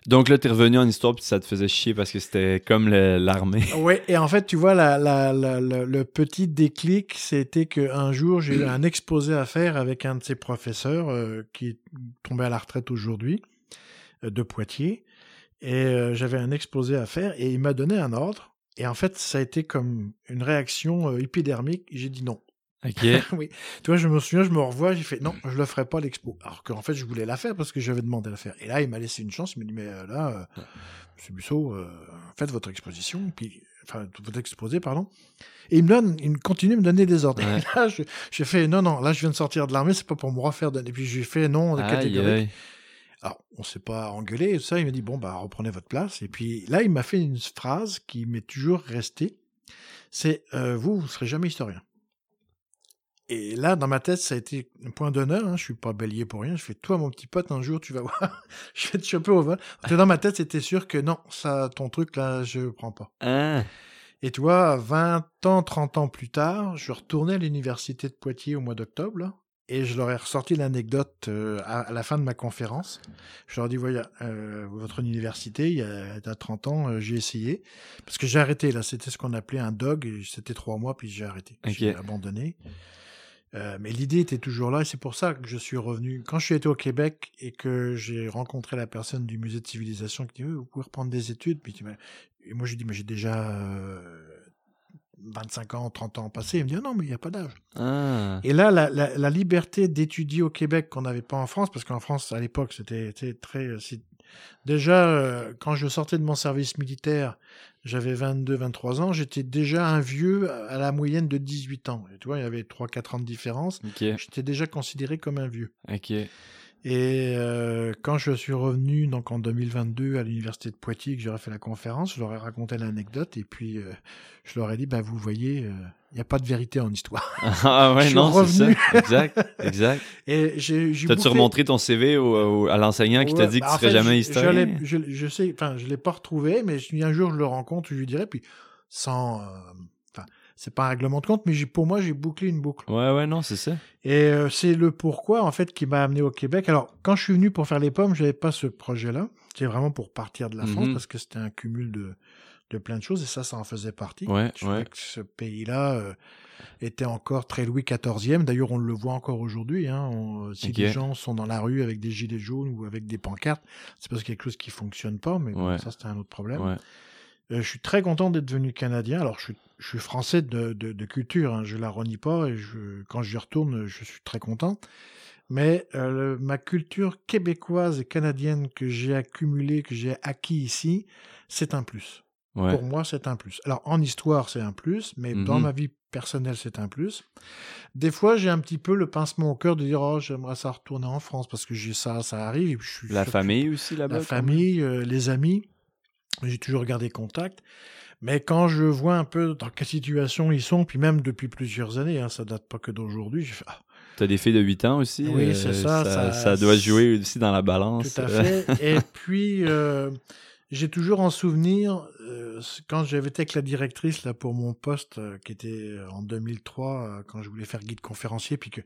[SPEAKER 1] Donc là, t'es revenu en histoire, puis ça te faisait chier parce que c'était comme l'armée.
[SPEAKER 2] Ouais, et en fait, tu vois, la, la, la- la- le petit déclic, c'était qu'un jour, j'ai eu un exposé à faire avec un de ses professeurs euh, qui est tombé à la retraite aujourd'hui, euh, de Poitiers. Et euh, j'avais un exposé à faire et il m'a donné un ordre. Et en fait, ça a été comme une réaction euh, épidermique. J'ai dit non.
[SPEAKER 1] Ok.
[SPEAKER 2] oui. Tu vois, je me souviens, je me revois, j'ai fait non, je le ferai pas l'expo. Alors qu'en fait, je voulais la faire parce que j'avais demandé à la faire. Et là, il m'a laissé une chance. Il m'a dit mais euh, là, euh, Monsieur Busso, euh, faites votre exposition. Puis, enfin, votre exposé, pardon. Et il me donne, il continue de me donner des ordres.
[SPEAKER 1] Ouais.
[SPEAKER 2] Et là, j'ai fait non, non. Là, je viens de sortir de l'armée, c'est pas pour me refaire. Et puis j'ai fait non
[SPEAKER 1] Aïe,
[SPEAKER 2] catégorique.
[SPEAKER 1] aïe.
[SPEAKER 2] Alors, on s'est pas engueulé et tout ça. Il m'a dit, bon, bah, reprenez votre place. Et puis là, il m'a fait une phrase qui m'est toujours restée. C'est, euh, vous, vous serez jamais historien. Et là, dans ma tête, ça a été un point d'honneur. Hein, je suis pas bélier pour rien. Je fais, toi, mon petit pote, un jour, tu vas voir. je vais te choper au vol. Parce que dans ma tête, c'était sûr que non, ça, ton truc, là, je prends pas.
[SPEAKER 1] Ah,
[SPEAKER 2] Et tu vois, 20 ans, 30 ans plus tard, je retournais à l'université de Poitiers au mois d'octobre, et je leur ai ressorti l'anecdote euh, à, la fin de ma conférence. Je leur ai dit, voilà, euh, votre université, il y a, il y a 30 ans, euh, j'ai essayé, parce que j'ai arrêté, là, c'était ce qu'on appelait un dog, c'était trois mois, puis j'ai arrêté. J'ai abandonné. Euh, mais l'idée était toujours là, et c'est pour ça que je suis revenu. Quand je suis été au Québec et que j'ai rencontré la personne du musée de civilisation qui dit, Oui, vous pouvez reprendre des études, puis tu m'as- et moi, j'ai dit, mais j'ai déjà euh, 25 ans, 30 ans passés. Il me dit, non, mais il n'y a pas d'âge.
[SPEAKER 1] ah.
[SPEAKER 2] Et là, la, la, la liberté d'étudier au Québec qu'on n'avait pas en France, parce qu'en France, à l'époque, c'était très... euh, Déjà, euh, quand je sortais de mon service militaire, j'avais 22, 23 ans, j'étais déjà un vieux à la moyenne de 18 ans. Et tu vois, il y avait 3-4 ans de différence.
[SPEAKER 1] Ok,
[SPEAKER 2] J'étais déjà considéré comme un vieux.
[SPEAKER 1] ok.
[SPEAKER 2] Et euh, quand je suis revenu donc en 2022 à l'université de Poitiers, que j'aurais fait la conférence, je leur ai raconté l'anecdote et puis euh, je leur ai dit, bah, vous voyez, il n'y a pas de vérité en histoire.
[SPEAKER 1] Ah
[SPEAKER 2] Je
[SPEAKER 1] ouais,
[SPEAKER 2] suis
[SPEAKER 1] non, c'est ça. Exact, exact.
[SPEAKER 2] Et j'ai j'ai
[SPEAKER 1] T'as-tu
[SPEAKER 2] bouffé-
[SPEAKER 1] remontré ton CV au- au- à l'enseignant qui t'a dit que
[SPEAKER 2] bah,
[SPEAKER 1] tu
[SPEAKER 2] en
[SPEAKER 1] serais
[SPEAKER 2] fait,
[SPEAKER 1] jamais historien?
[SPEAKER 2] Je, je sais, enfin, je l'ai pas retrouvé, mais si un jour je le rencontre, je lui dirai, puis sans, euh, c'est pas un règlement de compte, mais pour moi, j'ai bouclé une boucle.
[SPEAKER 1] Ouais, ouais, non, c'est ça.
[SPEAKER 2] Et euh, c'est le pourquoi, en fait, qui m'a amené au Québec. Alors, quand je suis venu pour faire les pommes, j'avais pas ce projet-là. C'était vraiment pour partir de la France,
[SPEAKER 1] Mhm.
[SPEAKER 2] parce que c'était un cumul de, de plein de choses, et ça, ça en faisait partie.
[SPEAKER 1] Ouais,
[SPEAKER 2] je
[SPEAKER 1] ouais.
[SPEAKER 2] que ce pays-là euh, était encore très Louis XIVe. D'ailleurs, on le voit encore aujourd'hui. Hein. On- si
[SPEAKER 1] Ok.
[SPEAKER 2] des gens sont dans la rue avec des gilets jaunes ou avec des pancartes, c'est parce qu'il y a quelque chose qui fonctionne pas, mais bon, ça, c'était un autre problème. Euh, je suis très content d'être devenu canadien. Alors, je suis, je suis français de, de, de culture, hein. je la renie pas, et je, quand j'y retourne, je suis très content. Mais euh, ma culture québécoise et canadienne que j'ai accumulée, que j'ai acquis ici, c'est un plus.
[SPEAKER 1] Ouais.
[SPEAKER 2] Pour moi, c'est un plus. Alors, en histoire, c'est un plus, mais dans
[SPEAKER 1] Mhm.
[SPEAKER 2] ma vie personnelle, c'est un plus. Des fois, j'ai un petit peu le pincement au cœur de dire, oh, j'aimerais ça retourner en France parce que j'ai ça, ça arrive. Et puis je suis
[SPEAKER 1] La famille aussi là-bas?
[SPEAKER 2] la famille, euh, les amis. J'ai toujours gardé contact. Mais quand je vois un peu dans quelle situation ils sont, puis même depuis plusieurs années, hein, ça date pas que d'aujourd'hui, fait, ah?
[SPEAKER 1] T'as des filles de 8 ans aussi?
[SPEAKER 2] Oui,
[SPEAKER 1] euh,
[SPEAKER 2] c'est ça,
[SPEAKER 1] ça.
[SPEAKER 2] ça-
[SPEAKER 1] doit jouer aussi dans la balance.
[SPEAKER 2] Tout à fait. Et puis, euh, j'ai toujours en souvenir, euh, quand j'avais été avec la directrice là pour mon poste, qui était en 2003, euh, quand je voulais faire guide conférencier, puis que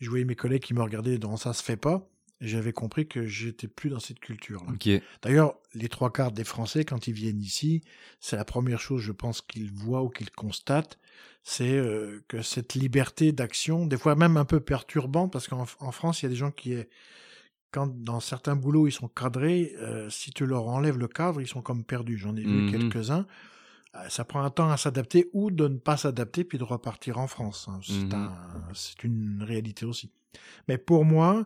[SPEAKER 2] je voyais mes collègues qui me regardaient dans ça se fait pas, et j'avais compris que j'étais plus dans cette culture. là. D'ailleurs, les trois quarts des Français, quand ils viennent ici, c'est la première chose, je pense, qu'ils voient ou qu'ils constatent, c'est euh, que cette liberté d'action, des fois même un peu perturbante, parce qu'en en France, il y a des gens qui, quand dans certains boulots ils sont cadrés, euh, si tu leur enlèves le cadre, ils sont comme perdus. J'en ai vu
[SPEAKER 1] Mhm.
[SPEAKER 2] quelques-uns. Euh, Ça prend un temps à s'adapter ou de ne pas s'adapter puis de repartir en France. hein. C'est
[SPEAKER 1] Mhm.
[SPEAKER 2] un- c'est une réalité aussi. Mais pour moi,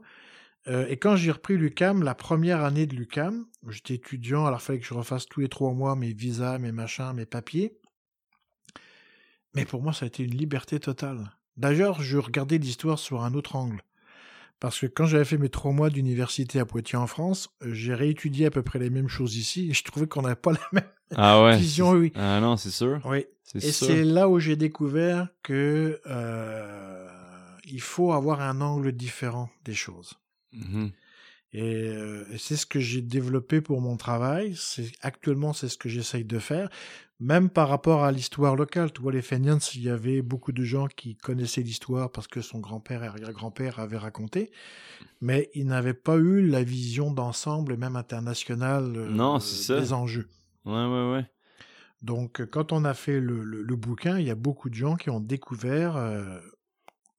[SPEAKER 2] euh, et quand j'ai repris l'UCAM, la première année de l'UCAM, j'étais étudiant, alors il fallait que je refasse tous les trois mois mes visas, mes machins, mes papiers. Mais pour moi, ça a été une liberté totale. D'ailleurs, je regardais l'histoire sur un autre angle. Parce que quand j'avais fait mes trois mois d'université à Poitiers en France, euh, j'ai réétudié à peu près les mêmes choses ici et je trouvais qu'on n'avait pas la même
[SPEAKER 1] Ah ouais.
[SPEAKER 2] vision. Oui.
[SPEAKER 1] Ah non, c'est sûr.
[SPEAKER 2] oui. Et c'est là où j'ai découvert que euh, il faut avoir un angle différent des choses. Et, euh, et c'est ce que j'ai développé pour mon travail. C'est actuellement c'est ce que j'essaye de faire, même par rapport à l'histoire locale. Tu vois, les Fenians, il y avait beaucoup de gens qui connaissaient l'histoire parce que son grand-père et arrière-grand-père avaient raconté, mais ils n'avaient pas eu la vision d'ensemble et même internationale euh,
[SPEAKER 1] Non, ça.
[SPEAKER 2] des enjeux.
[SPEAKER 1] Ouais, ouais, ouais.
[SPEAKER 2] Donc, euh, quand on a fait le, le- le bouquin, il y a beaucoup de gens qui ont découvert euh,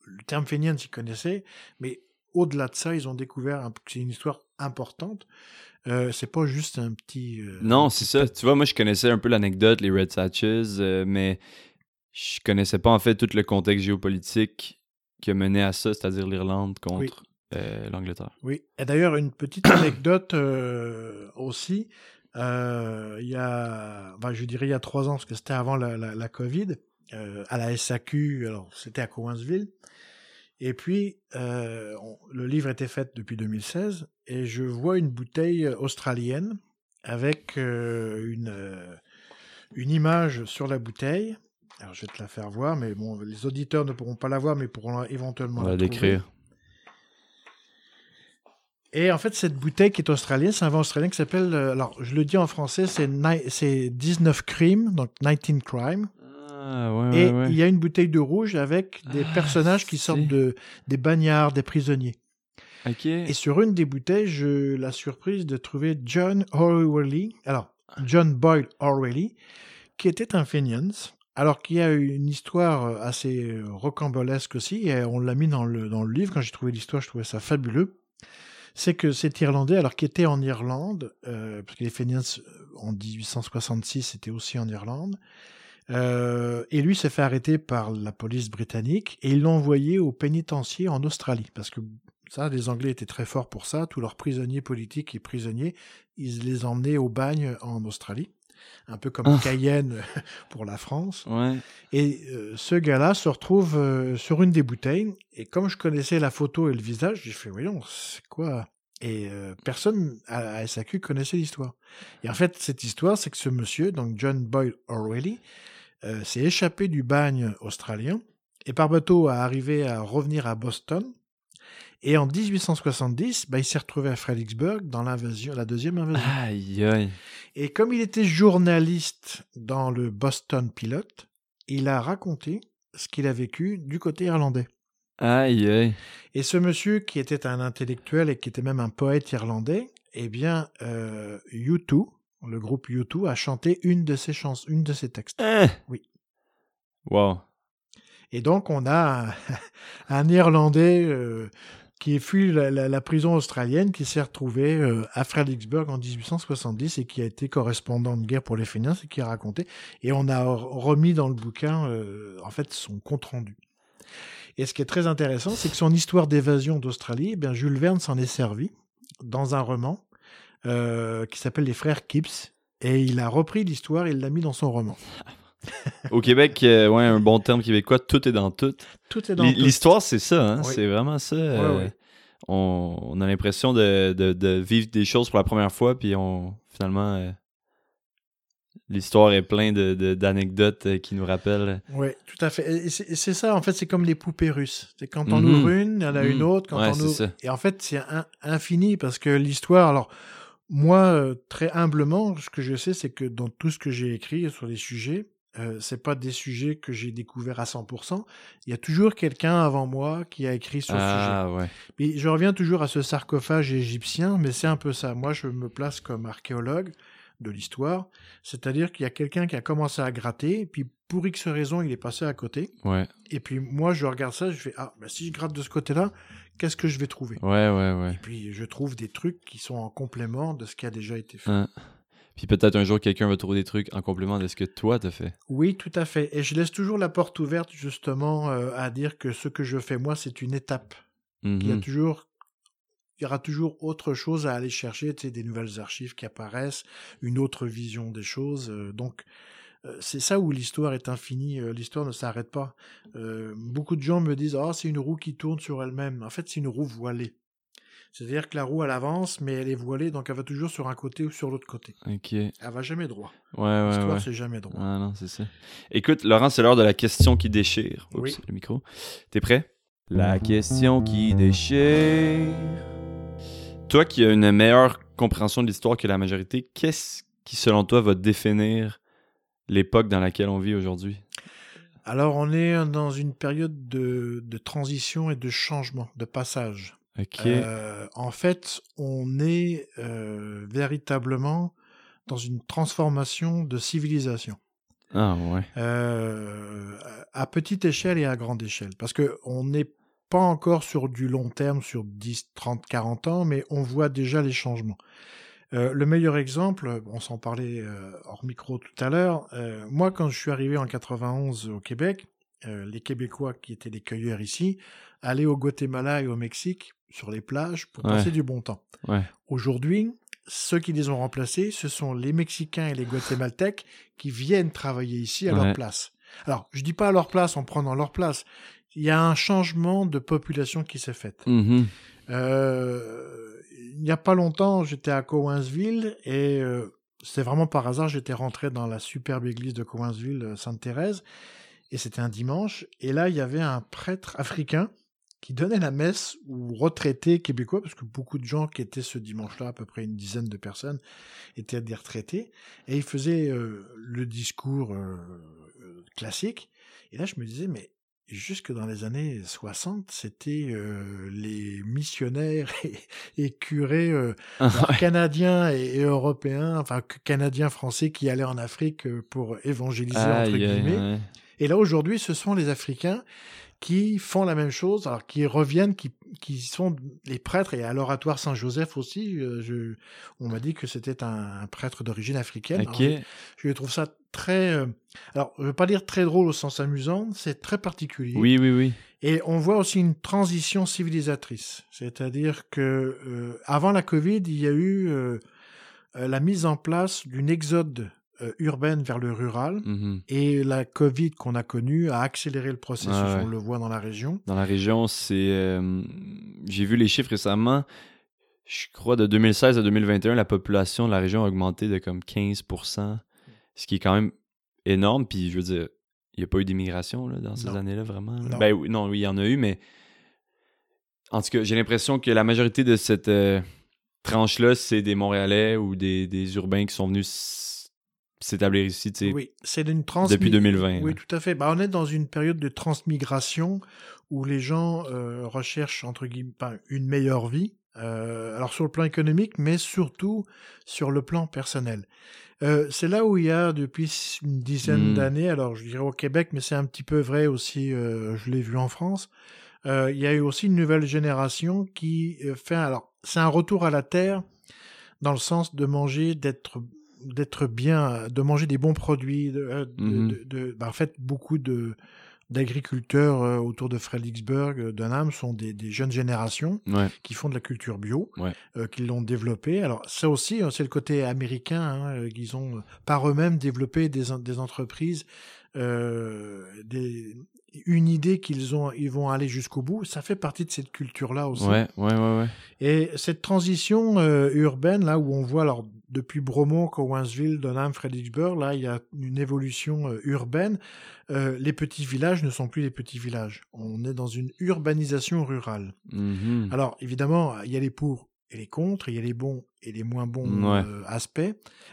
[SPEAKER 2] le terme Fenians, ils connaissaient, mais au-delà de ça, ils ont découvert que c'est une histoire importante. Euh, c'est pas juste un petit. euh,
[SPEAKER 1] Non, c'est ça. Tu vois, moi, je connaissais un peu l'anecdote, les Red Satches, euh, mais je connaissais pas en fait tout le contexte géopolitique qui a mené à ça, c'est-à-dire l'Irlande contre
[SPEAKER 2] Oui.
[SPEAKER 1] euh, l'Angleterre.
[SPEAKER 2] Oui. Et d'ailleurs, une petite anecdote aussi. Il y a, je dirais il y a trois ans, parce que c'était avant la, la, la Covid, à la SAQ, alors c'était à Cowansville. Et puis, euh, on- le livre était fait depuis 2016, et je vois une bouteille australienne avec euh, une, euh, une image sur la bouteille. Alors, je vais te la faire voir, mais bon, les auditeurs ne pourront pas la voir, mais pourront éventuellement
[SPEAKER 1] On va
[SPEAKER 2] la
[SPEAKER 1] décrire.
[SPEAKER 2] Et en fait, cette bouteille qui est australienne, c'est un vin australien qui s'appelle, euh, alors je le dis en français, c'est 19 Crime, donc 19 Crime.
[SPEAKER 1] Ah, ouais,
[SPEAKER 2] et
[SPEAKER 1] ouais,
[SPEAKER 2] il y a une bouteille de rouge avec des
[SPEAKER 1] Ah,
[SPEAKER 2] personnages qui sortent de, des bagnards, des prisonniers. Et sur une des bouteilles, j'ai la surprise de trouver John Orwelly, alors John Boyle Orwelly, qui était un Fenians, alors qu'il y a une histoire euh, assez euh, rocambolesque aussi, et on l'a mis dans le, dans le livre. Quand j'ai trouvé l'histoire, je trouvais ça fabuleux. C'est que cet Irlandais, alors qu'il était en Irlande, euh, parce que les Fenians en 1866 étaient aussi en Irlande, euh, et lui s'est fait arrêter par la police britannique et ils l'ont envoyé au pénitencier en Australie. Parce que ça, les Anglais étaient très forts pour ça. Tous leurs prisonniers politiques et prisonniers, ils les emmenaient au bagne en Australie. Un peu comme
[SPEAKER 1] Ah.
[SPEAKER 2] Cayenne pour la France.
[SPEAKER 1] Ouais.
[SPEAKER 2] Et euh, ce gars-là se retrouve euh, sur une des bouteilles. Et comme je connaissais la photo et le visage, j'ai fait, voyons, c'est quoi? Et euh, personne à, à SAQ connaissait l'histoire. Et en fait, cette histoire, c'est que ce monsieur, donc John Boyle O'Reilly, euh, s'est échappé du bagne australien et par bateau a arrivé à revenir à Boston. Et en 1870, bah, il s'est retrouvé à Fredericksburg dans l'invasion, la deuxième invasion.
[SPEAKER 1] Aïe, aïe.
[SPEAKER 2] Et comme il était journaliste dans le Boston Pilot, il a raconté ce qu'il a vécu du côté irlandais.
[SPEAKER 1] Aïe, aïe.
[SPEAKER 2] Et ce monsieur, qui était un intellectuel et qui était même un poète irlandais, eh bien, euh, U2, le groupe U2, a chanté une de ses chansons, une de ses textes.
[SPEAKER 1] Hein?
[SPEAKER 2] Oui.
[SPEAKER 1] Wow.
[SPEAKER 2] Et donc, on a un, un Irlandais euh, qui fui la, la- la prison australienne, qui s'est retrouvé euh, à Fredericksburg en 1870 et qui a été correspondant de guerre pour les Fenians et qui a raconté. Et on a re- remis dans le bouquin, euh, en fait, son compte-rendu. Et ce qui est très intéressant, c'est que son histoire d'évasion d'Australie, eh bien, Jules Verne s'en est servi dans un roman euh, qui s'appelle Les Frères Kipps. Et il a repris l'histoire et il l'a mis dans son roman.
[SPEAKER 1] Au Québec, euh, ouais, un bon terme québécois, tout est dans tout.
[SPEAKER 2] Tout est dans.
[SPEAKER 1] L'histoire, c'est ça, hein?
[SPEAKER 2] Oui.
[SPEAKER 1] c'est vraiment ça. euh,
[SPEAKER 2] ouais.
[SPEAKER 1] On, on a l'impression de, de- de vivre des choses pour la première fois, puis on finalement, euh, l'histoire est pleine de, de- d'anecdotes euh, qui nous rappellent.
[SPEAKER 2] Oui, tout à fait. C'est ça, en fait, c'est comme les poupées russes. C'est quand on
[SPEAKER 1] Mhm.
[SPEAKER 2] ouvre une, il y en a une
[SPEAKER 1] Mhm.
[SPEAKER 2] autre. Quand
[SPEAKER 1] Ouais,
[SPEAKER 2] on ouvre... Et en fait, c'est infini parce que l'histoire. Alors, moi, euh, très humblement, ce que je sais, c'est que dans tout ce que j'ai écrit sur les sujets, euh, c'est pas des sujets que j'ai découverts à 100%. Il y a toujours quelqu'un avant moi qui a écrit sur le sujet.
[SPEAKER 1] Ah ouais.
[SPEAKER 2] Et je reviens toujours à ce sarcophage égyptien, mais c'est un peu ça. Moi, je me place comme archéologue de l'histoire, c'est-à-dire qu'il y a quelqu'un qui a commencé à gratter, et puis pour X raison, il est passé à côté.
[SPEAKER 1] Ouais,
[SPEAKER 2] Et puis moi, je regarde ça, je fais ah, bah, si je gratte de ce côté-là, qu'est-ce que je vais trouver?
[SPEAKER 1] Ouais, ouais, ouais.
[SPEAKER 2] Et puis je trouve des trucs qui sont en complément de ce qui a déjà été fait.
[SPEAKER 1] Hein. Puis peut-être un jour, quelqu'un va trouver des trucs en complément de ce que toi t'as fait.
[SPEAKER 2] Oui, tout à fait. Et je laisse toujours la porte ouverte justement euh, à dire que ce que je fais moi, c'est une étape. Il y a
[SPEAKER 1] Mhm.
[SPEAKER 2] toujours il y aura toujours autre chose à aller chercher, tu sais, des nouvelles archives qui apparaissent, une autre vision des choses. euh, donc, c'est ça où l'histoire est infinie, euh, l'histoire ne s'arrête pas. Euh, beaucoup de gens me disent, ah, c'est une roue qui tourne sur elle-même. En fait, c'est une roue voilée. C'est-à-dire que la roue, elle avance, mais elle est voilée, donc elle va toujours sur un côté ou sur l'autre côté.
[SPEAKER 1] Ok.
[SPEAKER 2] Elle va jamais droit.
[SPEAKER 1] ouais,
[SPEAKER 2] L'histoire,
[SPEAKER 1] ouais.
[SPEAKER 2] c'est jamais droit.
[SPEAKER 1] Ah non, c'est ça. Écoute, Laurent, c'est l'heure de la question qui déchire. Oups,
[SPEAKER 2] Oui.
[SPEAKER 1] le micro. T'es prêt? La question qui déchire. Toi qui as une meilleure compréhension de l'histoire que la majorité, qu'est-ce qui, selon toi, va définir l'époque dans laquelle on vit aujourd'hui?
[SPEAKER 2] Alors, on est dans une période de, de transition et de changement, de passage. Euh, en fait, on est euh, véritablement dans une transformation de civilisation,
[SPEAKER 1] Ah ouais.
[SPEAKER 2] euh, à petite échelle et à grande échelle, parce que on est pas encore sur du long terme, sur 10, 30, 40 ans, mais on voit déjà les changements. Euh, le meilleur exemple, on s'en parlait euh, hors micro tout à l'heure, euh, moi quand je suis arrivé en 91 au Québec, les Québécois qui étaient des cueilleurs ici allaient au Guatemala et au Mexique sur les plages pour
[SPEAKER 1] Ouais.
[SPEAKER 2] passer du bon temps.
[SPEAKER 1] Ouais.
[SPEAKER 2] Aujourd'hui, ceux qui les ont remplacés, ce sont les Mexicains et les Guatémaltèques qui viennent travailler ici à
[SPEAKER 1] Ouais.
[SPEAKER 2] leur place. Alors, je dis pas à leur place en prenant leur place. Il y a un changement de population qui s'est fait.
[SPEAKER 1] Mhm.
[SPEAKER 2] Euh, il n'y a pas longtemps, j'étais à Cowansville et euh, c'est vraiment par hasard, j'étais rentré dans la superbe église de Cowansville, euh, Sainte-Thérèse, et c'était un dimanche. Et là, il y avait un prêtre africain qui donnait la messe aux retraités québécois, parce que beaucoup de gens qui étaient ce dimanche-là, à peu près une dizaine de personnes, étaient des retraités, et il faisait euh, le discours classique. Et là, je me disais, mais jusque dans les années 60, c'était euh, les missionnaires et, et curés euh, canadiens et, et européens, enfin canadiens français qui allaient en Afrique euh, pour évangéliser entre guillemets. Et là aujourd'hui, ce sont les Africains qui font la même chose, alors qui reviennent, qui, qui sont les prêtres et à l'oratoire Saint-Joseph aussi. euh, je, on m'a dit que c'était un, un prêtre d'origine africaine.
[SPEAKER 1] Ok.
[SPEAKER 2] Alors, je, je trouve ça très, euh, alors je veux pas dire très drôle au sens amusant, c'est très particulier.
[SPEAKER 1] Oui, oui, oui.
[SPEAKER 2] Et on voit aussi une transition civilisatrice, c'est-à-dire que euh, avant la Covid, il y a eu euh, la mise en place d'une exode urbaine vers le rural.
[SPEAKER 1] Mhm.
[SPEAKER 2] Et la Covid qu'on a connue a accéléré le processus,
[SPEAKER 1] Ah ouais.
[SPEAKER 2] on le voit dans la région.
[SPEAKER 1] Dans la région, c'est. J'ai vu les chiffres récemment. Je crois de 2016 à 2021, la population de la région a augmenté de comme 15%, ce qui est quand même énorme. Puis je veux dire, il n'y a pas eu d'immigration dans ces années-là, vraiment.
[SPEAKER 2] Non.
[SPEAKER 1] Ben oui, non, oui, il y en a eu, mais en tout cas, j'ai l'impression que la majorité de cette euh, tranche-là, c'est des Montréalais ou des, des urbains qui sont venus s'établir ici, tu sais.
[SPEAKER 2] Oui, c'est une trans
[SPEAKER 1] Depuis 2020,
[SPEAKER 2] Oui,
[SPEAKER 1] là.
[SPEAKER 2] tout à fait. Bah, on est dans une période de transmigration où les gens euh, recherchent entre guillemets une meilleure vie. euh, alors sur le plan économique, mais surtout sur le plan personnel. Euh, c'est là où il y a depuis une dizaine
[SPEAKER 1] Mm.
[SPEAKER 2] d'années, alors je dirais au Québec, mais c'est un petit peu vrai aussi, euh, je l'ai vu en France, euh, il y a eu aussi une nouvelle génération qui fait, alors c'est un retour à la terre dans le sens de manger, d'être d'être bien, de manger des bons produits, de, de- de- de- bah, en fait beaucoup de d'agriculteurs euh, autour de Fredericksburg, euh, Dunham, sont des, des jeunes générations
[SPEAKER 1] Ouais.
[SPEAKER 2] qui font de la culture bio,
[SPEAKER 1] Ouais.
[SPEAKER 2] euh, qui l'ont développée. Alors ça aussi, hein, c'est le côté américain. Hein, ils ont par eux-mêmes développé des, des entreprises, euh, des, une idée qu'ils ont, ils vont aller jusqu'au bout. Ça fait partie de cette culture-là aussi.
[SPEAKER 1] Ouais, ouais, ouais, ouais.
[SPEAKER 2] Et cette transition euh, urbaine, là où on voit, alors depuis Bromont, Cowansville, Dunham, Fredericksburg, là il y a une évolution euh, urbaine. Euh, les petits villages ne sont plus les petits villages. On est dans une urbanisation rurale.
[SPEAKER 1] Mhm.
[SPEAKER 2] Alors évidemment, il y a les pour et les contre, il y a les bons et les moins bons
[SPEAKER 1] Ouais.
[SPEAKER 2] aspects,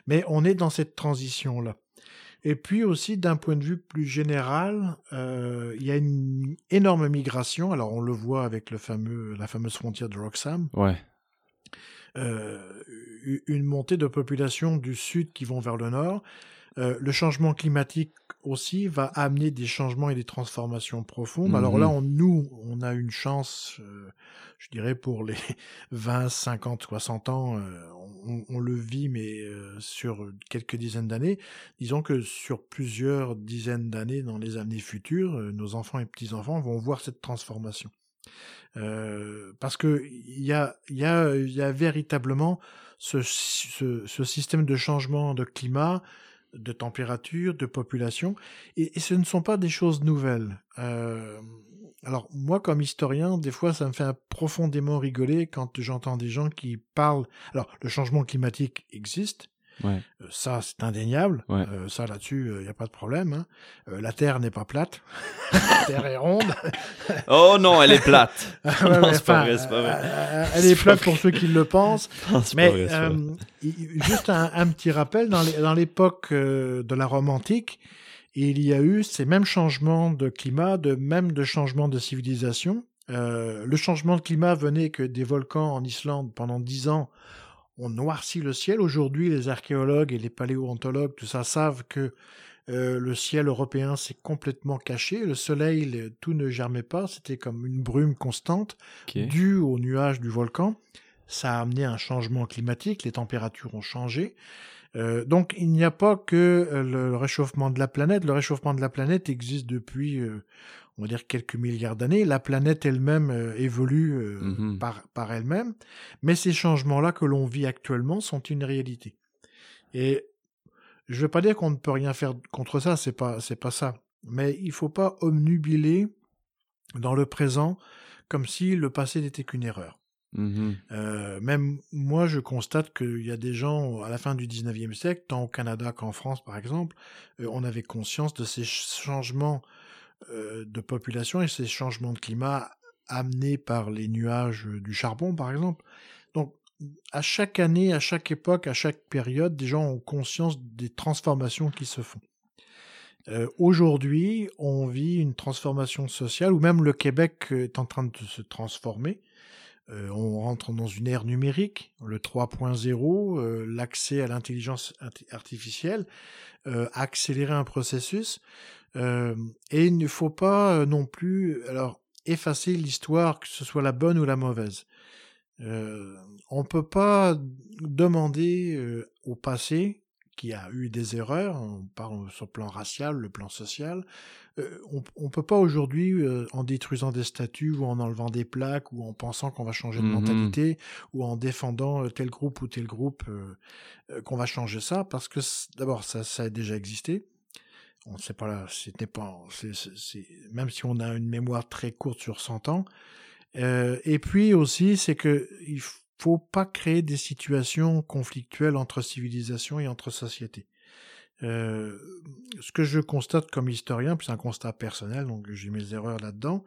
[SPEAKER 2] mais on est dans cette transition-là. Et puis aussi, d'un point de vue plus général, euh, il y a une énorme migration. Alors on le voit avec le fameux, la fameuse frontière de Roxham
[SPEAKER 1] Ouais.
[SPEAKER 2] euh, une montée de population du sud qui vont vers le nord. Euh, le changement climatique aussi va amener des changements et des transformations profondes.
[SPEAKER 1] Mhm.
[SPEAKER 2] Alors là, on, nous, on a une chance, euh, je dirais, pour les 20, 50, 60 ans, euh, on, on le vit, mais euh, sur quelques dizaines d'années. Disons que sur plusieurs dizaines d'années dans les années futures, nos enfants et petits-enfants vont voir cette transformation. Parce que il y a, il y, a, il y a véritablement ce, ce, ce système de changement de climat, de température, de population, et, ce ne sont pas des choses nouvelles. Euh, alors moi, comme historien, des fois, ça me fait profondément rigoler quand j'entends des gens qui parlent. Alors, le changement climatique existe.
[SPEAKER 1] Ouais.
[SPEAKER 2] Euh, ça, c'est indéniable.
[SPEAKER 1] Ouais.
[SPEAKER 2] Euh, ça, là-dessus, il n'y a pas de problème. hein. Euh, la Terre n'est pas plate. la Terre est ronde.
[SPEAKER 1] Oh non, elle est plate. Non, c'est pas vrai, c'est pas vrai.
[SPEAKER 2] euh, Elle est plate pour ceux qui le pensent.
[SPEAKER 1] Non,
[SPEAKER 2] Mais
[SPEAKER 1] vrai,
[SPEAKER 2] euh, juste un, un petit rappel, dans l'époque euh, de la Rome antique, il y a eu ces mêmes changements de climat, de même de changements de civilisation. Euh, le changement de climat venait que des volcans en Islande pendant dix ans ont noirci le ciel. Aujourd'hui, les archéologues et les paléontologues, tout ça, savent que Euh, le ciel européen s'est complètement caché. Le soleil, le- tout ne germait pas. C'était comme une brume constante due aux nuages du volcan. Ça a amené un changement climatique. Les températures ont changé. Euh, donc, il n'y a pas que euh, le réchauffement de la planète. Le réchauffement de la planète existe depuis, euh, on va dire, quelques milliards d'années. La planète elle-même euh, évolue euh,
[SPEAKER 1] Mhm.
[SPEAKER 2] par, par elle-même. Mais ces changements-là que l'on vit actuellement sont une réalité. Et je ne veux pas dire qu'on ne peut rien faire contre ça, c'est pas, c'est pas ça. Mais il faut pas omnubiler dans le présent comme si le passé n'était qu'une erreur.
[SPEAKER 1] Mhm.
[SPEAKER 2] Euh, même moi, je constate qu'il y a des gens à la fin du 19e siècle, tant au Canada qu'en France par exemple, euh, on avait conscience de ces ch- changements de population et ces changements de climat amenés par les nuages euh, du charbon par exemple. Donc, à chaque année, à chaque époque, à chaque période, des gens ont conscience des transformations qui se font. Euh, Aujourd'hui, on vit une transformation sociale, ou même le Québec euh, est en train de se transformer. Euh, on rentre dans une ère numérique, le 3.0, euh, l'accès à l'intelligence art- artificielle, euh, accélérer un processus. Euh, et il ne faut pas non plus alors effacer l'histoire, que ce soit la bonne ou la mauvaise. Euh, on peut pas demander euh, au passé qui a eu des erreurs, on parle sur le plan racial, le plan social, euh, on, on peut pas aujourd'hui, euh, en détruisant des statues ou en enlevant des plaques ou en pensant qu'on va changer de
[SPEAKER 1] Mhm.
[SPEAKER 2] mentalité ou en défendant tel groupe ou tel groupe euh, qu'on va changer ça parce que d'abord ça, ça a déjà existé. On sait pas c'était pas, c'est- même si on a une mémoire très courte sur 100 ans. Euh, et puis aussi, c'est que il faut pas créer des situations conflictuelles entre civilisations et entre sociétés. Euh, ce que je constate comme historien, puis c'est un constat personnel, donc j'ai mes erreurs là-dedans,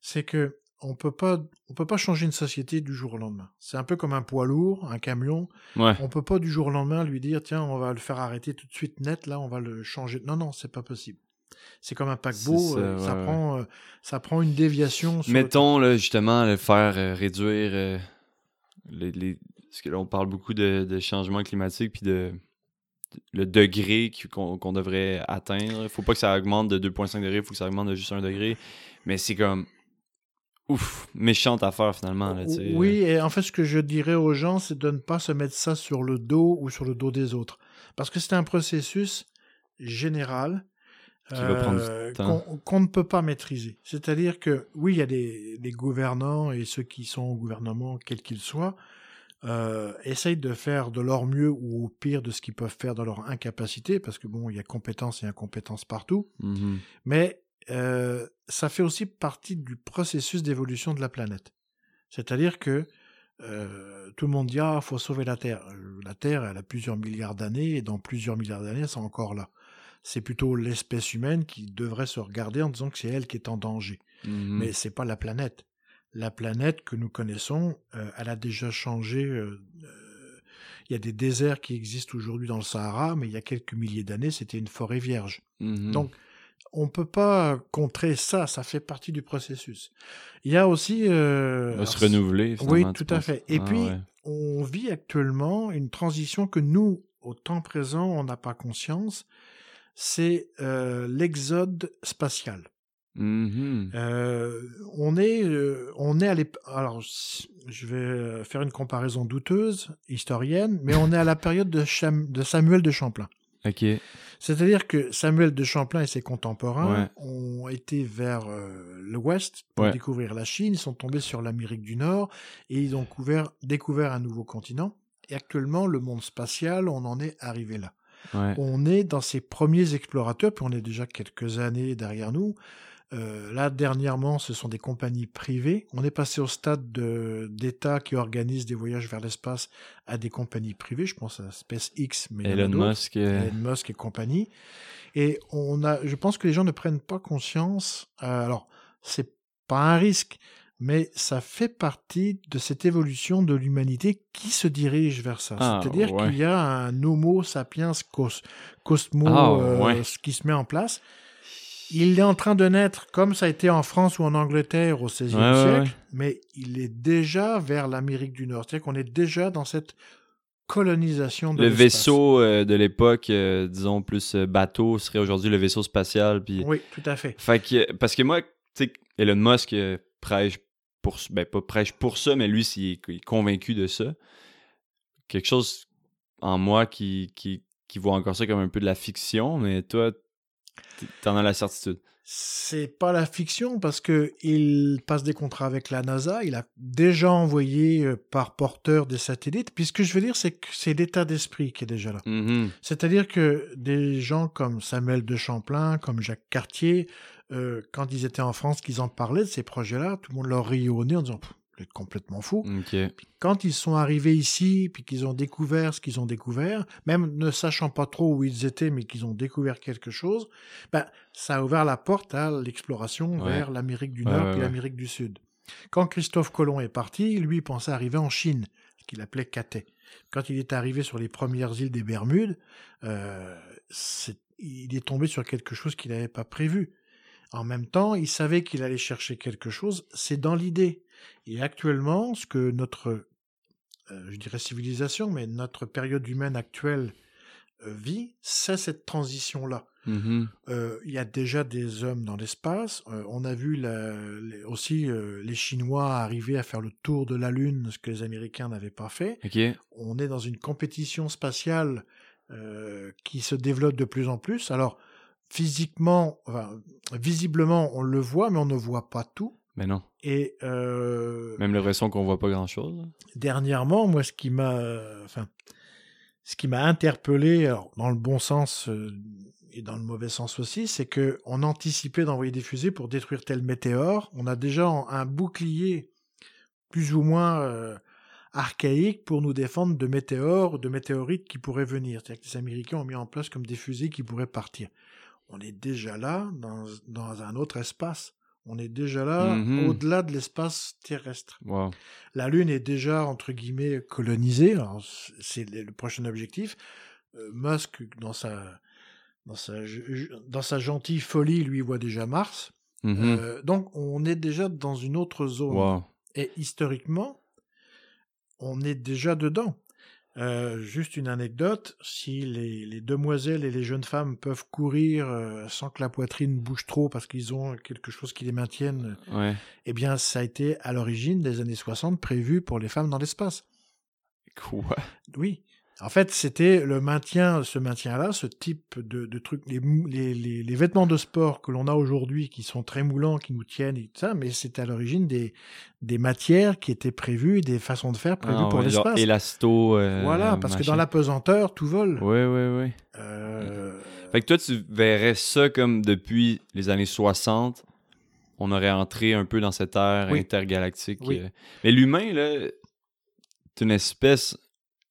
[SPEAKER 2] c'est que on peut pas, on peut pas changer une société du jour au lendemain. C'est un peu comme un poids lourd, un camion.
[SPEAKER 1] Ouais.
[SPEAKER 2] On peut pas du jour au lendemain lui dire tiens, on va le faire arrêter tout de suite net, là, on va le changer. Non, non, c'est pas possible. C'est comme un paquebot,
[SPEAKER 1] ça,
[SPEAKER 2] euh, ça,
[SPEAKER 1] ouais, ouais.
[SPEAKER 2] prend, euh, ça prend une déviation. Sur le
[SPEAKER 1] Mettons, là, justement, le faire euh, réduire les, les- Parce que là, on parle beaucoup de, de changement climatique puis de, le degré qu'on devrait atteindre. Faut pas que ça augmente de 2,5 degrés, faut que ça augmente de juste 1 degré. Mais c'est comme. Ouf, méchante affaire finalement. Là, tu.
[SPEAKER 2] Oui, et en fait, ce que je dirais aux gens, c'est de ne pas se mettre ça sur le dos ou sur le dos des autres. Parce que c'est un processus général euh, qu'on ne peut pas maîtriser. C'est-à-dire que, oui, il y a des, des gouvernants et ceux qui sont au gouvernement, quels qu'ils soient, euh, essayent de faire de leur mieux ou au pire de ce qu'ils peuvent faire dans leur incapacité, parce que bon, il y a compétence et incompétence partout.
[SPEAKER 1] Mhm.
[SPEAKER 2] Mais euh, ça fait aussi partie du processus d'évolution de la planète. C'est-à-dire que euh, tout le monde dit ah faut sauver la Terre. Euh, La Terre elle a plusieurs milliards d'années et dans plusieurs milliards d'années c'est encore là. C'est plutôt l'espèce humaine qui devrait se regarder en disant que c'est elle qui est en danger.
[SPEAKER 1] Mhm.
[SPEAKER 2] Mais c'est pas la planète. La planète que nous connaissons, euh, elle a déjà changé. euh, il y a des déserts qui existent aujourd'hui dans le Sahara, mais il y a quelques milliers d'années, c'était une forêt vierge.
[SPEAKER 1] Mhm.
[SPEAKER 2] Donc, on peut pas contrer ça, ça fait partie du processus. Il y a aussi... euh,
[SPEAKER 1] va
[SPEAKER 2] alors,
[SPEAKER 1] se renouveler.
[SPEAKER 2] Oui, tout à fait. Et
[SPEAKER 1] Ah,
[SPEAKER 2] puis,
[SPEAKER 1] ouais.
[SPEAKER 2] on vit actuellement une transition que nous, au temps présent, on n'a pas conscience. C'est euh, l'exode spatial.
[SPEAKER 1] Mhm.
[SPEAKER 2] Euh, on est, euh, on est à alors je vais faire une comparaison douteuse, historienne, mais on est à la période de, Cham- de Samuel de Champlain.
[SPEAKER 1] Ok.
[SPEAKER 2] C'est-à-dire que Samuel de Champlain et ses contemporains
[SPEAKER 1] Ouais.
[SPEAKER 2] ont été vers euh, l'ouest pour
[SPEAKER 1] Ouais.
[SPEAKER 2] découvrir la Chine, ils sont tombés sur l'Amérique du Nord et ils ont couvert- découvert un nouveau continent. Et actuellement, le monde spatial, on en est arrivé là.
[SPEAKER 1] Ouais.
[SPEAKER 2] On est dans ces premiers explorateurs, puis on est déjà quelques années derrière nous. Euh, là, dernièrement, ce sont des compagnies privées. On est passé au stade de- d'États qui organisent des voyages vers l'espace à des compagnies privées. Je pense à SpaceX, mais
[SPEAKER 1] Elon. Musk. euh,
[SPEAKER 2] Elon Musk et compagnie. Et on a, je pense que les gens ne prennent pas conscience. euh, alors, c'est pas un risque, mais ça fait partie de cette évolution de l'humanité qui se dirige vers ça.
[SPEAKER 1] Ah,
[SPEAKER 2] C'est-à-dire
[SPEAKER 1] ouais.
[SPEAKER 2] qu'il y a un Homo sapiens cos, cosmo
[SPEAKER 1] Ah,
[SPEAKER 2] euh,
[SPEAKER 1] ouais.
[SPEAKER 2] qui se met en place. Il est en train de naître, comme ça a été en France ou en Angleterre au XVIe
[SPEAKER 1] Ouais,
[SPEAKER 2] siècle,
[SPEAKER 1] ouais.
[SPEAKER 2] mais il est déjà vers l'Amérique du Nord. C'est-à-dire qu'on est déjà dans cette colonisation de
[SPEAKER 1] Le vaisseau euh, de l'époque, euh, disons plus euh, bateau, serait aujourd'hui le vaisseau spatial. Puis...
[SPEAKER 2] Oui, tout à fait.
[SPEAKER 1] Fait que, parce que moi, tu sais, Elon Musk prêche pour, ben pas prêche pour ça, mais lui, il est, il est convaincu de ça. Quelque chose en moi qui, qui, qui voit encore ça comme un peu de la fiction, mais toi, t'en as la certitude?
[SPEAKER 2] C'est pas la fiction parce que il passe des contrats avec la NASA. Il a déjà envoyé euh, par porteur des satellites. Puis ce que je veux dire, c'est que c'est l'état d'esprit qui est déjà là.
[SPEAKER 1] Mhm.
[SPEAKER 2] C'est-à-dire que des gens comme Samuel de Champlain, comme Jacques Cartier, euh, quand ils étaient en France, qu'ils en parlaient de ces projets-là, tout le monde leur riait au nez en disant Êtes complètement fou. Quand ils sont arrivés ici, puis qu'ils ont découvert ce qu'ils ont découvert, même ne sachant pas trop où ils étaient, mais qu'ils ont découvert quelque chose, ben, ça a ouvert la porte à l'exploration
[SPEAKER 1] Ouais.
[SPEAKER 2] vers l'Amérique du Nord
[SPEAKER 1] ouais, ouais.
[SPEAKER 2] l'Amérique du Sud. Quand Christophe Colomb est parti, lui il pensait arriver en Chine, ce qu'il appelait Cathay. Quand il est arrivé sur les premières îles des Bermudes, euh, il est tombé sur quelque chose qu'il n'avait pas prévu. En même temps, il savait qu'il allait chercher quelque chose, c'est dans l'idée. Et actuellement, ce que notre, euh, je dirais civilisation, mais notre période humaine actuelle euh, vit, c'est cette transition-là.
[SPEAKER 1] Mhm.
[SPEAKER 2] Euh, Il y a déjà des hommes dans l'espace. On a vu la- les- aussi les Chinois arriver à faire le tour de la Lune, ce que les Américains n'avaient pas fait. On est dans une compétition spatiale qui se développe de plus en plus. Alors, physiquement, enfin, visiblement, on le voit, mais on ne voit pas tout.
[SPEAKER 1] Mais non.
[SPEAKER 2] Et euh,
[SPEAKER 1] Même le son qu'on voit pas grand chose.
[SPEAKER 2] dernièrement, moi, ce qui m'a, enfin, ce qui m'a interpellé, alors, dans le bon sens euh, et dans le mauvais sens aussi, c'est que on anticipait d'envoyer des fusées pour détruire tel météore. On a déjà un- un bouclier plus ou moins euh, archaïque pour nous défendre de météores ou de météorites qui pourraient venir. C'est-à-dire que les Américains ont mis en place comme des fusées qui pourraient partir. On est déjà là dans, dans un autre espace. On est déjà là
[SPEAKER 1] Mhm.
[SPEAKER 2] au-delà de l'espace terrestre.
[SPEAKER 1] Wow.
[SPEAKER 2] La Lune est déjà, entre guillemets, colonisée. C'est le prochain objectif. Euh, Musk, dans sa, dans, sa, dans sa gentille folie, lui voit déjà Mars.
[SPEAKER 1] Mhm.
[SPEAKER 2] Euh, donc, on est déjà dans une autre zone.
[SPEAKER 1] Wow.
[SPEAKER 2] Et historiquement, on est déjà dedans. Euh, juste une anecdote, si les, les demoiselles et les jeunes femmes peuvent courir euh, sans que la poitrine bouge trop parce qu'ils ont quelque chose qui les maintienne,
[SPEAKER 1] Ouais.
[SPEAKER 2] eh bien, ça a été à l'origine des années 60 prévu pour les femmes dans l'espace.
[SPEAKER 1] Quoi?
[SPEAKER 2] Oui. En fait, c'était le maintien, ce maintien-là, ce type de, de truc, les, mou- les, les, les vêtements de sport que l'on a aujourd'hui, qui sont très moulants, qui nous tiennent et tout ça, mais c'était à l'origine des, des matières qui étaient prévues, des façons de faire prévues
[SPEAKER 1] Ah,
[SPEAKER 2] pour
[SPEAKER 1] ouais,
[SPEAKER 2] l'espace.
[SPEAKER 1] élasto. euh,
[SPEAKER 2] Voilà, parce que dans la pesanteur, tout vole.
[SPEAKER 1] Ouais, ouais, ouais.
[SPEAKER 2] Euh,
[SPEAKER 1] Fait que toi, tu verrais ça comme depuis les années 60, on aurait entré un peu dans cette ère
[SPEAKER 2] Oui.
[SPEAKER 1] intergalactique.
[SPEAKER 2] Oui.
[SPEAKER 1] euh. Mais l'humain, là, c'est une espèce,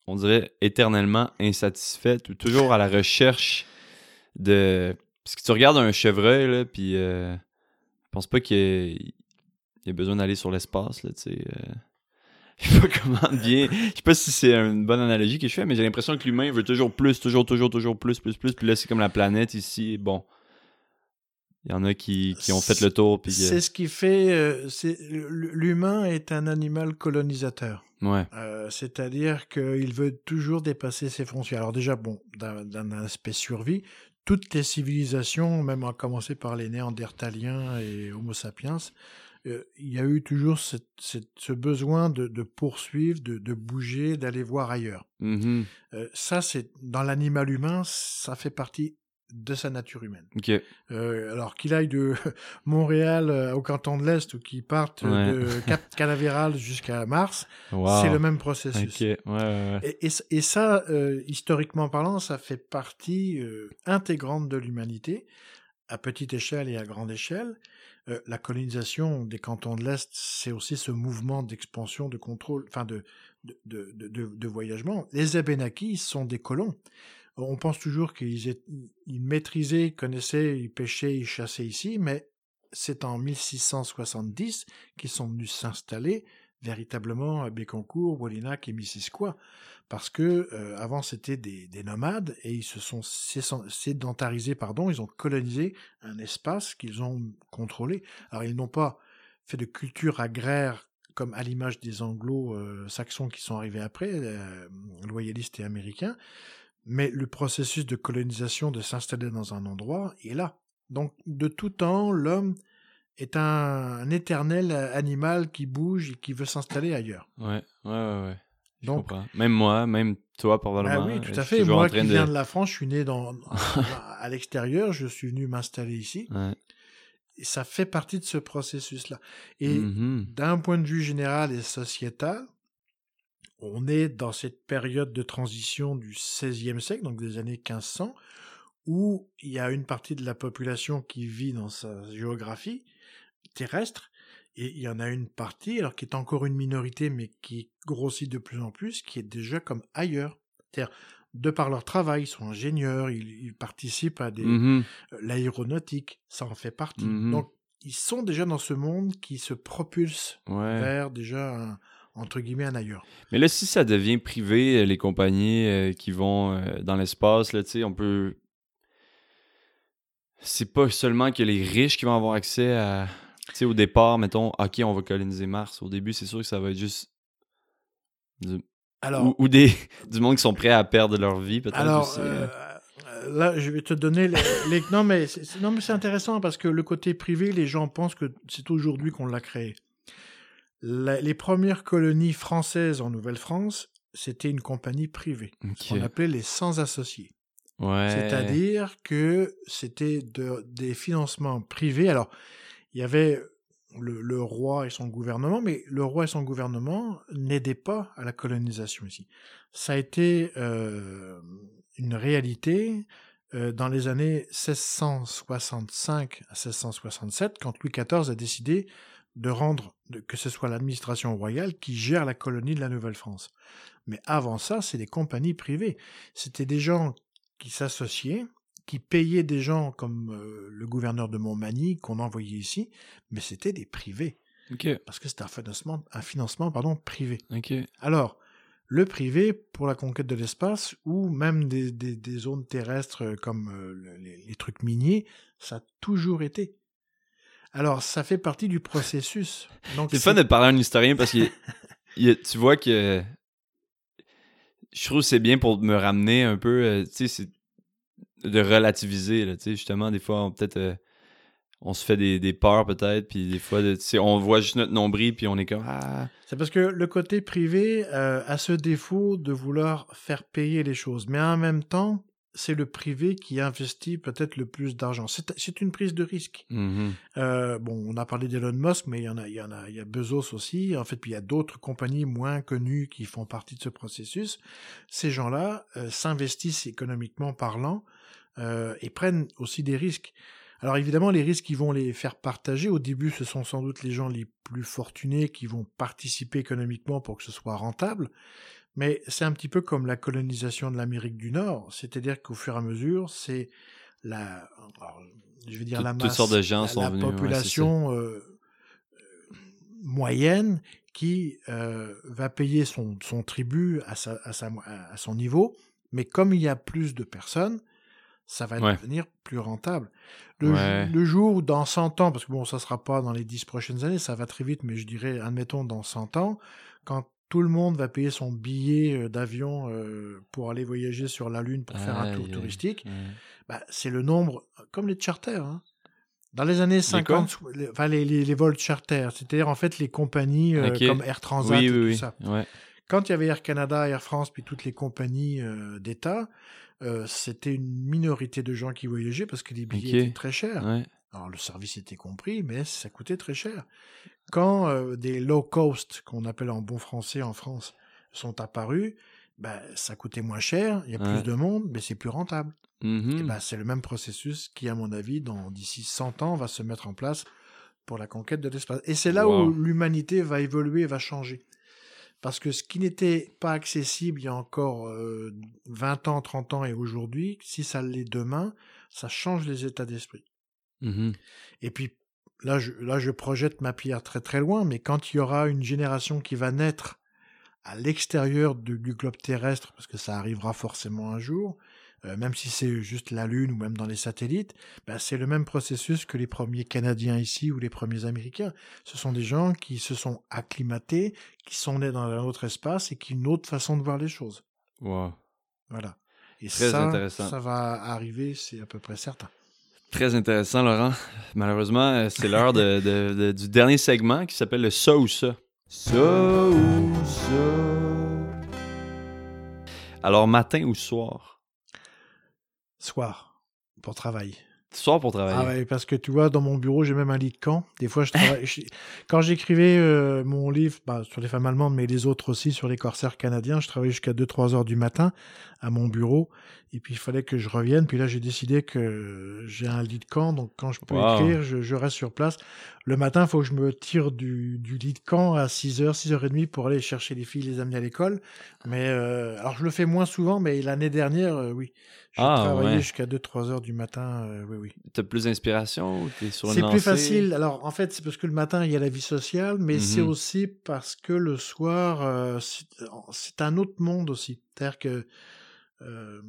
[SPEAKER 1] on dirait, éternellement insatisfaite ou toujours à la recherche de. Parce que tu regardes un chevreuil, là, puis euh, pense pas qu'il y ait, il ait besoin d'aller sur l'espace, là, tu sais. euh. Je sais pas comment bien. Je sais pas si c'est une bonne analogie que je fais, mais j'ai l'impression que l'humain veut toujours plus, toujours, toujours, toujours plus, plus, plus. Puis là, c'est comme la planète ici. Bon. Il y en a qui, qui ont fait le tour. Puis,
[SPEAKER 2] c'est ce qui fait. euh, L'humain est un animal colonisateur.
[SPEAKER 1] euh, ouais.
[SPEAKER 2] Euh, C'est-à-dire qu'il veut toujours dépasser ses frontières. Alors déjà, bon, d'un aspect survie, toutes les civilisations, même à commencer par les Néandertaliens et Homo sapiens, euh, il y a eu toujours cette- cette- ce besoin de, de poursuivre, de, de bouger, d'aller voir ailleurs.
[SPEAKER 1] Mhm.
[SPEAKER 2] Euh, ça, c'est dans l'animal humain, ça fait partie de sa nature humaine.
[SPEAKER 1] Ok.
[SPEAKER 2] Euh, alors qu'il aille de Montréal euh, au canton de l'Est ou qu'il parte
[SPEAKER 1] Ouais.
[SPEAKER 2] de Cap Canaveral jusqu'à Mars,
[SPEAKER 1] Wow.
[SPEAKER 2] c'est le même processus.
[SPEAKER 1] Ouais, ouais.
[SPEAKER 2] Et, et, et ça, euh, historiquement parlant, ça fait partie euh, intégrante de l'humanité, à petite échelle et à grande échelle. Euh, la colonisation des cantons de l'Est, c'est aussi ce mouvement d'expansion, de contrôle, enfin de, de, de- de voyagement. Les Abénakis sont des colons. On pense toujours qu'ils maîtrisaient, connaissaient, ils pêchaient, ils chassaient ici, mais c'est en 1670 qu'ils sont venus s'installer véritablement à Bécancour, Wallinac et Missisquoi, parce que euh, avant c'était des, des nomades et ils se sont sé- sédentarisés, pardon, ils ont colonisé un espace qu'ils ont contrôlé. Alors ils n'ont pas fait de culture agraire comme à l'image des anglo-saxons qui sont arrivés après, euh, loyalistes et américains, mais le processus de colonisation, de s'installer dans un endroit, est là. Donc, de tout temps, l'homme est un, un éternel animal qui bouge et qui veut s'installer ailleurs.
[SPEAKER 1] Ouais, ouais, ouais. ouais. Je
[SPEAKER 2] Donc,
[SPEAKER 1] comprends. Même moi, même toi,
[SPEAKER 2] bah
[SPEAKER 1] probablement.
[SPEAKER 2] oui, tout à fait. Moi qui
[SPEAKER 1] de-
[SPEAKER 2] viens de la France, je suis né dans, à l'extérieur, je suis venu m'installer ici.
[SPEAKER 1] Ouais.
[SPEAKER 2] Et ça fait partie de ce processus-là. Et
[SPEAKER 1] Mhm.
[SPEAKER 2] d'un point de vue général et sociétal, on est dans cette période de transition du XVIe siècle, donc des années 1500, où il y a une partie de la population qui vit dans sa géographie terrestre, et il y en a une partie, alors qui est encore une minorité, mais qui grossit de plus en plus, qui est déjà comme ailleurs. C'est-à-dire, de par leur travail, ils sont ingénieurs, ils, ils participent à des,
[SPEAKER 1] Mhm.
[SPEAKER 2] euh, l'aéronautique, ça en fait partie.
[SPEAKER 1] Mhm.
[SPEAKER 2] Donc, ils sont déjà dans ce monde qui se propulse
[SPEAKER 1] Ouais.
[SPEAKER 2] vers déjà un, entre guillemets un ailleurs.
[SPEAKER 1] Mais là, si ça devient privé, euh, les compagnies euh, qui vont euh, dans l'espace, là, tu sais, on peut. C'est pas seulement que les riches qui vont avoir accès à. Tu sais, au départ, mettons, OK, on va coloniser Mars. Au début, c'est sûr que ça va être juste. du-
[SPEAKER 2] Alors,
[SPEAKER 1] Ou, ou des, du monde qui sont prêts à perdre leur vie, peut-être
[SPEAKER 2] alors
[SPEAKER 1] aussi.
[SPEAKER 2] euh, là, je vais te donner les, les- non mais c'est- non mais c'est intéressant parce que le côté privé, les gens pensent que c'est aujourd'hui qu'on l'a créé. La- les premières colonies françaises en Nouvelle-France, c'était une compagnie privée, qu'on appelait les sans associés.
[SPEAKER 1] Ouais.
[SPEAKER 2] C'est-à-dire que c'était de- des financements privés. Alors, il y avait le, le roi et son gouvernement, mais le roi et son gouvernement n'aidaient pas à la colonisation ici. Ça a été euh, une réalité euh, dans les années 1665 à 1667, quand Louis XIV a décidé de rendre que ce soit l'administration royale qui gère la colonie de la Nouvelle-France. Mais avant ça, c'est des compagnies privées. C'était des gens qui s'associaient, qui payaient des gens comme euh, le gouverneur de Montmagny qu'on envoyait ici, mais c'était des privés, parce que c'était un financement, un financement pardon, privé. Alors, le privé pour la conquête de l'espace, ou même des, des- des zones terrestres euh, comme euh, le- les, les trucs miniers, ça a toujours été. Alors, ça fait partie du processus.
[SPEAKER 1] C'est fun de parler à un historien parce que tu vois que je trouve que c'est bien pour me ramener un peu, euh, tu sais, de relativiser, là, tu sais, justement, des fois, on- peut-être, euh, on se fait des, des peurs, peut-être, puis des fois, de- tu sais, on voit juste notre nombril, puis on est comme, ah,
[SPEAKER 2] C'est parce que le côté privé euh, a ce défaut de vouloir faire payer les choses. Mais en même temps, c'est le privé qui investit peut-être le plus d'argent. C'est une prise de risque.
[SPEAKER 1] mhm,
[SPEAKER 2] Euh, bon, on a parlé d'Elon Musk, mais il y en a, il y en a, il y a Bezos aussi. En fait, puis il y a d'autres compagnies moins connues qui font partie de ce processus. Ces gens-là euh, s'investissent économiquement parlant euh, et prennent aussi des risques. Alors évidemment, les risques, ils vont les faire partager. Au début, ce sont sans doute les gens les plus fortunés qui vont participer économiquement pour que ce soit rentable. Mais c'est un petit peu comme la colonisation de l'Amérique du Nord, c'est-à-dire qu'au fur et à mesure, c'est la, alors, je vais dire la masse,
[SPEAKER 1] sortes de gens
[SPEAKER 2] la,
[SPEAKER 1] sont
[SPEAKER 2] la
[SPEAKER 1] venus, ouais,
[SPEAKER 2] population euh, euh, moyenne qui euh, va payer son, son tribut à, sa, à, sa, à son niveau, mais comme il y a plus de personnes, ça va
[SPEAKER 1] Ouais.
[SPEAKER 2] devenir plus rentable. Le,
[SPEAKER 1] Ouais.
[SPEAKER 2] le jour où dans 100 ans, parce que bon, ça sera pas dans les 10 prochaines années, ça va très vite, mais je dirais, admettons, dans 100 ans, quand tout le monde va payer son billet euh, d'avion euh, pour aller voyager sur la Lune pour faire un tour touristique, bah, c'est le nombre, comme les charters. Hein. Dans les années
[SPEAKER 1] quoi
[SPEAKER 2] 50, sou- les, enfin, les, les, les vols charter, c'est-à-dire en fait les compagnies euh, comme Air Transat
[SPEAKER 1] Oui,
[SPEAKER 2] et
[SPEAKER 1] oui,
[SPEAKER 2] tout ça.
[SPEAKER 1] Ouais.
[SPEAKER 2] Quand il y avait Air Canada, Air France, puis toutes les compagnies euh, d'État, euh, c'était une minorité de gens qui voyageaient parce que les billets étaient très chers.
[SPEAKER 1] Ouais.
[SPEAKER 2] Alors le service était compris, mais ça coûtait très cher. Quand euh, des low cost, qu'on appelle en bon français en France, sont apparus, ben, ça coûtait moins cher, il y a
[SPEAKER 1] Ouais.
[SPEAKER 2] plus de monde, mais c'est plus rentable. Et ben, c'est le même processus qui, à mon avis, dans d'ici 100 ans, va se mettre en place pour la conquête de l'espace. Et c'est là
[SPEAKER 1] Wow.
[SPEAKER 2] où l'humanité va évoluer, va changer. Parce que ce qui n'était pas accessible il y a encore euh, 20 ans, 30 ans et aujourd'hui, si ça l'est demain, ça change les états d'esprit.
[SPEAKER 1] Mhm.
[SPEAKER 2] Et puis là je, là, je projette ma pierre très très loin, mais quand il y aura une génération qui va naître à l'extérieur du, du globe terrestre, parce que ça arrivera forcément un jour, euh, même si c'est juste la Lune ou même dans les satellites, ben, c'est le même processus que les premiers Canadiens ici ou les premiers Américains. Ce sont des gens qui se sont acclimatés, qui sont nés dans un autre espace et qui ont une autre façon de voir les choses.
[SPEAKER 1] Wow.
[SPEAKER 2] Voilà. Et
[SPEAKER 1] Très
[SPEAKER 2] ça,
[SPEAKER 1] intéressant.
[SPEAKER 2] ça va arriver, c'est à peu près certain.
[SPEAKER 1] Très intéressant, Laurent. Malheureusement, euh, c'est l'heure de- de- de- du dernier segment qui s'appelle le ça ou ça. Ça ou ça. Alors, matin ou soir?
[SPEAKER 2] Soir, pour travailler.
[SPEAKER 1] Soir pour travailler.
[SPEAKER 2] Ah ouais, parce que tu vois, dans mon bureau, j'ai même un lit de camp. Des fois, je travaille. je- Quand j'écrivais euh, mon livre bah, sur les femmes allemandes, mais les autres aussi sur les corsaires canadiens, je travaillais jusqu'à 2-3 heures du matin à mon bureau. Et puis, il fallait que je revienne. Puis là, j'ai décidé que j'ai un lit de camp. Donc, quand je peux
[SPEAKER 1] Wow.
[SPEAKER 2] écrire, je, je reste sur place. Le matin, il faut que je me tire du, du lit de camp à 6h, 6h30 pour aller chercher les filles, les amener à l'école. Mais euh, alors, je le fais moins souvent, mais l'année dernière, euh, oui. J'ai
[SPEAKER 1] Ah,
[SPEAKER 2] travaillé
[SPEAKER 1] ouais.
[SPEAKER 2] jusqu'à 2-3 heures du matin. euh, oui, oui.
[SPEAKER 1] T'as plus d'inspiration ou t'es sur une
[SPEAKER 2] C'est plus facile. Alors, en fait, c'est parce que le matin, il y a la vie sociale, mais c'est
[SPEAKER 1] Mhm.
[SPEAKER 2] aussi parce que le soir, euh, c'est c'est un autre monde aussi. C'est-à-dire que euh,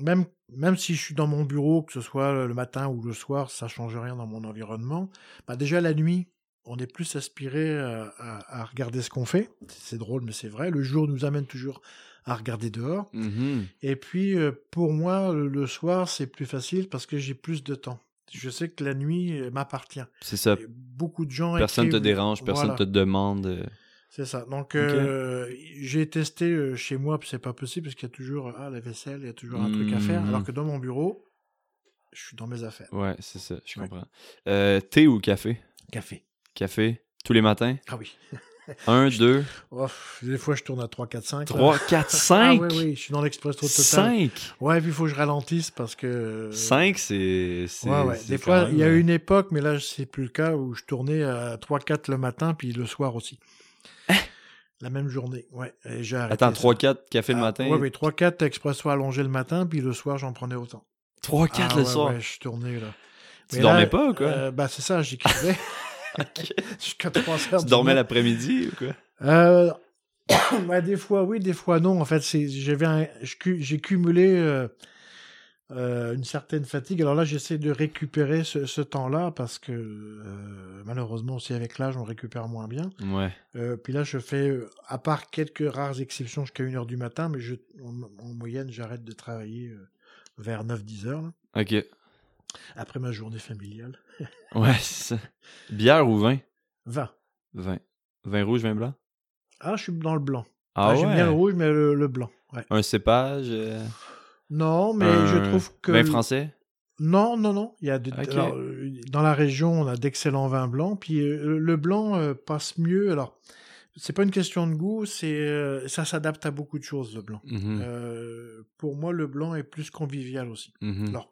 [SPEAKER 2] même, même si je suis dans mon bureau, que ce soit le matin ou le soir, ça change rien dans mon environnement. Bah, déjà, la nuit, on est plus aspiré à, à- à regarder ce qu'on fait. C'est drôle, mais c'est vrai. Le jour nous amène toujours à regarder dehors.
[SPEAKER 1] Mhm.
[SPEAKER 2] Et puis, euh, pour moi, le, le soir, c'est plus facile parce que j'ai plus de temps. Je sais que la nuit euh, m'appartient.
[SPEAKER 1] C'est ça.
[SPEAKER 2] Et Beaucoup de gens.
[SPEAKER 1] Personne te
[SPEAKER 2] écrivent-
[SPEAKER 1] dérange, personne
[SPEAKER 2] Voilà,
[SPEAKER 1] te demande. euh,
[SPEAKER 2] C'est ça. Donc, euh, j'ai testé chez moi, puis c'est pas possible parce qu'il y a toujours ah, la vaisselle, il y a toujours un truc à faire.
[SPEAKER 1] Mhm.
[SPEAKER 2] Alors que dans mon bureau, je suis dans mes affaires.
[SPEAKER 1] Ouais, c'est ça, je
[SPEAKER 2] Ouais.
[SPEAKER 1] comprends. Euh, thé ou café?
[SPEAKER 2] Café.
[SPEAKER 1] Café, tous les matins?
[SPEAKER 2] Ah oui.
[SPEAKER 1] Un, deux,
[SPEAKER 2] Oh, pff, des fois, je tourne à 3, 4, 5.
[SPEAKER 1] trois, quatre,
[SPEAKER 2] Ah
[SPEAKER 1] cinq?
[SPEAKER 2] oui, oui, je suis dans l'express total.
[SPEAKER 1] Cinq?
[SPEAKER 2] Ouais, puis il faut que je ralentisse parce que.
[SPEAKER 1] Cinq, c'est. c'est-
[SPEAKER 2] Ouais, ouais. Des fois, il y a eu une époque, mais là, c'est plus le cas, où je tournais à 3-4 le matin, puis le soir aussi. La même journée, ouais. Et j'ai arrêté
[SPEAKER 1] Attends,
[SPEAKER 2] ça.
[SPEAKER 1] 3-4 café le
[SPEAKER 2] Ah,
[SPEAKER 1] matin?
[SPEAKER 2] Ouais, oui, 3-4 expresso allongé le matin, puis le soir, j'en prenais autant.
[SPEAKER 1] 3-4
[SPEAKER 2] Ah,
[SPEAKER 1] le
[SPEAKER 2] ouais,
[SPEAKER 1] soir?
[SPEAKER 2] Ouais, je tournais, là.
[SPEAKER 1] Tu
[SPEAKER 2] Mais
[SPEAKER 1] dormais
[SPEAKER 2] là,
[SPEAKER 1] pas ou quoi?
[SPEAKER 2] euh, Bah, c'est ça, j'écrivais Jusqu'à 3 heures.
[SPEAKER 1] Tu dormais l'après-midi ou quoi?
[SPEAKER 2] Euh, bah, des fois oui, des fois non. En fait, j'avais j'ai cumulé euh, euh, une certaine fatigue. Alors là, j'essaie de récupérer ce, ce temps-là parce que euh, malheureusement aussi avec l'âge, on récupère moins bien.
[SPEAKER 1] Ouais.
[SPEAKER 2] Euh, puis là, je fais, à part quelques rares exceptions, jusqu'à 1h du matin, mais je, en, en moyenne, j'arrête de travailler vers 9-10 heures, là,
[SPEAKER 1] Ok.
[SPEAKER 2] Après ma journée familiale.
[SPEAKER 1] Ouais, c'est ça. Bière ou vin?
[SPEAKER 2] 20.
[SPEAKER 1] Vin. Vin rouge, vin blanc?
[SPEAKER 2] Ah, je suis dans le blanc.
[SPEAKER 1] Ah
[SPEAKER 2] Ah, J'aime bien le
[SPEAKER 1] ouais?
[SPEAKER 2] rouge, mais le, le blanc. Ouais.
[SPEAKER 1] Un cépage? euh,
[SPEAKER 2] Non, mais
[SPEAKER 1] un
[SPEAKER 2] je trouve que...
[SPEAKER 1] Vin français?
[SPEAKER 2] Non, non, non. Il y a de-
[SPEAKER 1] Ok.
[SPEAKER 2] alors, euh, dans la région, on a d'excellents vins blancs. Puis euh, le blanc euh, passe mieux. Alors, c'est pas une question de goût, c'est euh, ça s'adapte à beaucoup de choses le blanc.
[SPEAKER 1] Mhm,
[SPEAKER 2] Euh, pour moi, le blanc est plus convivial aussi.
[SPEAKER 1] mhm.
[SPEAKER 2] Alors,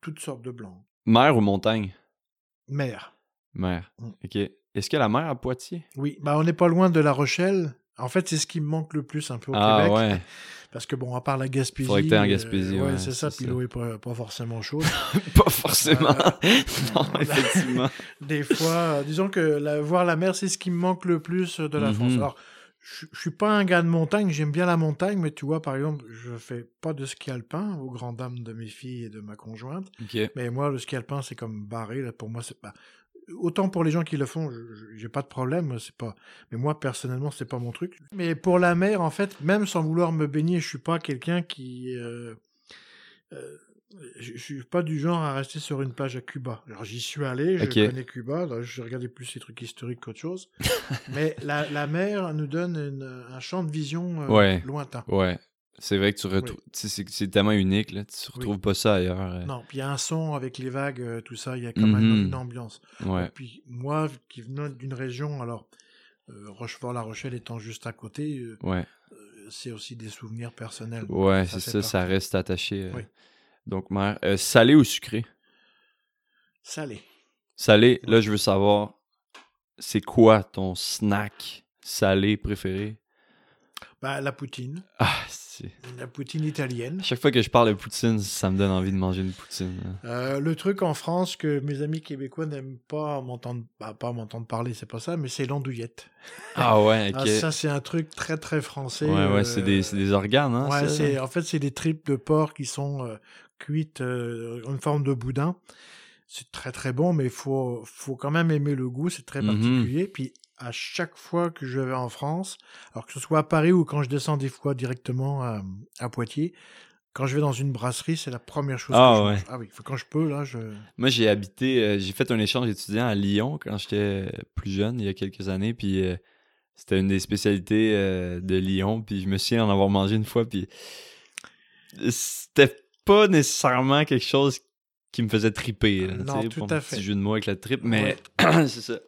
[SPEAKER 2] toutes sortes de blancs.
[SPEAKER 1] Mer ou montagne?
[SPEAKER 2] Mer.
[SPEAKER 1] Mer.
[SPEAKER 2] Mm.
[SPEAKER 1] Ok. Est-ce qu'il y a la mer à Poitiers?
[SPEAKER 2] Oui, bah on n'est pas loin de La Rochelle. En fait, c'est ce qui me manque le plus un peu au
[SPEAKER 1] ah
[SPEAKER 2] Québec.
[SPEAKER 1] ouais.
[SPEAKER 2] Parce que bon, à part la Gaspésie.
[SPEAKER 1] Faudrait que en
[SPEAKER 2] euh,
[SPEAKER 1] Gaspésie,
[SPEAKER 2] ouais,
[SPEAKER 1] ouais,
[SPEAKER 2] c'est ça. Puis l'eau est pas, pas forcément chaude.
[SPEAKER 1] Pas forcément. non,
[SPEAKER 2] Euh,
[SPEAKER 1] effectivement.
[SPEAKER 2] Des fois, euh, disons que la- voir la mer, c'est ce qui me manque le plus euh, de la
[SPEAKER 1] Mhm.
[SPEAKER 2] France. Alors, je je suis pas un gars de montagne, j'aime bien la montagne, mais tu vois, par exemple, je fais pas de ski alpin, aux grandes dames de mes filles et de ma conjointe. Mais moi, le ski alpin, c'est comme barré. Là, pour moi, c'est pas. Autant pour les gens qui le font, j'ai pas de problème, c'est pas. Mais moi, personnellement, c'est pas mon truc. Mais pour la mer, en fait, même sans vouloir me baigner, je suis pas quelqu'un qui. euh, euh, je suis pas du genre à rester sur une plage à Cuba. Alors j'y suis allé, je
[SPEAKER 1] Ok.
[SPEAKER 2] connais Cuba, là, je regardais plus ces trucs historiques qu'autre chose. Mais la, la mer nous donne une- un champ de vision euh,
[SPEAKER 1] Ouais.
[SPEAKER 2] lointain.
[SPEAKER 1] Ouais. C'est vrai que tu retrouves. sais, C'est tellement unique, là. Tu retrouves pas ça ailleurs. euh.
[SPEAKER 2] Non, puis il y a un son avec les vagues, euh, tout ça, il y a quand même
[SPEAKER 1] Mhm.
[SPEAKER 2] une ambiance.
[SPEAKER 1] Ouais.
[SPEAKER 2] Et puis moi, qui venais d'une région, alors euh, Rochefort-La Rochelle étant juste à côté,
[SPEAKER 1] Ouais.
[SPEAKER 2] c'est aussi des souvenirs personnels.
[SPEAKER 1] Ouais, c'est ça, ça reste attaché.
[SPEAKER 2] Oui.
[SPEAKER 1] Donc, mer. Euh, salé ou sucré?
[SPEAKER 2] Salé.
[SPEAKER 1] Salé, là, je veux savoir, c'est quoi ton snack salé préféré?
[SPEAKER 2] Bah, la poutine.
[SPEAKER 1] Ah, c'est...
[SPEAKER 2] La poutine italienne.
[SPEAKER 1] Chaque fois que je parle de poutine, ça me donne envie de manger une poutine.
[SPEAKER 2] Euh, le truc en France que mes amis québécois n'aiment pas m'entendre, bah, pas m'entendre parler, c'est pas ça, mais c'est l'andouillette.
[SPEAKER 1] Ah ouais, ok.
[SPEAKER 2] Ah, ça, c'est un truc très très français.
[SPEAKER 1] ouais, ouais,
[SPEAKER 2] euh,
[SPEAKER 1] c'est des, des organes, hein?
[SPEAKER 2] Ouais, c'est, en fait, c'est des tripes de porc qui sont euh, cuites euh, en forme de boudin. C'est très très bon, mais il faut, faut quand même aimer le goût, c'est très
[SPEAKER 1] Mhm.
[SPEAKER 2] particulier. Puis à chaque fois que je vais en France, alors que ce soit à Paris ou quand je descends des fois directement à, à Poitiers, quand je vais dans une brasserie, c'est la première chose
[SPEAKER 1] Ah
[SPEAKER 2] que je
[SPEAKER 1] ouais.
[SPEAKER 2] mange. Ah oui, quand je peux, là, je...
[SPEAKER 1] Moi, j'ai habité, euh, j'ai fait un échange étudiant à Lyon quand j'étais plus jeune, il y a quelques années, puis euh, c'était une des spécialités euh, de Lyon, puis je me souviens en avoir mangé une fois, puis c'était pas nécessairement quelque chose qui me faisait triper. là,
[SPEAKER 2] Non, tout
[SPEAKER 1] pour
[SPEAKER 2] à
[SPEAKER 1] un
[SPEAKER 2] fait.
[SPEAKER 1] petit jeu de mots avec la tripe, mais c'est ça.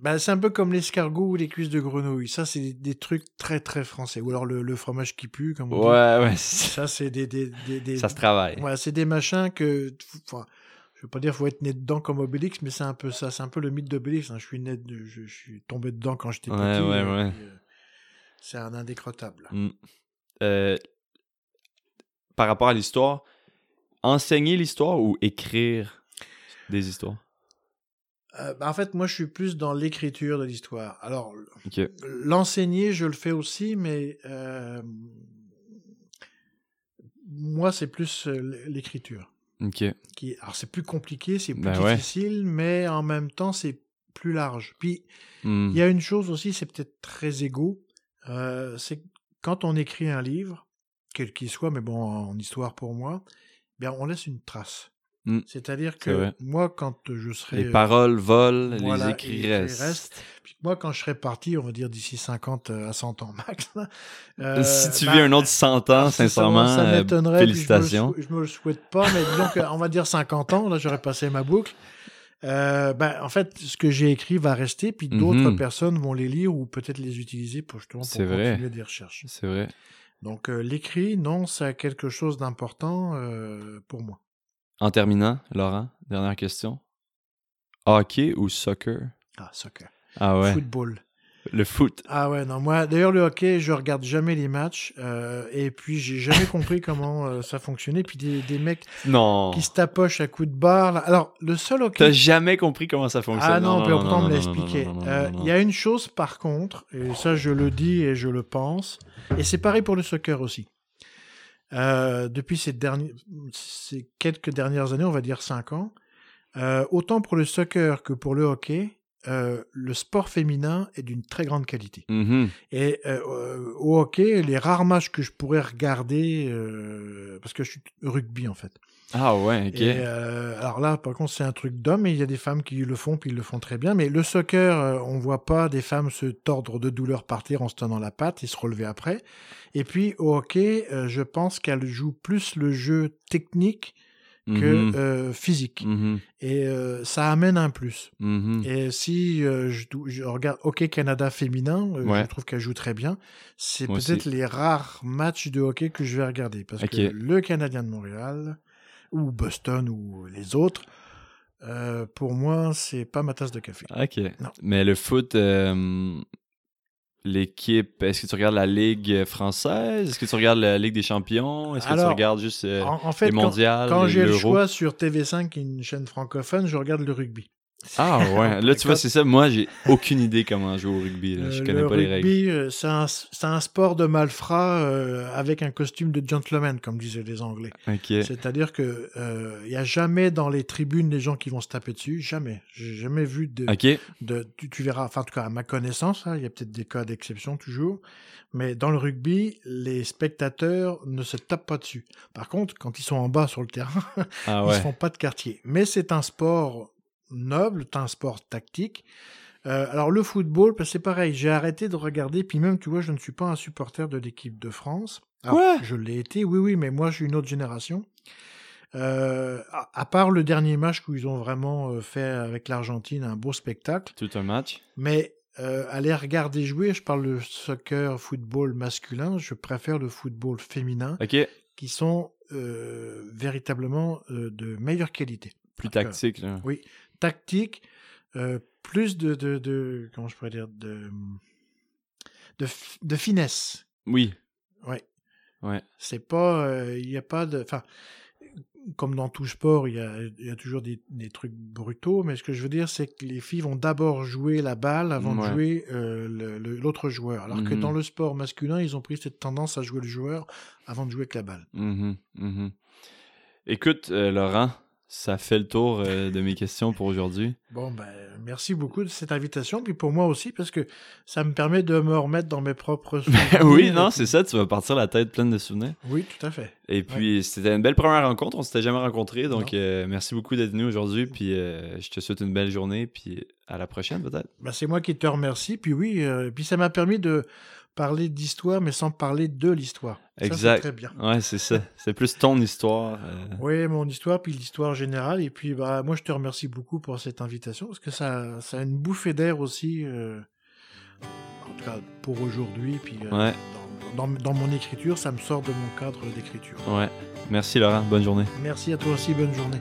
[SPEAKER 2] Ben, c'est un peu comme l'escargot ou les cuisses de grenouille. Ça, c'est des, des trucs très très français. Ou alors le, le fromage qui pue, comme on dit.
[SPEAKER 1] Ouais, ouais,
[SPEAKER 2] Ça, c'est des, des, des, des-
[SPEAKER 1] ça se travaille.
[SPEAKER 2] Ouais, c'est des machins que. Enfin, je veux pas dire faut être né dedans comme Obélix, mais c'est un peu ça. C'est un peu le mythe d'Obélix. hein. Je suis né, de- je, je suis tombé dedans quand j'étais
[SPEAKER 1] Ouais,
[SPEAKER 2] petit.
[SPEAKER 1] ouais, ouais.
[SPEAKER 2] puis, euh, c'est un indécrottable.
[SPEAKER 1] Mm. Euh, par rapport à l'histoire, enseigner l'histoire ou écrire des histoires?
[SPEAKER 2] Euh, bah, en fait, moi, je suis plus dans l'écriture de l'histoire. Alors, l'enseigner, je le fais aussi, mais euh, moi, c'est plus euh, l'écriture.
[SPEAKER 1] Ok.
[SPEAKER 2] Qui, alors, c'est plus compliqué, c'est plus
[SPEAKER 1] Ben ouais.
[SPEAKER 2] difficile, mais en même temps, c'est plus large. Puis,
[SPEAKER 1] Mm.
[SPEAKER 2] Il y a une chose aussi, c'est peut-être très égaux, euh, c'est quand on écrit un livre, quel qu'il soit, mais bon, en histoire pour moi, bien, on laisse une trace.
[SPEAKER 1] Mm.
[SPEAKER 2] C'est-à-dire
[SPEAKER 1] C'est
[SPEAKER 2] que moi, quand je serai...
[SPEAKER 1] Les paroles volent,
[SPEAKER 2] voilà,
[SPEAKER 1] les écrits restent.
[SPEAKER 2] restent. puis moi, quand je serai parti, on va dire d'ici 50 à 100 ans max, là, euh,
[SPEAKER 1] si tu
[SPEAKER 2] bah,
[SPEAKER 1] vis un autre 100 ans, sincèrement,
[SPEAKER 2] ça
[SPEAKER 1] euh,
[SPEAKER 2] m'étonnerait,
[SPEAKER 1] félicitations.
[SPEAKER 2] Je me, je me le souhaite pas, mais disons on va dire 50 ans, là j'aurais passé ma boucle. Euh, ben, en fait, ce que j'ai écrit va rester, puis d'autres
[SPEAKER 1] Mhm.
[SPEAKER 2] personnes vont les lire ou peut-être les utiliser pour justement pour
[SPEAKER 1] C'est vrai.
[SPEAKER 2] continuer des recherches.
[SPEAKER 1] C'est vrai.
[SPEAKER 2] Donc euh, l'écrit, non, c'est quelque chose d'important euh, pour moi.
[SPEAKER 1] En terminant, Laurent, dernière question. Hockey ou soccer?
[SPEAKER 2] Ah, soccer.
[SPEAKER 1] Ah ouais,
[SPEAKER 2] Football.
[SPEAKER 1] Le foot.
[SPEAKER 2] Ah ouais, non, moi, d'ailleurs, le hockey, je regarde jamais les matchs, euh, et puis j'ai jamais compris comment euh, ça fonctionnait, puis des, des mecs
[SPEAKER 1] Non.
[SPEAKER 2] qui se tapochent à coups de barre. là. Alors, le seul hockey...
[SPEAKER 1] T'as jamais compris comment ça fonctionne.
[SPEAKER 2] Ah non, pourtant on me l'a
[SPEAKER 1] non, non,
[SPEAKER 2] expliqué.
[SPEAKER 1] non, non, non,
[SPEAKER 2] Euh,
[SPEAKER 1] non,
[SPEAKER 2] Il y a une chose par contre, et ça je le dis et je le pense, et c'est pareil pour le soccer aussi. Euh, depuis ces, derniers, ces quelques dernières années, on va dire cinq ans, euh, autant pour le soccer que pour le hockey, euh, le sport féminin est d'une très grande qualité.
[SPEAKER 1] Mhm.
[SPEAKER 2] Et euh, au hockey, les rares matchs que je pourrais regarder, euh, parce que je suis rugby en fait.
[SPEAKER 1] Ah ouais, ok.
[SPEAKER 2] Et, alors là, par contre, c'est un truc d'homme, et il y a des femmes qui le font, puis ils le font très bien. Mais le soccer, on voit pas des femmes se tordre de douleur par terre en se tenant la patte et se relever après. Et puis au hockey, je pense qu'elle joue plus le jeu technique que
[SPEAKER 1] Mhm.
[SPEAKER 2] euh, physique.
[SPEAKER 1] Mhm.
[SPEAKER 2] Et euh, ça amène un plus.
[SPEAKER 1] Mhm.
[SPEAKER 2] Et si euh, je, regarde Hockey Canada féminin,
[SPEAKER 1] Ouais.
[SPEAKER 2] je trouve qu'elle joue très bien. C'est peut-être les rares matchs de hockey que je vais regarder. Parce que le Canadien de Montréal, ou Boston, ou les autres, pour moi, c'est pas ma tasse de café.
[SPEAKER 1] Ok.
[SPEAKER 2] Non.
[SPEAKER 1] Mais le foot, l'équipe, est-ce que tu regardes la Ligue française? Est-ce que tu regardes la Ligue des champions? Est-ce que tu regardes juste euh,
[SPEAKER 2] En, en fait,
[SPEAKER 1] les
[SPEAKER 2] quand,
[SPEAKER 1] mondiales,
[SPEAKER 2] quand
[SPEAKER 1] les-
[SPEAKER 2] j'ai le choix sur TV5, qui est une chaîne francophone, je regarde le rugby.
[SPEAKER 1] Ah ouais, là tu vois, c'est ça. Moi, j'ai aucune idée comment jouer au rugby. Là. Je
[SPEAKER 2] Euh,
[SPEAKER 1] connais
[SPEAKER 2] le
[SPEAKER 1] pas les règles.
[SPEAKER 2] rugby, euh, c'est un, sport de malfrats euh, avec un costume de gentleman, comme disaient les Anglais.
[SPEAKER 1] Ok.
[SPEAKER 2] C'est-à-dire que il y a jamais dans les tribunes des gens qui vont se taper dessus, jamais. J'ai jamais vu de,
[SPEAKER 1] Ok.
[SPEAKER 2] de tu, tu verras, enfin en tout cas à ma connaissance, hein, il y a peut-être des cas d'exception toujours, mais dans le rugby, les spectateurs ne se tapent pas dessus. Par contre, quand ils sont en bas sur le terrain,
[SPEAKER 1] Ah
[SPEAKER 2] ils se
[SPEAKER 1] ouais.
[SPEAKER 2] font pas de quartier. Mais c'est un sport noble, c'est un sport tactique. Euh, alors le football, ben, c'est pareil, j'ai arrêté de regarder, puis même tu vois, je ne suis pas un supporter de l'équipe de France. Alors,
[SPEAKER 1] Quoi?
[SPEAKER 2] Je l'ai été, oui, oui, mais moi je suis une autre génération. Euh, à, à part le dernier match où ils ont vraiment euh, fait avec l'Argentine un beau spectacle,
[SPEAKER 1] Tout un match.
[SPEAKER 2] mais euh, aller regarder jouer, je parle de soccer, football masculin, je préfère le football féminin, qui sont véritablement de meilleure qualité.
[SPEAKER 1] Plus tactique. Là.
[SPEAKER 2] Oui, tactique, euh, plus de, de, de- comment je pourrais dire de de, de finesse.
[SPEAKER 1] Oui.
[SPEAKER 2] Ouais.
[SPEAKER 1] Ouais.
[SPEAKER 2] C'est pas, euh, il y a pas de, enfin, comme dans tout sport, il y a, y a toujours des, des trucs brutaux, mais ce que je veux dire, c'est que les filles vont d'abord jouer la balle avant
[SPEAKER 1] Ouais.
[SPEAKER 2] de jouer euh, l'autre joueur. Alors que
[SPEAKER 1] Mhm.
[SPEAKER 2] dans le sport masculin, ils ont pris cette tendance à jouer le joueur avant de jouer avec la balle.
[SPEAKER 1] Mhm, mhm. Écoute, euh, Laurent, ça fait le tour euh, de mes questions pour aujourd'hui.
[SPEAKER 2] Bon, ben, merci beaucoup de cette invitation, puis pour moi aussi, parce que ça me permet de me remettre dans mes propres souvenirs.
[SPEAKER 1] oui, non, c'est ça, tu vas partir la tête pleine de souvenirs.
[SPEAKER 2] Oui, tout à fait.
[SPEAKER 1] Et puis, c'était une belle première rencontre, on s'était jamais rencontrés, donc euh, merci beaucoup d'être venu aujourd'hui, puis euh, je te souhaite une belle journée, puis à la prochaine peut-être.
[SPEAKER 2] Ben, c'est moi qui te remercie, puis oui, puis ça m'a permis de parler d'histoire, mais sans parler de l'histoire. Ça,
[SPEAKER 1] Exact.
[SPEAKER 2] c'est très bien.
[SPEAKER 1] Ouais, c'est ça. C'est plus ton histoire. euh,
[SPEAKER 2] Oui, mon histoire, puis l'histoire générale. Et puis, bah, moi, je te remercie beaucoup pour cette invitation, parce que ça, ça a une bouffée d'air aussi, euh, en tout cas pour aujourd'hui. Puis, euh,
[SPEAKER 1] Ouais.
[SPEAKER 2] dans, dans- dans mon écriture, ça me sort de mon cadre d'écriture.
[SPEAKER 1] Ouais. Merci Laurent, bonne journée.
[SPEAKER 2] Merci à toi aussi, bonne journée.